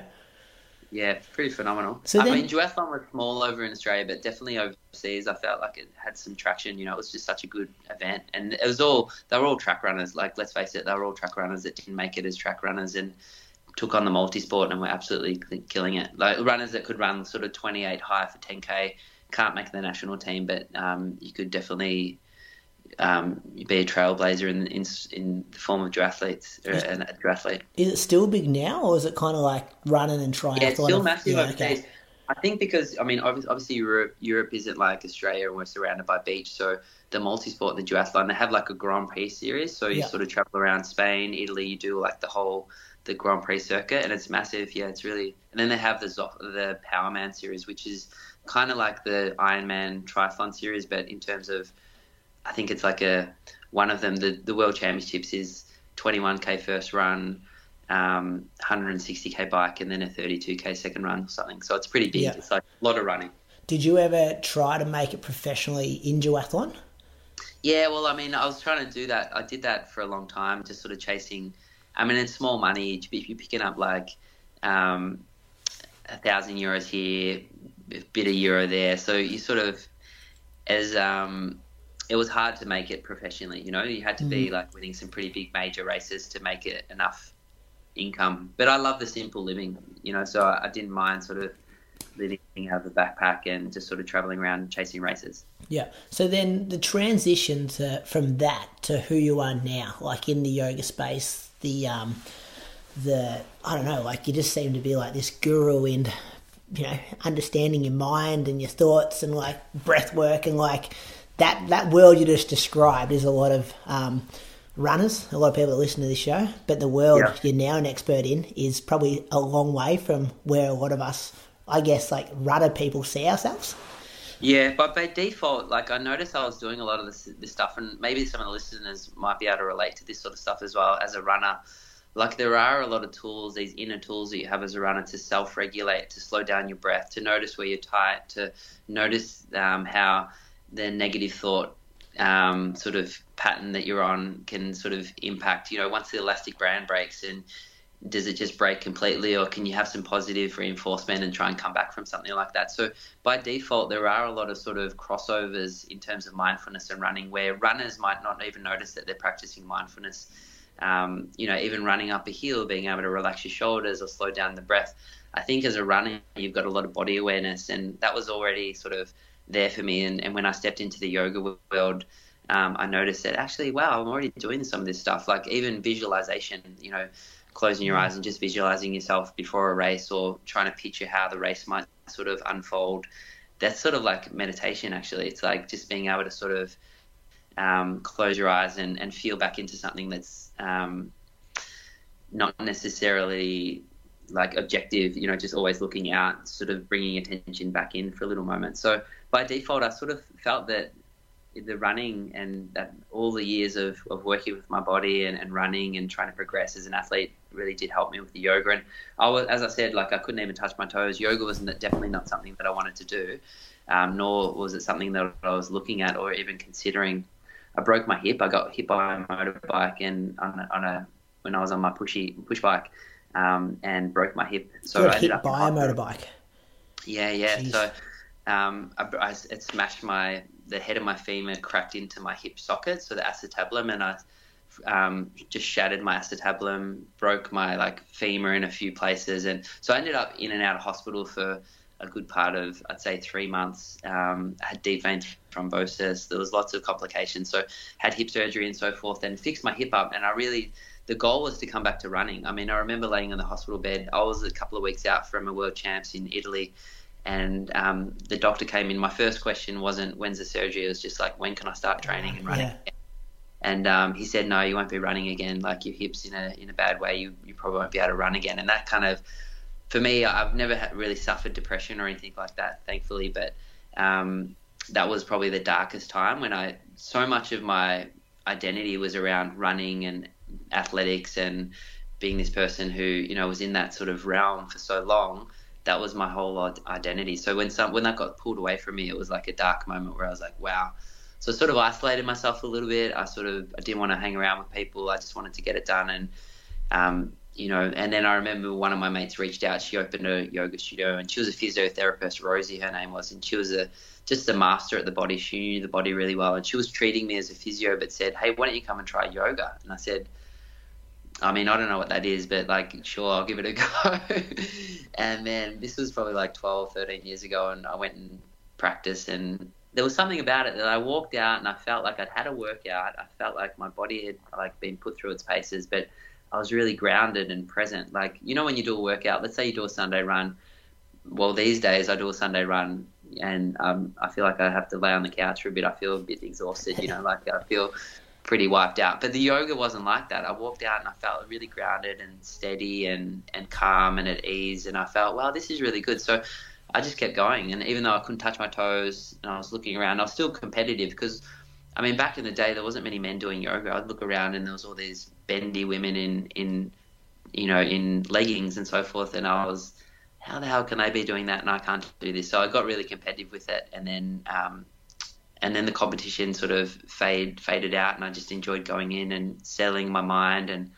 Yeah, pretty phenomenal. So I then- mean, duathlon was small over in Australia, but definitely overseas, I felt like it had some traction. You know, it was just such a good event, and it was all they were all track runners. Like, let's face it, they were all track runners that didn't make it as track runners and took on the multi-sport and were absolutely killing it. Like runners that could run sort of 28 high for 10k can't make the national team, but um, you could definitely um, be a trailblazer in, in in the form of duathletes or an a duathlete. Is it still big now, or is it kind of like running and triathlon? Yeah, it's still massive yeah, okay. I think because I mean, obviously Europe, Europe isn't like Australia, and we're surrounded by beach. So the multi-sport, the duathlon, they have like a Grand Prix series. So you Yeah. sort of travel around Spain, Italy. You do like the whole the Grand Prix circuit, and it's massive. Yeah, it's really. And then they have the the Powerman series, which is kind of like the Ironman triathlon series, but in terms of, I think it's like a one of them. The the World Championships is 21k first run um, 160k bike and then a 32k second run or something. So it's pretty big. Yeah. It's like a lot of running. Did you ever try to make it professionally in duathlon? Yeah, well, I mean, I was trying to do that. I did that for a long time, just sort of chasing. I mean, it's small money. If you're picking up like um, a thousand euros here, a bit of euro there, so you sort of as um, it was hard to make it professionally. You know, you had to be like winning some pretty big major races to make it enough income. But I love the simple living. You know, so I, I didn't mind sort of living out of the backpack and just sort of traveling around chasing races. Yeah. So then the transition to, from that to who you are now, like in the yoga space, the um, the I don't know, like you just seem to be like this guru in you know understanding your mind and your thoughts and like breath work and like that that world you just described is a lot of um, runners, a lot of people that listen to this show, but the world Yeah. you're now an expert in is probably a long way from where a lot of us, I guess, like rudder people see ourselves. Yeah, but by default, like I noticed I was doing a lot of this, this stuff, and maybe some of the listeners might be able to relate to this sort of stuff as well as a runner. Like there are a lot of tools, these inner tools that you have as a runner to self-regulate, to slow down your breath, to notice where you're tight, to notice um, how the negative thought um, sort of pattern that you're on can sort of impact. You know, once the elastic band breaks and does it just break completely or can you have some positive reinforcement and try and come back from something like that so by default there are a lot of sort of crossovers in terms of mindfulness and running where runners might not even notice that they're practicing mindfulness um, you know even running up a hill being able to relax your shoulders or slow down the breath i think as a runner you've got a lot of body awareness and that was already sort of there for me and, and when i stepped into the yoga world um, I noticed that actually, wow, I'm already doing some of this stuff. Like even visualization, you know, closing your eyes and just visualizing yourself before a race or trying to picture how the race might sort of unfold. That's sort of like meditation, actually. It's like just being able to sort of um, close your eyes and, and feel back into something that's um, not necessarily like objective, you know, just always looking out, sort of bringing attention back in for a little moment. So by default, I sort of felt that the running and that all the years of, of working with my body and, and running and trying to progress as an athlete really did help me with the yoga. And I was, as I said, like I couldn't even touch my toes. Yoga was not- definitely not something that I wanted to do, um, nor was it something that I was looking at or even considering. I broke my hip. I got hit by a motorbike and on a, on a when I was on my pushy push bike um, and broke my hip. So I ended hit up by a motorbike. Yeah, yeah. Jeez. So um, I, I, it smashed my the head of my femur cracked into my hip socket, so the acetabulum, and I um, just shattered my acetabulum, broke my like femur in a few places, and so I ended up in and out of hospital for a good part of I'd say three months. Um, I had deep vein thrombosis. There was lots of complications, so had hip surgery and so forth, and fixed my hip up, and I really. The goal was to come back to running. I mean, I remember laying in the hospital bed. I was a couple of weeks out from a world champs in Italy, and um, the doctor came in. My first question wasn't when's the surgery. It was just like when can I start training and running. Yeah. And um, he said, no, you won't be running again. Like your hips in a in a bad way. You you probably won't be able to run again. And that kind of, for me, I've never really suffered depression or anything like that, thankfully. But um, that was probably the darkest time when I so much of my identity was around running and athletics and being this person who you know was in that sort of realm for so long that was my whole identity. So when some when that got pulled away from me it was like a dark moment where i was like wow. So I sort of isolated myself a little bit. I sort of i didn't want to hang around with people. I just wanted to get it done and um, you know and then i remember one of my mates reached out. She opened a yoga studio and she was a physiotherapist rosie her name was and she was a just a master at the body. She knew the body really well and she was treating me as a physio but said hey why don't you come and try yoga? And i said I mean, I don't know what that is, but like, sure, I'll give it a go. and then this was probably like 12, 13 years ago, and I went and practiced, and there was something about it that I walked out and I felt like I'd had a workout. I felt like my body had like been put through its paces, but I was really grounded and present. Like, you know, when you do a workout, let's say you do a Sunday run. Well, these days I do a Sunday run, and um, I feel like I have to lay on the couch for a bit. I feel a bit exhausted, you know, like I feel pretty wiped out. But the yoga wasn't like that. I walked out and I felt really grounded and steady and, and calm and at ease. And I felt, wow, this is really good. So I just kept going. And even though I couldn't touch my toes and I was looking around, I was still competitive because, I mean, back in the day, there wasn't many men doing yoga. I'd look around and there was all these bendy women in, in you know, in leggings and so forth. And I was, how the hell can they be doing that and I can't do this? So I got really competitive with it. And then, um, and then the competition sort of fade faded out, and I just enjoyed going in and settling my mind and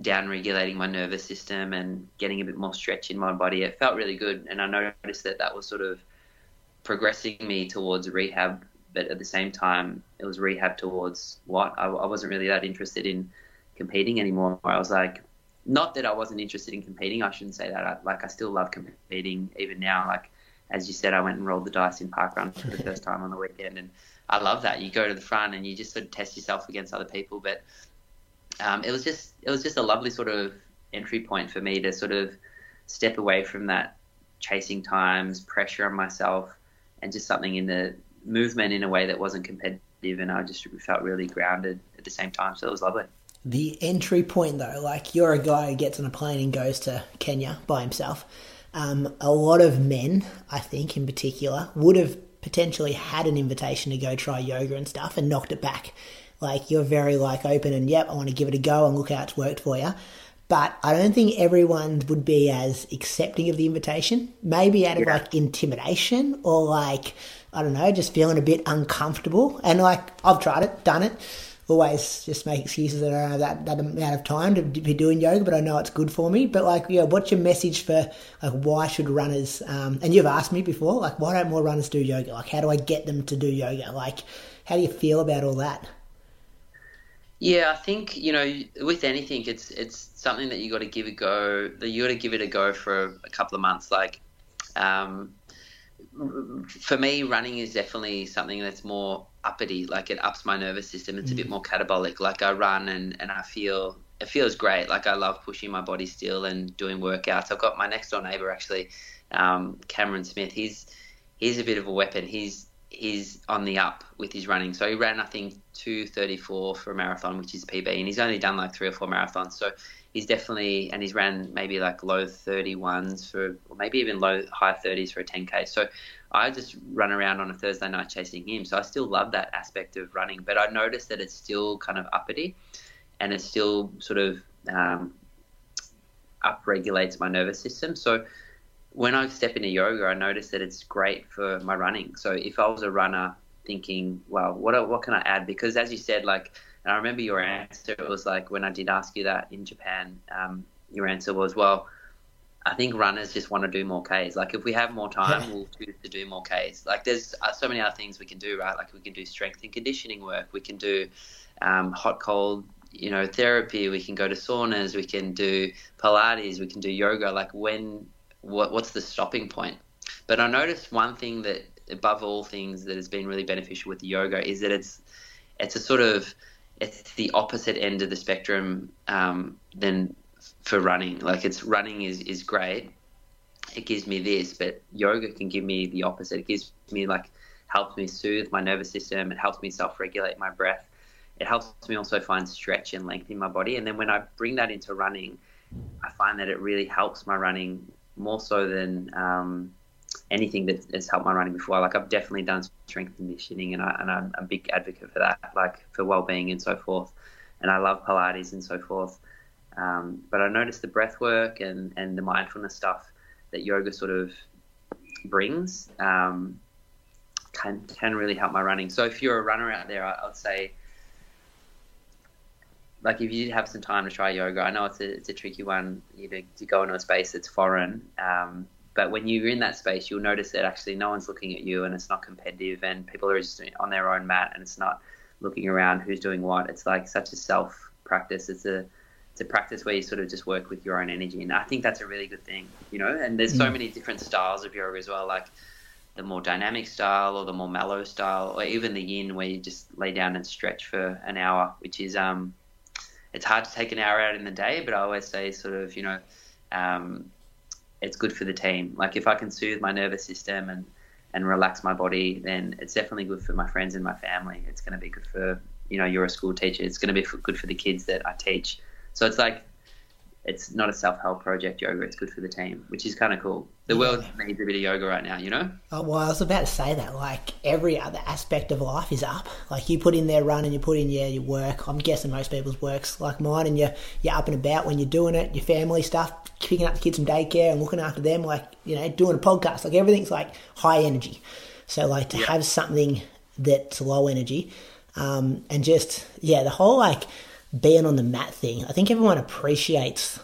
down regulating my nervous system and getting a bit more stretch in my body. It felt really good, and I noticed that that was sort of progressing me towards rehab, but at the same time, it was rehab towards what I, I wasn't really that interested in competing anymore. I was like, not that I wasn't interested in competing. I shouldn't say that. I, like I still love competing even now. Like as you said, I went and rolled the dice in parkrun for the first time on the weekend, and I love that. You go to the front and you just sort of test yourself against other people. But um, it was just it was just a lovely sort of entry point for me to sort of step away from that chasing times, pressure on myself, and just something in the movement in a way that wasn't competitive. And I just felt really grounded at the same time. So it was lovely. The entry point, though, like you're a guy who gets on a plane and goes to Kenya by himself. Um, a lot of men, I think in particular, would have potentially had an invitation to go try yoga and stuff and knocked it back. Like you're very like open and yep, I want to give it a go and look how it's worked for you. But I don't think everyone would be as accepting of the invitation. Maybe out of Yeah. like intimidation or like I don't know, just feeling a bit uncomfortable. And like I've tried it, done it. Always just make excuses that I don't have that, that amount of time to be doing yoga, but I know it's good for me. But like, yeah, what's your message for like why should runners? Um, and you've asked me before, like, why don't more runners do yoga? Like, how do I get them to do yoga? Like, how do you feel about all that? Yeah, I think you know with anything, it's it's something that you got to give a go. That you got to give it a go for a couple of months. Like, um, for me, running is definitely something that's more uppity. Like it ups my nervous system. It's a bit more catabolic. Like I run and and I feel it feels great. Like I love pushing my body still and doing workouts. I've got my next door neighbor actually, um, Cameron Smith. He's he's a bit of a weapon. He's he's on the up with his running. So he ran I think two thirty four for a marathon, which is PB, and he's only done like three or four marathons. So he's definitely and he's ran maybe like low thirty ones for or maybe even low high thirties for a ten k. So I just run around on a Thursday night chasing him. So I still love that aspect of running, but I noticed that it's still kind of uppity, and it still sort of um, upregulates my nervous system. So when I step into yoga, I notice that it's great for my running. So if I was a runner thinking, well, what what can I add? Because as you said, like, and I remember your answer it was like when I did ask you that in Japan, um, your answer was, well, I think runners just want to do more Ks. Like if we have more time, we'll choose to do more Ks. Like there's uh, so many other things we can do, right? Like we can do strength and conditioning work. We can do um, hot cold, you know, therapy. We can go to saunas. We can do Pilates. We can do yoga. Like when, what, what's the stopping point? But I noticed one thing that above all things that has been really beneficial with the yoga is that it's, it's a sort of, it's the opposite end of the spectrum um, than for running. Like it's running is, is great. It gives me this, but yoga can give me the opposite. It gives me like helps me soothe my nervous system. It helps me self-regulate my breath. It helps me also find stretch and length in my body. And then when I bring that into running, I find that it really helps my running more so than um, anything that has helped my running before. Like I've definitely done strength conditioning, and, I, and I'm a big advocate for that, like for well-being and so forth. And I love Pilates and so forth. Um, but I noticed the breath work and, and the mindfulness stuff that yoga sort of brings um, can can really help my running. So if you're a runner out there, I, I'd say like if you did have some time to try yoga, I know it's a it's a tricky one you know, to go into a space that's foreign. Um, but when you're in that space, you'll notice that actually no one's looking at you, and it's not competitive, and people are just on their own mat, and it's not looking around who's doing what. It's like such a self practice. It's a it's a practice where you sort of just work with your own energy, and I think that's a really good thing, you know. And there's so many different styles of yoga as well, like the more dynamic style or the more mellow style, or even the yin where you just lay down and stretch for an hour, which is um, it's hard to take an hour out in the day, but I always say sort of you know, um, it's good for the team. Like if I can soothe my nervous system and and relax my body, then it's definitely good for my friends and my family. It's going to be good for you know you're a school teacher. It's going to be for, good for the kids that I teach. So it's like it's not a self help project yoga. It's good for the team, which is kind of cool. The world needs a bit of yoga right now, you know. Oh, well, I was about to say that. Like every other aspect of life is up. Like you put in their run and you put in your, your work. I'm guessing most people's works like mine, and you're you're up and about when you're doing it. Your family stuff, picking up the kids from daycare and looking after them. Like you know, doing a podcast. Like everything's like high energy. So like to have something that's low energy, um, and just yeah, the whole like being on the mat thing. I think everyone appreciates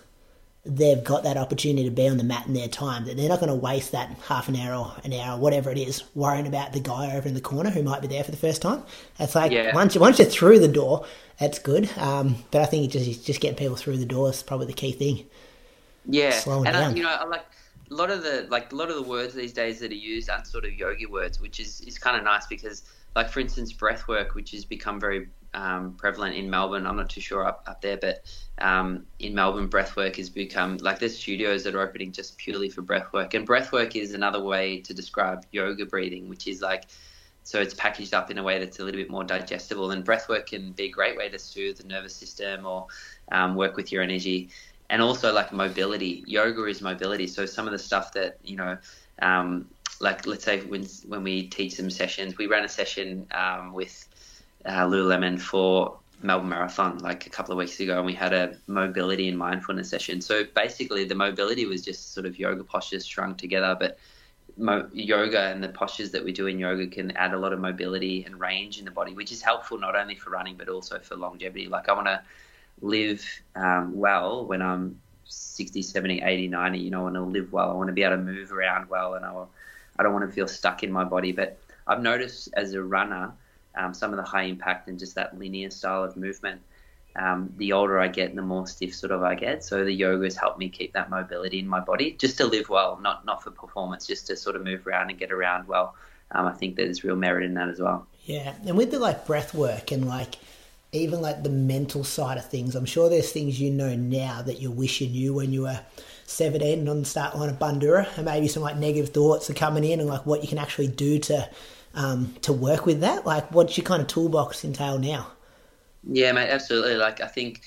they've got that opportunity to be on the mat in their time, that they're not going to waste that half an hour or an hour, whatever it is, worrying about the guy over in the corner who might be there for the first time. It's like Yeah. once you once you're through the door, that's good. Um, but I think just just getting people through the door is probably the key thing. Yeah, Slowing and I, down. you know, I like a lot of the like a lot of the words these days that are used aren't sort of yogi words, which is is kind of nice because, like for instance, breath work, which has become very um, prevalent in Melbourne. I'm not too sure up, up there, but um, in Melbourne, breathwork has become like there's studios that are opening just purely for breathwork. And breathwork is another way to describe yoga breathing, which is like so it's packaged up in a way that's a little bit more digestible. And breathwork can be a great way to soothe the nervous system or um, work with your energy. And also like mobility. Yoga is mobility. So some of the stuff that you know. Um, like let's say when when we teach some sessions, we ran a session um, with uh, Lululemon for Melbourne Marathon like a couple of weeks ago, and we had a mobility and mindfulness session. So basically, the mobility was just sort of yoga postures strung together, but mo- yoga and the postures that we do in yoga can add a lot of mobility and range in the body, which is helpful not only for running but also for longevity. Like I want to live um, well when I'm 60, 70, 80, 90. You know, I want to live well. I want to be able to move around well, and I, I don't want to feel stuck in my body. But I've noticed as a runner um, some of the high impact and just that linear style of movement. Um, the older I get, the more stiff sort of I get. So the yoga has helped me keep that mobility in my body, just to live well, not not for performance, just to sort of move around and get around well. Um, I think there's real merit in that as well. Yeah, and with the like breath work and like even like the mental side of things, I'm sure there's things you know now that you wish you knew when you were 17 and on the start line of Bundoora, and maybe some like negative thoughts are coming in and like what you can actually do to um, to work with that? Like, what's your kind of toolbox entail now? Yeah, mate, absolutely. Like, I think,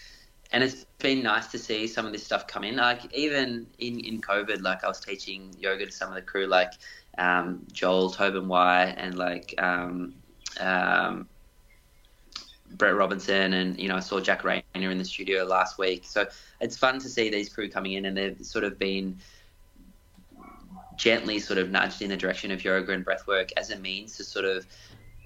and it's been nice to see some of this stuff come in. Like, even in, in COVID, like, I was teaching yoga to some of the crew, like um, Joel, Tobin White, and like um, um, Brett Robinson, and you know, I saw Jack Rayner in the studio last week. So it's fun to see these crew coming in, and they've sort of been gently sort of nudged in the direction of yoga and breath work as a means to sort of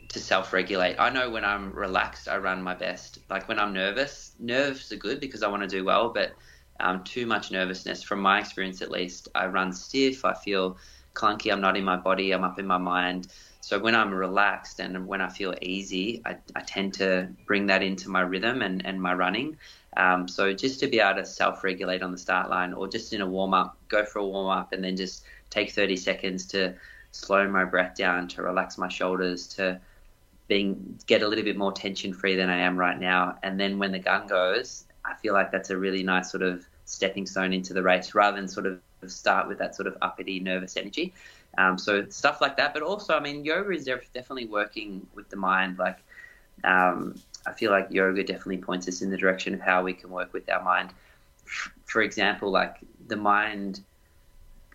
to self-regulate. I know when I'm relaxed, I run my best. Like when I'm nervous, nerves are good because I want to do well, but um, too much nervousness, from my experience at least, I run stiff. I feel clunky. I'm not in my body. I'm up in my mind. So when I'm relaxed and when I feel easy, I, I tend to bring that into my rhythm and, and my running. Um, so just to be able to self-regulate on the start line or just in a warm-up, go for a warm-up and then just take 30 seconds to slow my breath down, to relax my shoulders, to being get a little bit more tension free than I am right now. And then when the gun goes, I feel like that's a really nice sort of stepping stone into the race rather than sort of start with that sort of uppity nervous energy. Um, so stuff like that, but also, I mean, yoga is definitely working with the mind. Like, um, I feel like yoga definitely points us in the direction of how we can work with our mind. For example, like the mind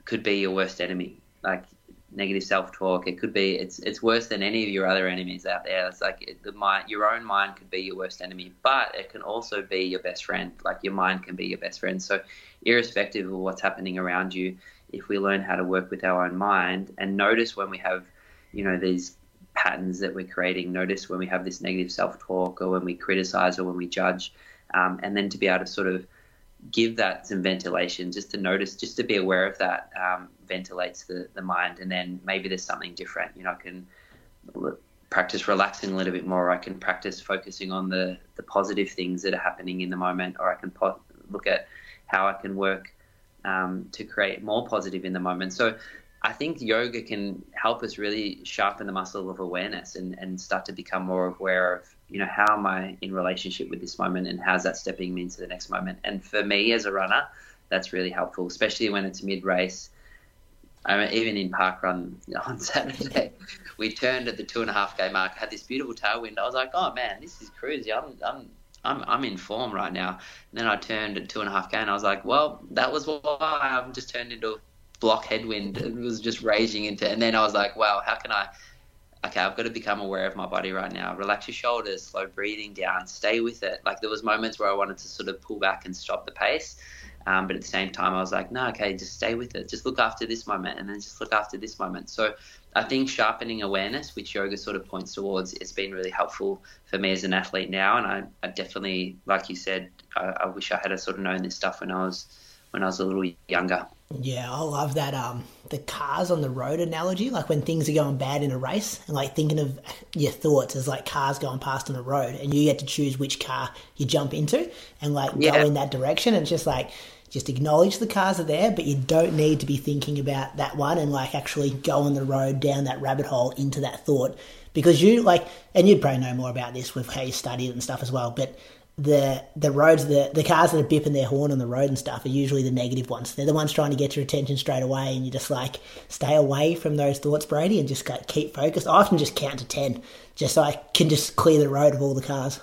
could be your worst enemy. Like negative self-talk, it could be it's it's worse than any of your other enemies out there. It's like it, the mind, your own mind could be your worst enemy, but it can also be your best friend. Like your mind can be your best friend. So, irrespective of what's happening around you, if we learn how to work with our own mind and notice when we have, you know, these patterns that we're creating, notice when we have this negative self-talk or when we criticize or when we judge, um, and then to be able to sort of give that some ventilation just to notice, just to be aware of that um, ventilates the, the mind. And then maybe there's something different. You know, I can practice relaxing a little bit more. I can practice focusing on the, the positive things that are happening in the moment, or I can po- look at how I can work um, to create more positive in the moment. So I think yoga can help us really sharpen the muscle of awareness and, and start to become more aware of you know, how am I in relationship with this moment and how's that stepping me into the next moment? And for me as a runner, that's really helpful, especially when it's mid race. I mean, even in park run on Saturday, we turned at the two and a half k mark. had this beautiful tailwind. I was like, oh man, this is crazy. I'm, I'm, I'm, I'm in form right now. And then I turned at two and a half k, and I was like, well, that was why I've just turned into a block headwind. It was just raging into. And then I was like, wow, how can I okay, I've got to become aware of my body right now. Relax your shoulders, slow breathing down, stay with it. Like there was moments where I wanted to sort of pull back and stop the pace. Um, but at the same time, I was like, no, okay, just stay with it. Just look after this moment and then just look after this moment. So I think sharpening awareness, which yoga sort of points towards, it's been really helpful for me as an athlete now. And I, I definitely, like you said, I, I wish I had sort of known this stuff when I was when I was a little younger. Yeah, I love that. Um, the cars on the road analogy, like when things are going bad in a race, and like thinking of your thoughts as like cars going past on the road, and you get to choose which car you jump into, and like yeah. go in that direction. And it's just like just acknowledge the cars are there, but you don't need to be thinking about that one, and like actually go on the road down that rabbit hole into that thought because you like, and you'd probably know more about this with how you studied and stuff as well. But the the roads, the the cars that are bipping their horn on the road and stuff are usually the negative ones. They're the ones trying to get your attention straight away, and you just like stay away from those thoughts, Brady, and just keep focused. I often just count to ten, just so I can just clear the road of all the cars.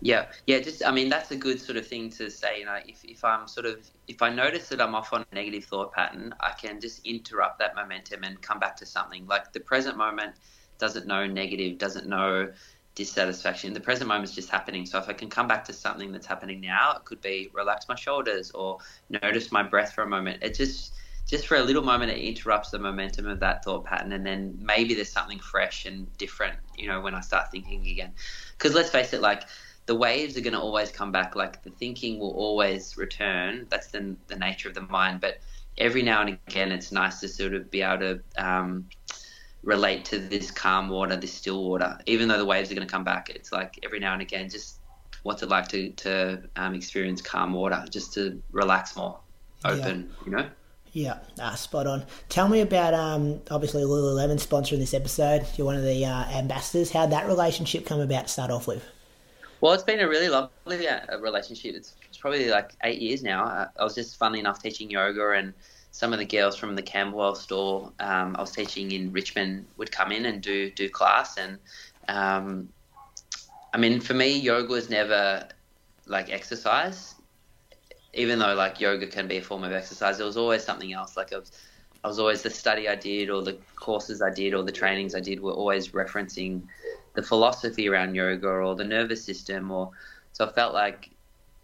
Yeah, yeah. Just, I mean, that's a good sort of thing to say. You know, if, if I'm sort of, if I notice that I'm off on a negative thought pattern, I can just interrupt that momentum and come back to something. Like the present moment doesn't know negative, doesn't know dissatisfaction. The present moment is just happening. So if I can come back to something that's happening now, it could be relax my shoulders or notice my breath for a moment. It just just for a little moment it interrupts the momentum of that thought pattern and then maybe there's something fresh and different, you know, when I start thinking again. Cuz let's face it like the waves are going to always come back like the thinking will always return. That's the the nature of the mind, but every now and again it's nice to sort of be able to um, relate to this calm water, this still water. Even though the waves are going to come back, it's like every now and again, just what's it like to to um, experience calm water, just to relax more, open, yeah. you know. Yeah, ah, spot on. Tell me about um, obviously Lululemon sponsoring this episode. You're one of the uh, ambassadors. How'd that relationship come about to start off with? Well, it's been a really lovely uh, relationship. It's, it's probably like eight years now. I, I was just funnily enough teaching yoga and some of the girls from the Camberwell store um, I was teaching in Richmond would come in and do do class, and um, I mean, for me, yoga was never like exercise. Even though like yoga can be a form of exercise, It was always something else. Like I was, I was always the study I did, or the courses I did, or the trainings I did were always referencing the philosophy around yoga or the nervous system, or so I felt like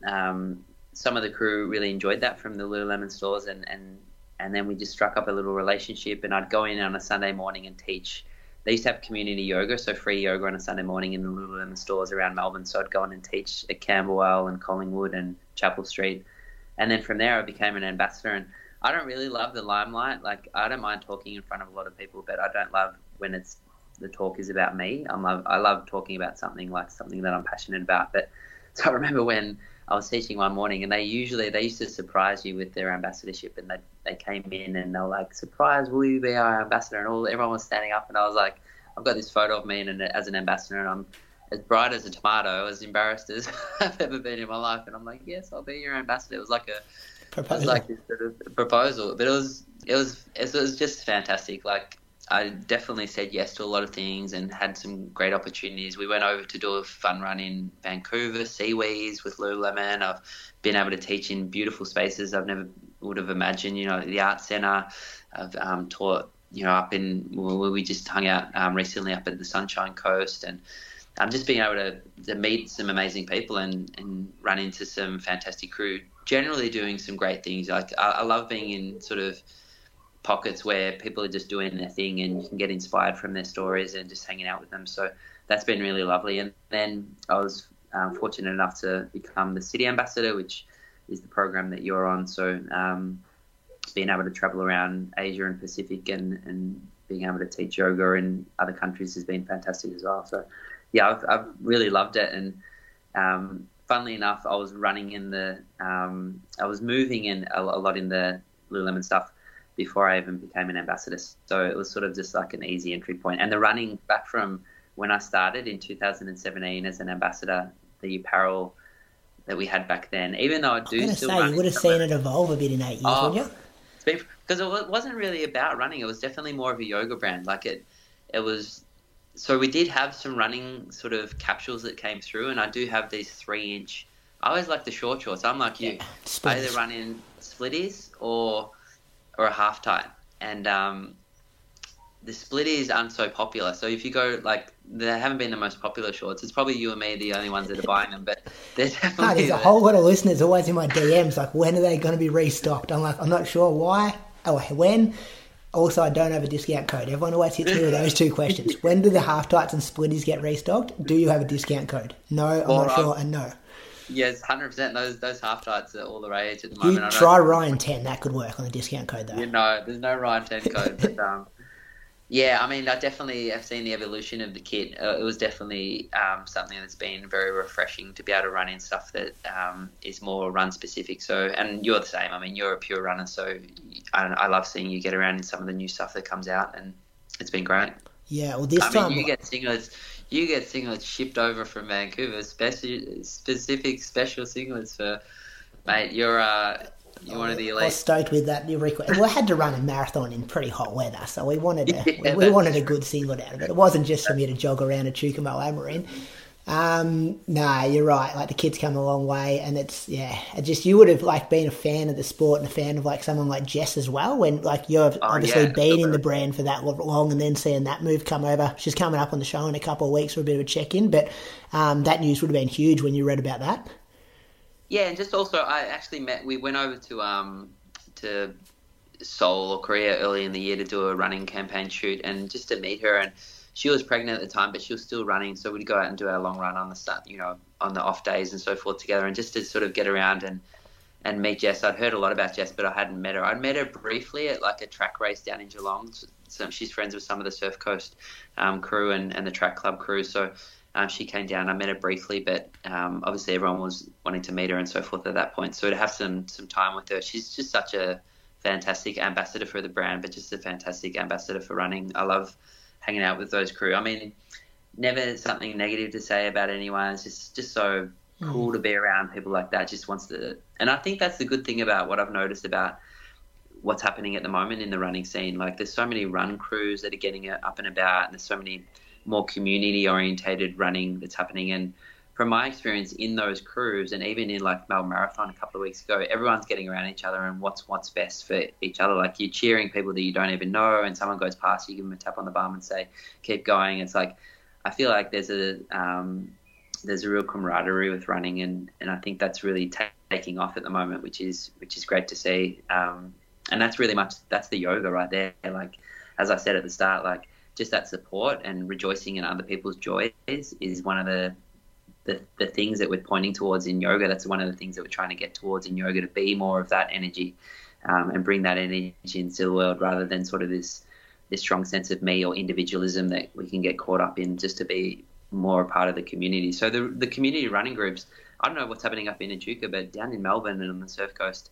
um, some of the crew really enjoyed that from the Lululemon stores, and, and and then we just struck up a little relationship. And I'd go in on a Sunday morning and teach. They used to have community yoga, so free yoga on a Sunday morning in the Lululemon stores around Melbourne. So I'd go in and teach at Camberwell and Collingwood and Chapel Street, and then from there I became an ambassador. And I don't really love the limelight. Like I don't mind talking in front of a lot of people, but I don't love when it's the talk is about me. I love I love talking about something like something that I'm passionate about. But so I remember when I was teaching one morning, and they usually they used to surprise you with their ambassadorship, and they they came in and they were like, "Surprise, will you be our ambassador?" And all everyone was standing up, and I was like, "I've got this photo of me and as an ambassador, and I'm as bright as a tomato, as embarrassed as I've ever been in my life." And I'm like, "Yes, I'll be your ambassador." It was like a proposal. It was like this sort of proposal, but it was it was it was just fantastic. Like I definitely said yes to a lot of things and had some great opportunities. We went over to do a fun run in Vancouver, SeaWheeze with Lululemon. I've been able to teach in beautiful spaces I've never would have imagined. You know, the art center. I've um, taught, you know, up in where we just hung out um, recently up at the Sunshine Coast, and I'm just being able to, to meet some amazing people and, and run into some fantastic crew. Generally, doing some great things. Like I, I love being in sort of pockets where people are just doing their thing and you can get inspired from their stories and just hanging out with them. So that's been really lovely. And then I was um, fortunate enough to become the city ambassador, which is the program that you're on. So um, being able to travel around Asia and Pacific and, and being able to teach yoga in other countries has been fantastic as well. So yeah, I've, I've really loved it. And um, funnily enough, I was running in the, um, I was moving in a, a lot in the Lululemon stuff before I even became an ambassador. So it was sort of just like an easy entry point. And the running back from when I started in 2017 as an ambassador, the apparel that we had back then, even though I do I still say, you would have seen it evolve a bit in eight years, oh, wouldn't you? Because it wasn't really about running. It was definitely more of a yoga brand. Like it, it was. So we did have some running sort of capsules that came through, and I do have these three inch. I always like the short shorts. I'm like you. Yeah, I either run in splitties or or a half tight, and um, the splitties aren't so popular. So if you go like they haven't been the most popular shorts. It's probably you and me the only ones that are buying them, but they're definitely. No, there's a whole lot of listeners always in my DMs like, when are they going to be restocked? I'm like, I'm not sure why. Oh, when? Also, I don't have a discount code. Everyone always hits me with those two questions. When do the half tights and splitties get restocked? Do you have a discount code? No, I'm well, not sure, and no. Yes, hundred percent. Those those half tights are all the rage at the moment. You try Ryan ten. That could work on the discount code though. You know, there's no Ryan ten code, but um, yeah, I mean, I definitely have seen the evolution of the kit. Uh, it was definitely um, something that's been very refreshing to be able to run in stuff that um, is more run specific. So, and you're the same. I mean, you're a pure runner, so I, I love seeing you get around in some of the new stuff that comes out, and it's been great. Yeah, well, this I time mean, you get singlets. You get singlets shipped over from Vancouver, special, specific special singlets for, mate. You're uh, you're one of the elite. I was stoked with that new record. We had to run a marathon in pretty hot weather, so we wanted a, Yeah, we, we wanted a good singlet out of it. It wasn't just for me to jog around a Chukumo Amarin. Um, nah, you're right. Like the kids come a long way, and it's yeah. It just you would have like been a fan of the sport and a fan of like someone like Jess as well. When like you've Oh, obviously yeah, been in the brand for that long, and then seeing that move come over. She's coming up on the show in a couple of weeks for a bit of a check in, but um, that news would have been huge when you read about that. Yeah, and just also, I actually met. We went over to um to Seoul or Korea early in the year to do a running campaign shoot, and just to meet her. And she was pregnant at the time, but she was still running, so we'd go out and do our long run on the you know, on the off days and so forth together, and just to sort of get around and and meet Jess. I'd heard a lot about Jess, but I hadn't met her. I'd met her briefly at like a track race down in Geelong. So she's friends with some of the Surf Coast um, crew and, and the track club crew. So um, she came down. I met her briefly, but um, obviously everyone was wanting to meet her and so forth at that point. So to have some some time with her, she's just such a fantastic ambassador for the brand, but just a fantastic ambassador for running. I love hanging out with those crew. I mean, never something negative to say about anyone. It's just just so cool mm. to be around people like that. Just wants to, and I think that's the good thing about what I've noticed about what's happening at the moment in the running scene. Like, there's so many run crews that are getting up and about, and there's so many more community orientated running that's happening. And from my experience in those crews, and even in like Melbourne Marathon a couple of weeks ago, everyone's getting around each other and what's what's best for each other. Like you're cheering people that you don't even know, and someone goes past, you give them a tap on the bum and say, "Keep going." It's like I feel like there's a um, there's a real camaraderie with running, and, and I think that's really ta- taking off at the moment, which is which is great to see. Um, and that's really much that's the yoga right there. Like as I said at the start, like just that support and rejoicing in other people's joys is one of the the, the things that we're pointing towards in yoga. That's one of the things that we're trying to get towards in yoga to be more of that energy um, and bring that energy into the world rather than sort of this this strong sense of me or individualism that we can get caught up in just to be more a part of the community. So the the community running groups, I don't know what's happening up in Echuca, but down in Melbourne and on the Surf Coast,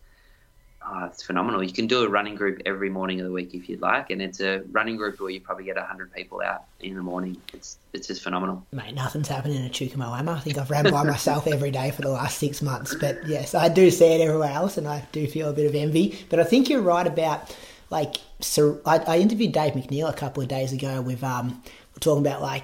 oh, it's phenomenal. You can do a running group every morning of the week if you'd like, and it's a running group where you probably get hundred people out in the morning. It's it's just phenomenal. Mate, nothing's happening at Echuca-Moama. I think I've ran by myself every day for the last six months. But yes, I do see it everywhere else, and I do feel a bit of envy. But I think you're right about like. So I, I interviewed Dave McNeill a couple of days ago with um, we're talking about like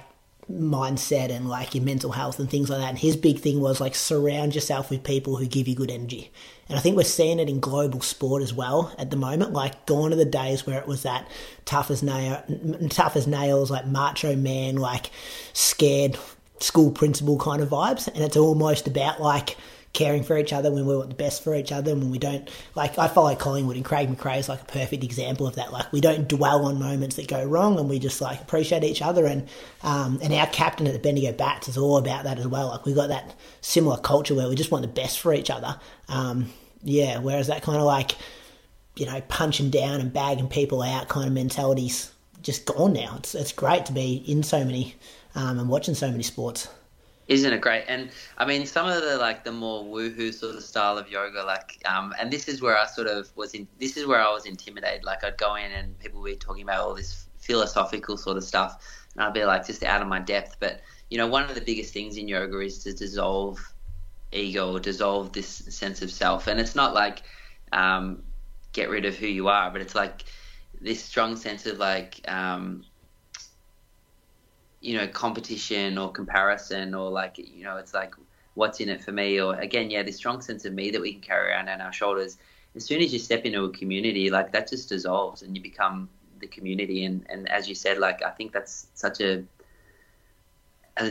mindset and like your mental health and things like that. And his big thing was like surround yourself with people who give you good energy. And I think we're seeing it in global sport as well at the moment. Like gone are the days where it was that tough as nail, tough as nails, like macho man, like scared school principal kind of vibes. And it's almost about like caring for each other when we want the best for each other and when we don't like I follow Collingwood and Craig McRae is like a perfect example of that. Like we don't dwell on moments that go wrong and we just like appreciate each other and um, and our captain at the Bendigo Bats is all about that as well. Like we've got that similar culture where we just want the best for each other. Um, yeah, whereas that kind of like you know punching down and bagging people out kind of mentality's just gone now. It's it's great to be in so many um, and watching so many sports. Isn't it great? And I mean, some of the like the more woohoo sort of style of yoga, like, um, and this is where I sort of was in. This is where I was intimidated. Like, I'd go in and people would be talking about all this philosophical sort of stuff, and I'd be like just out of my depth. But you know, one of the biggest things in yoga is to dissolve ego dissolve this sense of self. And it's not like um, get rid of who you are, but it's like this strong sense of like. Um, you know competition or comparison or like you know it's like what's in it for me? Or again yeah this strong sense of me that we can carry around on our shoulders. As soon as you step into a community like that just dissolves and you become the community. And and as you said like i think that's such a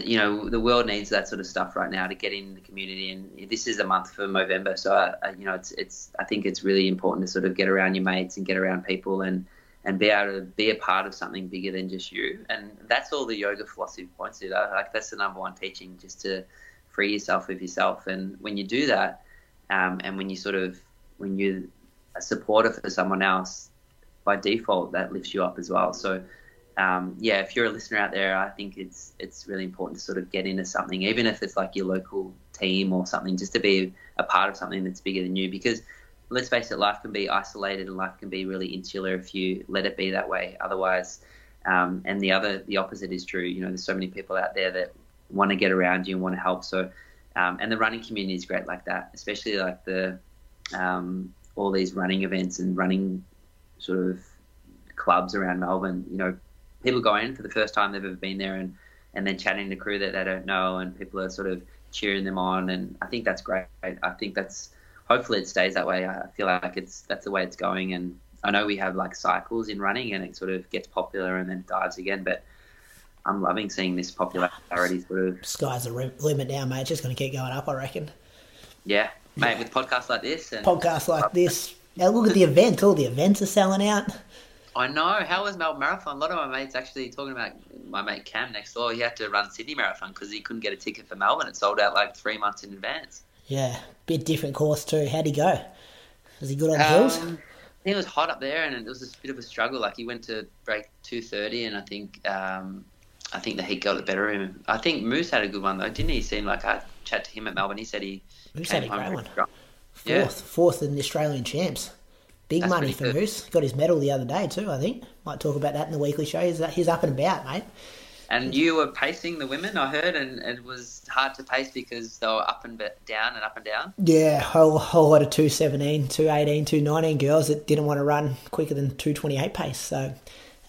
you know the world needs that sort of stuff right now to get in the community. And this is a month for november so I, you know it's it's I think it's really important to sort of get around your mates and get around people. And and be able to be a part of something bigger than just you. And that's all the yoga philosophy points to. Like that's the number one teaching, just to free yourself with yourself. And when you do that, um, and when you sort of when you're a supporter for someone else, by default that lifts you up as well. So um, yeah, if you're a listener out there, I think it's it's really important to sort of get into something, even if it's like your local team or something, just to be a part of something that's bigger than you. Because let's face it, life can be isolated and life can be really insular if you let it be that way. Otherwise, Um, and the other, the opposite is true. You know, there's so many people out there that want to get around you and want to help. So, um, and the running community is great like that, especially like the um, all these running events and running sort of clubs around Melbourne. You know, people go in for the first time they've ever been there, and and then chatting to crew that they don't know, and people are sort of cheering them on, and I think that's great. I think that's hopefully it stays that way. I feel like it's that's the way it's going, and I know we have like cycles in running, and it sort of gets popular and then dives again, but. I'm loving seeing this popularity sort of. Sky's the limit now, mate. It's just going to keep going up, I reckon. Yeah, mate. With podcasts like this and podcasts like this. Now look at the event. All the events are selling out. I know. How was Melbourne Marathon? A lot of my mates actually talking about my mate Cam next door. He had to run Sydney Marathon because he couldn't get a ticket for Melbourne. It sold out like three months in advance. Yeah, bit different course too. How'd he go? Was he good on the hills? Um, I think it was hot up there, and it was a bit of a struggle. Like he went to break two thirty, and I think um, I think the heat got the better of him. I think Moose had a good one though, didn't he? Seem like I chat to him at Melbourne. He said he Moose came had a home great one. Fourth, Yeah. fourth in the Australian champs. Big That's money for good. Moose. Got his medal the other day too. I think might talk about that in the weekly show. He's, he's up and about, mate. And you were pacing the women, I heard, and it was hard to pace because they were up and down and up and down. Yeah, whole whole lot of 217, 218, 219 girls that didn't want to run quicker than 228 pace. So,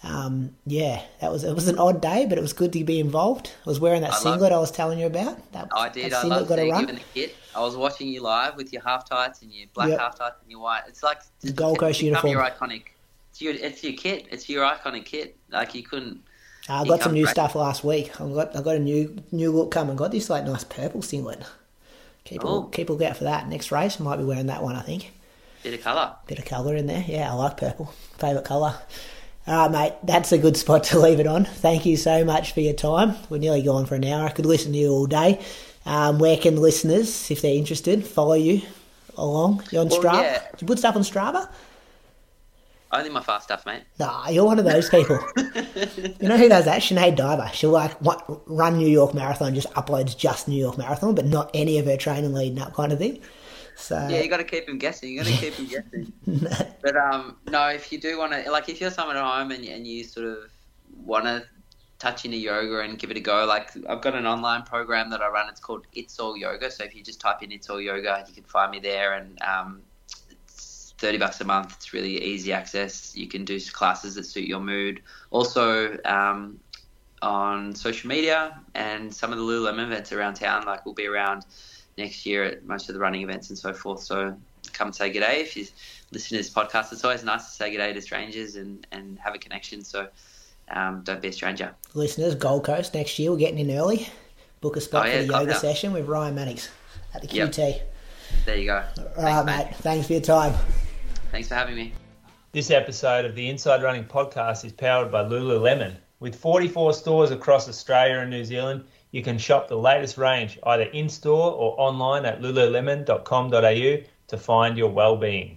um, yeah, that was it was an odd day, but it was good to be involved. I was wearing that I singlet I was telling you about. That, I did. that I love got a seeing run. you in the kit. I was watching you live with your half tights and your black Yep. half tights and your white. It's like The Gold Coast it's uniform. Your iconic. It's your it's your kit. It's your iconic kit. Like you couldn't. I got some new stuff last week. I got I got a new new look coming. Got this like nice purple singlet. Keep a Oh. look, keep a look out for that. Next race, I might be wearing that one. I think. Bit of colour. Bit of colour in there. Yeah, I like purple. Favourite colour. All right, mate. That's a good spot to leave it on. Thank you so much for your time. We're nearly gone for an hour. I could listen to you all day. Um, where can listeners, if they're interested, follow you along? You're on Well, Strava? yeah. Do you put stuff on Strava? Only my fast stuff, mate. Nah, you're one of those people. you know who does that? Sinead Diver. She'll like what, run New York Marathon, just uploads just New York Marathon, but not any of her training leading up kind of thing. So Yeah, you got to keep him guessing. You got to keep him guessing. But um, no, if you do want to, like, if you're someone at home and, and you sort of want to touch into yoga and give it a go, like, I've got an online program that I run. It's called It's All Yoga. So if you just type in It's All Yoga, you can find me there, and um, it's thirty bucks a month. It's really easy access. You can do classes that suit your mood. Also. Um, on social media and some of the Lululemon events around town, like we'll be around next year at most of the running events and so forth. So come and say good day if you listen to this podcast. It's always nice to say good day to strangers and, and have a connection. So um, don't be a stranger. listeners, Gold Coast next year, we're getting in early. Book a spot Oh, yeah, for the yoga session with Ryan Mannix at the Yep. QT. There you go. All right, Thanks, mate. Thanks for your time. Thanks for having me. This episode of the Inside Running Podcast is powered by Lululemon. With 44 stores across Australia and New Zealand, you can shop the latest range either in store or online at lululemon.com.au to find your well-being.